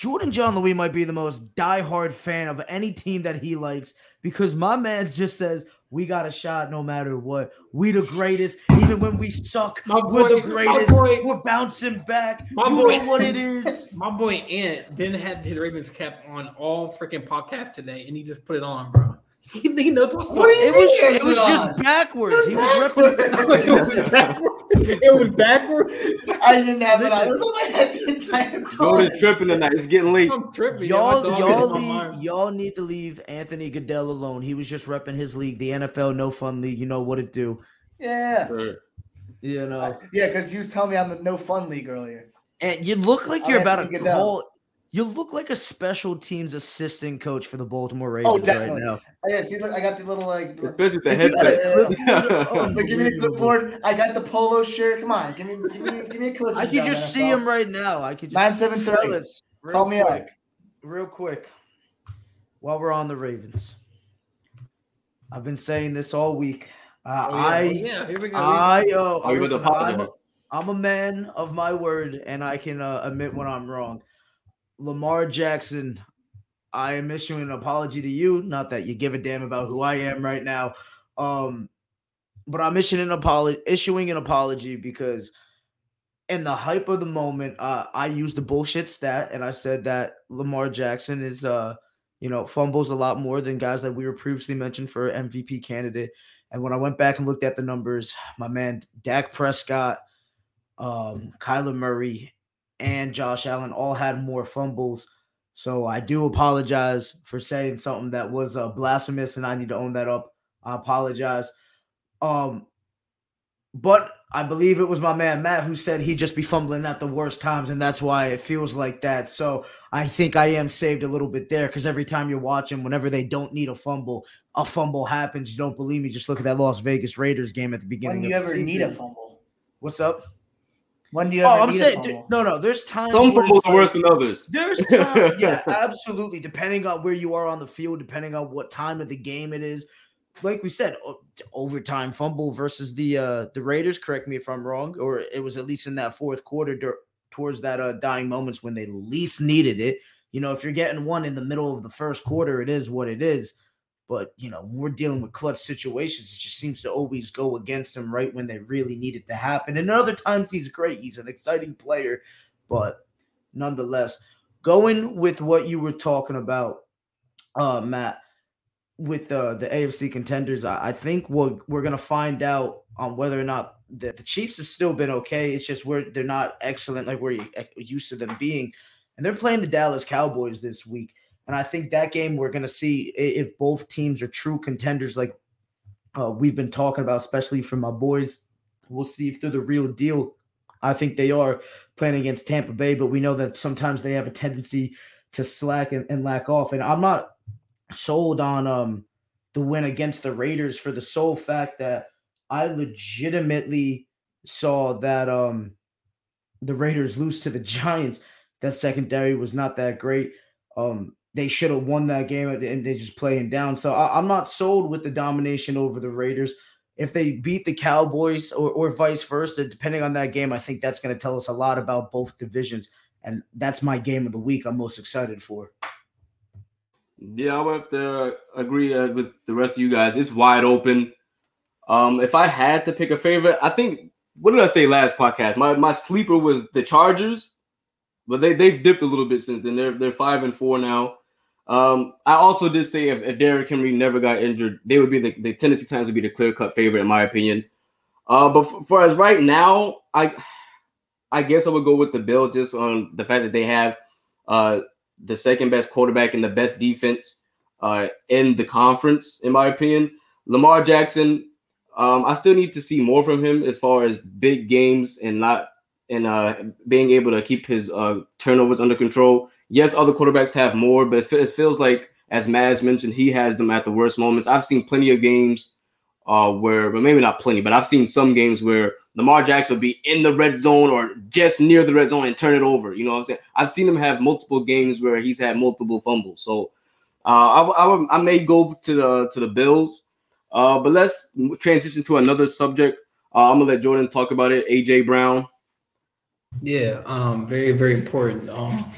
Jordan John Louis might be the most diehard fan of any team that he likes because my man just says we got a shot no matter what. We the greatest, even when we suck. My we're boy- the greatest. boy- we're bouncing back. My you boy- know what it is. My boy Ant didn't have his Ravens cap on all freaking podcasts today, and he just put it on, bro. [laughs] He, he knows what's What you It was it was just backwards. He was repping. it was backward. [laughs] It was backward. I didn't have it [laughs] I was on my head the entire Jordan's time. tripping tonight. It's getting late. I'm tripping. Y'all, Yeah, my y'all, is on my need, y'all need to leave Anthony Goodell alone. He was just repping his league, the NFL No Fun League. You know what it do. Yeah. You know, Yeah, because he was telling me I'm the no fun league earlier. and you look like you're I'm about to Anthony Goodell. call. You look like a special teams assistant coach for the Baltimore Ravens Oh, right now. Oh, yeah, see, look, I got the little like. Especially with the If you got a headset. clipboard, oh, Look, give me the clipboard. I got the polo shirt. Come on, give me, give me, give me a coach. I could just see him right now. I could just Nine seven three. Fellas, real Call me up. real quick. While we're on the Ravens, I've been saying this all week. Uh, Oh, yeah. I, yeah, here we go. I, uh, Are you with the listen, I'm. I'm a man of my word, and I can uh, admit when I'm wrong. Lamar Jackson, I am issuing an apology to you. Not that you give a damn about who I am right now, um, but I'm issuing an apology, issuing an apology because in the hype of the moment, uh, I used the bullshit stat, and I said that Lamar Jackson is, uh, you know, fumbles a lot more than guys that we were previously mentioned for MVP candidate. And when I went back and looked at the numbers, my man Dak Prescott, um, Kyler Murray, and Josh Allen all had more fumbles. So I do apologize for saying something that was uh, blasphemous, and I need to own that up. I apologize. Um, but I believe it was my man Matt who said he'd just be fumbling at the worst times, and that's why it feels like that. So I think I am saved a little bit there because every time you're watching, whenever they don't need a fumble, a fumble happens. You don't believe me? Just look at that Las Vegas Raiders game at the beginning. When do you ever need a fumble? What's up? When do you ever oh, I'm saying, no, no. There's times. Some fumbles are worse than others. There's times, yeah, [laughs] absolutely. Depending on where you are on the field, depending on what time of the game it is. Like we said, overtime fumble versus the uh the Raiders. Correct me if I'm wrong, or it was at least in that fourth quarter towards that uh dying moments when they least needed it. You know, if you're getting one in the middle of the first quarter, it is what it is. But you know, when we're dealing with clutch situations, it just seems to always go against him right when they really need it to happen. And other times he's great. He's an exciting player, but nonetheless, going with what you were talking about, uh, Matt, with the the AFC contenders, I, I think we're we're gonna find out on whether or not the, the Chiefs have still been okay. It's just where they're not excellent like we're used to them being, and they're playing the Dallas Cowboys this week. And I think that game we're going to see if both teams are true contenders, like uh, we've been talking about, especially from my boys. We'll see if they're the real deal. I think they are playing against Tampa Bay, but we know that sometimes they have a tendency to slack and, and lack off. And I'm not sold on um, the win against the Raiders for the sole fact that I legitimately saw that um, the Raiders lose to the [laughs] Giants. That secondary was not that great. Um, they should have won that game and they just playing down. So I, am not sold with the domination over the Raiders. If they beat the Cowboys or, or vice versa, depending on that game, I think that's going to tell us a lot about both divisions. And that's my game of the week I'm most excited for. Yeah, I would have to agree uh, with the rest of you guys. It's wide open. Um, if I had to pick a favorite, I think what did I say last podcast? My my sleeper was the Chargers, but they they've dipped a little bit since then. They're they're five and four now. Um, I also did say if, if Derrick Henry never got injured, they would be the, the Tennessee Titans would be the clear cut favorite in my opinion. Uh, but for, for as right now, I I guess I would go with the Bill just on the fact that they have uh, the second best quarterback and the best defense uh, in the conference, in my opinion. Lamar Jackson, um, I still need to see more from him as far as big games and not and uh, being able to keep his uh, turnovers under control yes, other quarterbacks have more, but it feels like, as Maz mentioned, he has them at the worst moments. I've seen plenty of games uh, where, but maybe not plenty, but I've seen some games where Lamar Jackson would be in the red zone or just near the red zone and turn it over. You know what I'm saying? I've seen him have multiple games where he's had multiple fumbles. So uh, I, I, I, may go to the to the Bills, uh, but let's transition to another subject. Uh, I'm gonna let Jordan talk about it. AJ Brown. Yeah, um, very very important. Um,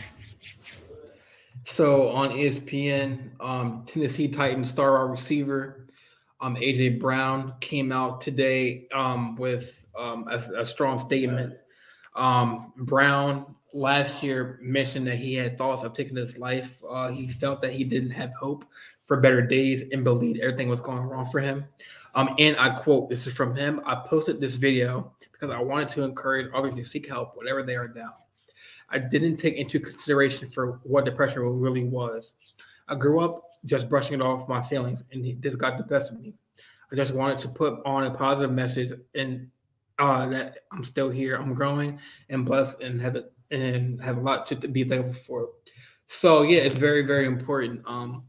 so on ESPN, um, Tennessee Titans star receiver um, AJ Brown came out today um, with um, a, a, strong statement. Um, Brown last year mentioned that he had thoughts of taking his life. Uh, he felt that he didn't have hope for better days and believed everything was going wrong for him. Um, and I quote, this is from him. I posted this video because I wanted to encourage others to seek help whatever they are down. I didn't take into consideration for what depression really was. I grew up just brushing it off my feelings, and this got the best of me. I just wanted to put on a positive message and uh, that I'm still here, I'm growing and blessed, and have it and have a lot to be thankful for. So yeah, it's very very important. Um,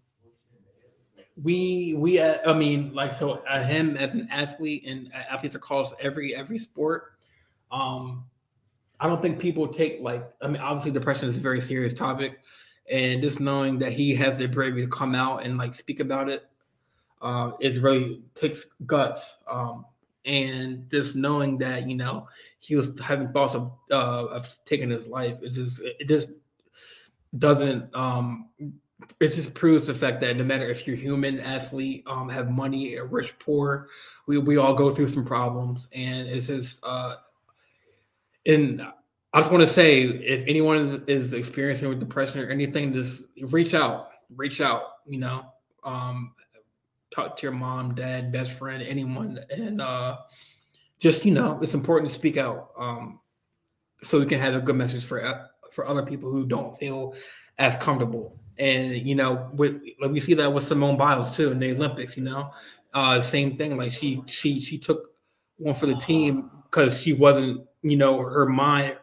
we we uh, I mean like so uh, him as an athlete and athletes across every every sport. Um, I don't think people take like I mean obviously depression is a very serious topic, and just knowing that he has the bravery to come out and like speak about it uh, is really takes guts. Um, and just knowing that you know he was having thoughts of uh, of taking his life is just it just doesn't um it just proves the fact that no matter if you're human athlete um have money rich poor we, we all go through some problems and it's just uh and I just want to say, if anyone is experiencing with depression or anything, just reach out, reach out. You know, um, talk to your mom, dad, best friend, anyone, and uh, just you know, it's important to speak out um, so we can have a good message for for other people who don't feel as comfortable. And you know, with like we see that with Simone Biles too in the Olympics. You know, uh, same thing. Like she she she took one for the team because she wasn't, you know, her mind,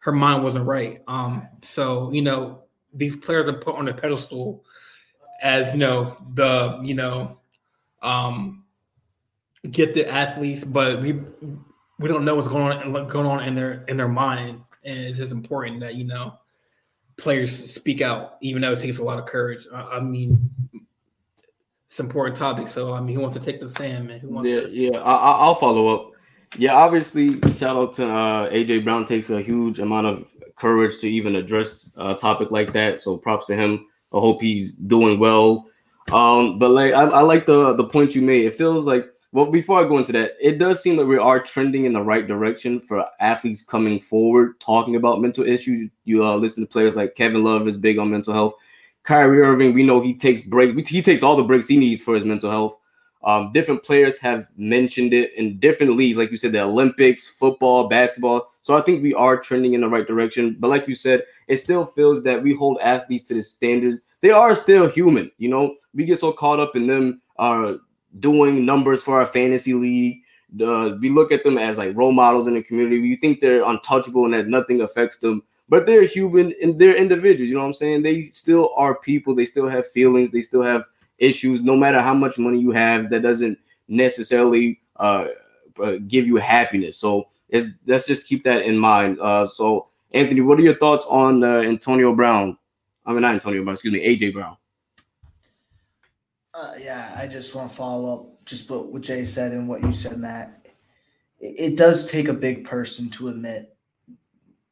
her mind wasn't right. Um, so you know, these players are put on a pedestal as you know the you know um gifted athletes, but we we don't know what's going on going on in their in their mind, and it's just important that you know players speak out, even though it takes a lot of courage. I, I mean, it's an important topic. So I mean, who wants to take the stand, man? Who wants yeah, to- yeah. I, will follow up. Yeah, obviously, shout out to uh, AJ Brown. Takes a huge amount of courage to even address a topic like that. So props to him. I hope he's doing well. Um, but like I, I like the the point you made. It feels like well, before I go into that, it does seem that we are trending in the right direction for athletes coming forward, talking about mental issues. You uh, listen to players like Kevin Love is big on mental health. Kyrie Irving, we know he takes breaks. He takes all the breaks he needs for his mental health. Um, different players have mentioned it in different leagues, like you said, the Olympics, football, basketball. So I think we are trending in the right direction. But like you said, it still feels that we hold athletes to the standards. They are still human. You know, we get so caught up in them uh, doing numbers for our fantasy league. Uh, we look at them as like role models in the community. We think they're untouchable and that nothing affects them, but they're human and they're individuals. You know what I'm saying? They still are people. They still have feelings. They still have issues. No matter how much money you have, that doesn't necessarily uh, uh give you happiness. So it's, let's just keep that in mind. Uh, so Anthony, what are your thoughts on uh, Antonio Brown? I mean, not Antonio Brown. Excuse me, AJ Brown. Uh, yeah, I just want to follow up just what, what Jay said and what you said, Matt. It, it does take a big person to admit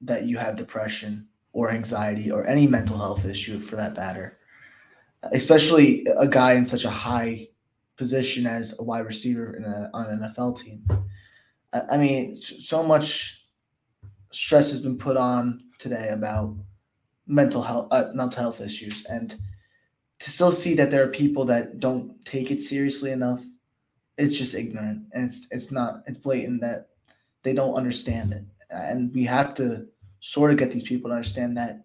that you have depression or anxiety or any mental health issue for that matter, especially a guy in such a high position as a wide receiver a, on an NFL team. I, I mean, so much stress has been put on today about mental health, uh, mental health issues, and to still see that there are people that don't take it seriously enough it's just ignorant. And it's it's not it's blatant that they don't understand it. And we have to sort of get these people to understand that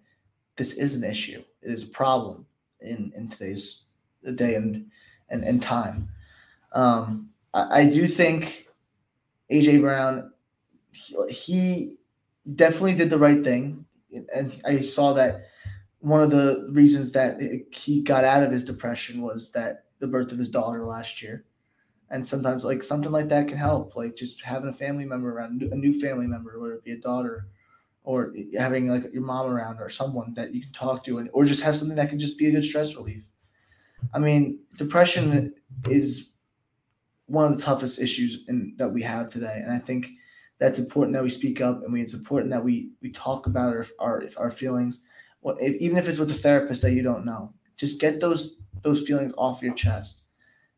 this is an issue. It is a problem in in today's day and and, and time. Um I, I do think aj brown he, he definitely did the right thing. And i saw that one of the reasons that he got out of his depression was that the birth of his daughter last year. And sometimes like something like that can help like just having a family member around a new family member whether it be a daughter or having like your mom around or someone that you can talk to and or just have something that can just be a good stress relief i mean depression is one of the toughest issues in, that we have today and i think that's important that we speak up and we, it's important that we we talk about our, our, our feelings well, if, even if it's with a therapist that you don't know, just get those those feelings off your chest.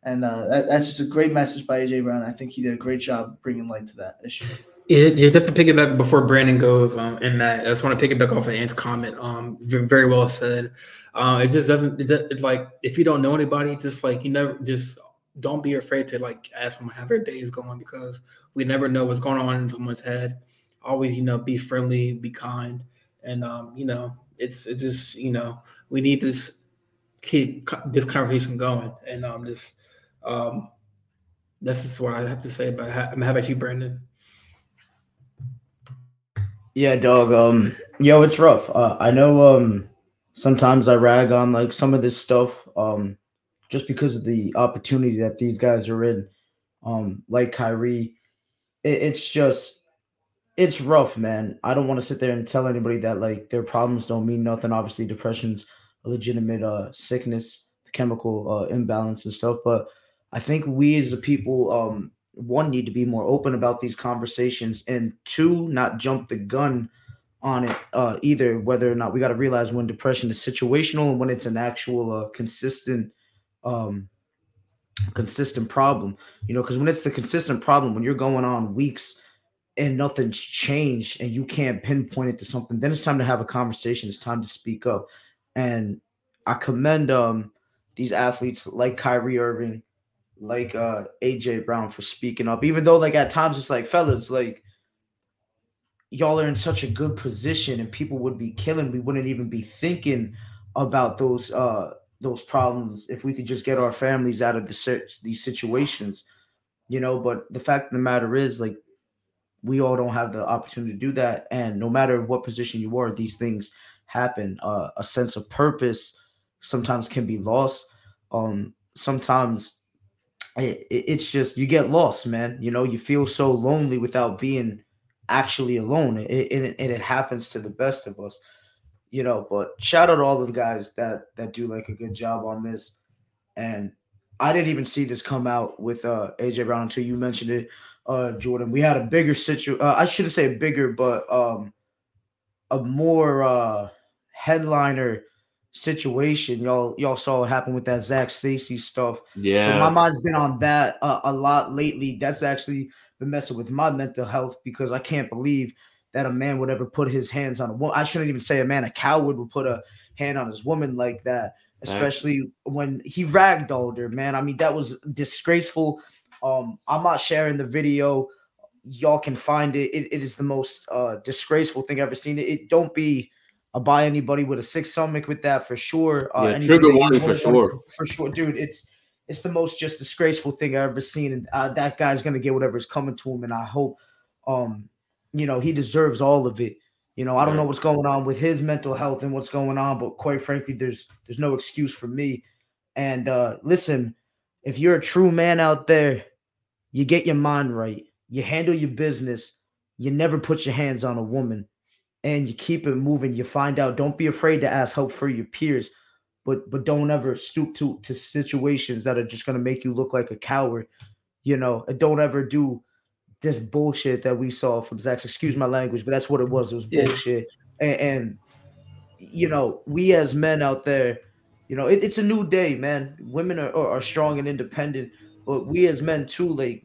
And uh, that, that's just a great message by AJ Brown. I think he did a great job bringing light to that issue. Yeah, yeah just to piggyback before Brandon goes um, and Matt, I just want to piggyback off of Ant's comment. Um, very well said. Um, it just doesn't. It, it's like if you don't know anybody, just like you never, just don't be afraid to like ask them how their day is going because we never know what's going on in someone's head. Always, you know, be friendly, be kind, and um, you know, it's it just you know we need to keep this conversation going, and um, just um, that's just what I have to say about. How, how about you, Brandon? Yeah, dog. Um, yo, it's rough. Uh, I know. Um, sometimes I rag on like some of this stuff. Um, just because of the opportunity that these guys are in. Um, like Kyrie, it, it's just it's rough, man. I don't want to sit there and tell anybody that like their problems don't mean nothing. Obviously, depression's a legitimate uh sickness, chemical uh imbalance and stuff. But I think we as a people, um, one need to be more open about these conversations, and two, not jump the gun on it uh either. Whether or not we got to realize when depression is situational and when it's an actual uh, consistent um consistent problem. You know, because when it's the consistent problem, when you're going on weeks and nothing's changed and you can't pinpoint it to something, then it's time to have a conversation. It's time to speak up. And I commend um these athletes like Kyrie Irving, like uh AJ Brown for speaking up. Even though like at times it's like fellas, like y'all are in such a good position and people would be killing, we wouldn't even be thinking about those uh those problems if we could just get our families out of the these situations you know. But the fact of the matter is, like, we all don't have the opportunity to do that, and no matter what position you are, these things happen. Uh, a sense of purpose sometimes can be lost. Um, sometimes it, it's just you get lost, man. You know, you feel so lonely without being actually alone. It, it, and it happens to the best of us, you know. But shout out to all the guys that that do like a good job on this. And I didn't even see this come out with uh AJ Brown until you mentioned it, uh Jordan. We had a bigger situation. Uh, I shouldn't say bigger, but um a more uh headliner situation. Y'all y'all saw what happened with that Zac Stacy stuff. Yeah, so my mind's been on that uh, a lot lately. That's actually been messing with my mental health because I can't believe that a man would ever put his hands on a woman. I shouldn't even say a man, a coward would put a hand on his woman like that, especially right. when he ragdolled her, man. I mean, that was disgraceful. Um, I'm not sharing the video. Y'all can find it. It, it is the most uh, disgraceful thing I've ever seen. It, it don't be I'll buy anybody with a sick stomach with that for sure. Uh, yeah, trigger warning for sure. For sure, dude. It's it's the most just disgraceful thing I've ever seen, and uh, that guy's gonna get whatever's coming to him, and I hope, um, you know, he deserves all of it. You know, I don't know what's going on with his mental health and what's going on, but quite frankly, there's there's no excuse for me. And uh listen, if you're a true man out there, you get your mind right, you handle your business, you never put your hands on a woman and you keep it moving. You find out. Don't be afraid to ask help for your peers, but but don't ever stoop to to situations that are just gonna make you look like a coward. You know, and don't ever do this bullshit that we saw from Zac. Excuse my language, but that's what it was. It was yeah. bullshit. And, and, you know, we as men out there, you know, it, it's a new day, man. Women are, are strong and independent, but we as men too, like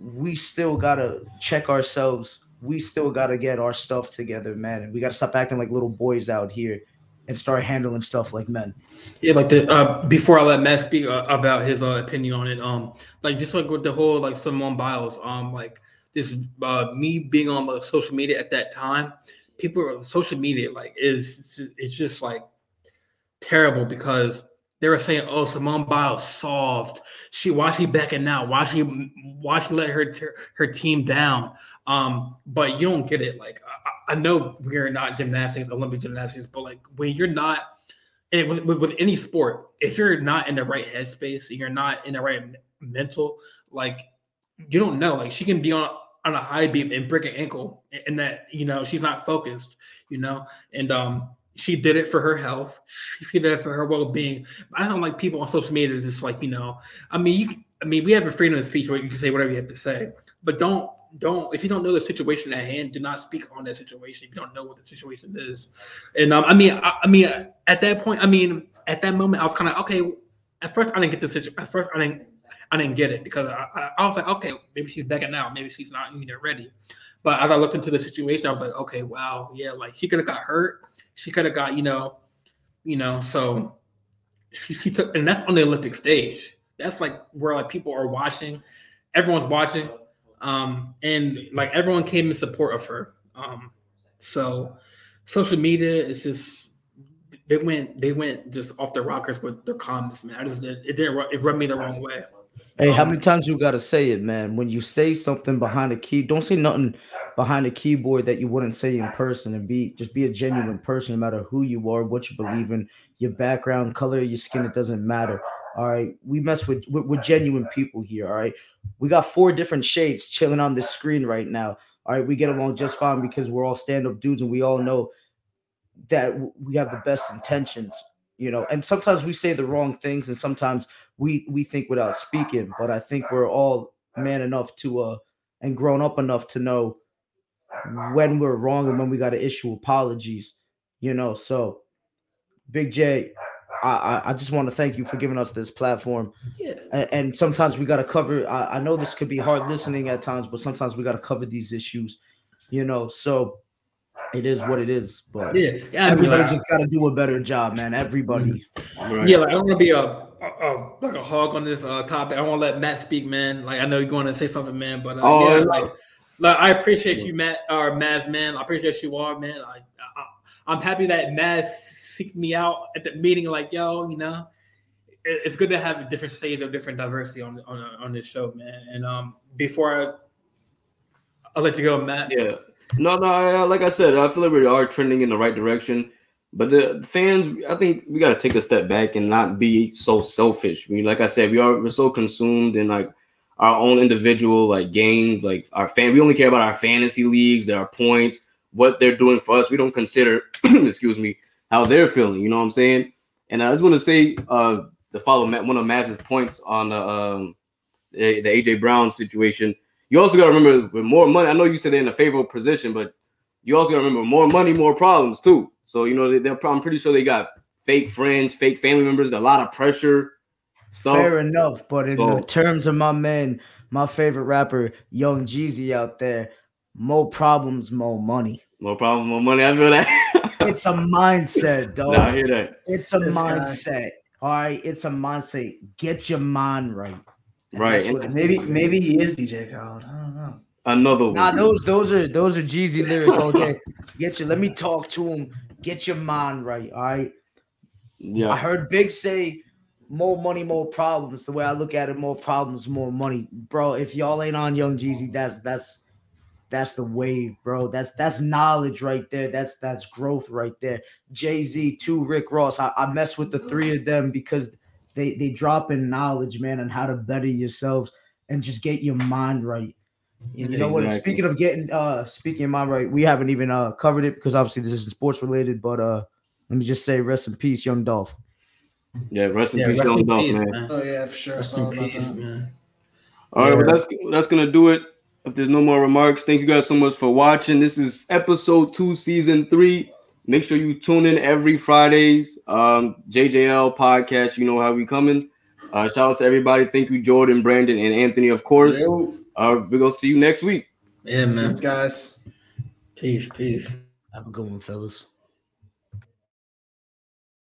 we still gotta check ourselves we still got to get our stuff together, man. And we got to stop acting like little boys out here and start handling stuff like men. Yeah, like the uh, before I let Matt speak uh, about his uh, opinion on it, um, like just like with the whole like Simone Biles, um, like this uh, me being on social media at that time, people social media like is it's just like terrible because they were saying, "Oh, Simone Biles solved. She why she backing out? Why she why she let her her team down?" Um, but you don't get it. Like I, I know we're not gymnastics, Olympic gymnastics, but like when you're not with, with, with, any sport, if you're not in the right headspace, you're not in the right mental, like you don't know. Like she can be on on a high beam and break an ankle, and that you know she's not focused. You know, and um she did it for her health. She did it for her well being. I don't like people on social media just like you know. I mean, you. I mean, we have a freedom of speech where you can say whatever you have to say, but don't don't if you don't know the situation at hand, do not speak on that situation. If you don't know what the situation is, and um, I mean, I, I mean, at that point, I mean, at that moment, I was kind of okay. At first, I didn't get the situation. At first, I didn't, I didn't get it because I, I, I was like, okay, maybe she's backing out, maybe she's not even ready. But as I looked into the situation, I was like, okay, wow, yeah, like she could have got hurt she could have got, you know, you know, so she, she took, and that's on the Olympic stage. That's like where like people are watching, everyone's watching, um, and like everyone came in support of her. Um, so social media is just they went they went just off the rockers with their comments, man. I just it didn't it rubbed me the wrong way. Hey, how many times you gotta say it, man? When you say something behind a key, don't say nothing behind a keyboard that you wouldn't say in person, and be just be a genuine person, no matter who you are, what you believe in, your background, color your skin, it doesn't matter. All right, we mess with with genuine people here. All right, we got four different shades chilling on the screen right now. All right, we get along just fine because we're all stand up dudes, and we all know that we have the best intentions you know and sometimes we say the wrong things and sometimes we we think without speaking but i think we're all man enough to uh and grown up enough to know when we're wrong and when we got to issue apologies you know so big j I, I just want to thank you for giving us this platform. Yeah. And, and sometimes we got to cover. I, I know this could be hard listening at times, but sometimes we got to cover these issues, you know. So it is what it is. But yeah, yeah everybody just got to do a better job, man. Everybody. Right. Yeah, like I don't want to be a, a, like a hog on this uh, topic. I want to let Matt speak, man. Like I know you're going to say something, man. But uh, oh, yeah, like, like I appreciate you, Matt or Maz, man. I appreciate you are, man. I, I I'm happy that Maz seeked me out at the meeting. Like, yo, you know, it's good to have different shades of different diversity on on on this show, man. And um, before I, I'll let you go, Matt. Yeah. No, no. I, like I said, I feel like we are trending in the right direction. But the fans, I think we got to take a step back and not be so selfish. I mean, like I said, we are we're so consumed in like our own individual like games, like our fan. We only care about our fantasy leagues, their points, what they're doing for us. We don't consider, [clears throat] excuse me, how they're feeling. You know what I'm saying? And I just want to say, uh, to follow one of Matt's points on the um, the, the AJ Brown situation. You also got to remember with more money. I know you said they're in a favorable position, but you also got to remember more money, more problems too. So you know they, they're. I'm pretty sure they got fake friends, fake family members, a lot of pressure. Stuff. Fair enough, but in so, the terms of my man, my favorite rapper, Young Jeezy out there, more problems, more money. More problems, more money. I feel that. [laughs] it's a mindset, dog. Nah, I hear that. It's a this mindset. Guy. All right, it's a mindset. Get your mind right. And right. And maybe maybe he is DJ Khaled. I don't know. Another one. Nah, those those are those are Jeezy [laughs] lyrics all day. Get you. Let me talk to him. Get your mind right. All right. Yeah. I heard Big say more money, more problems. The way I look at it, more problems, more money, bro. If y'all ain't on Young Jeezy, that's that's that's the wave, bro. That's that's knowledge right there. That's that's growth right there. Jay Z, two Rick Ross. I, I mess with the three of them because they they drop in knowledge, man, on how to better yourselves and just get your mind right. And you know exactly. what? Speaking of getting uh speaking of mind right, we haven't even uh covered it because obviously this isn't sports related, but uh let me just say rest in peace, young Dolph. Yeah, rest in yeah, peace, rest young in Dolph, peace, man. man. Oh yeah, for sure. Rest in peace, man. All right, well that's that's gonna do it if there's no more remarks, thank you guys so much for watching. This is episode two, season three. Make sure you tune in every Fridays. Um, JJL podcast, you know how we coming. Uh, shout out to everybody. Thank you, Jordan, Brandon, and Anthony, of course. Uh, we're gonna see you next week. Yeah, man. Thanks, guys. Peace, peace. Have a good one, fellas.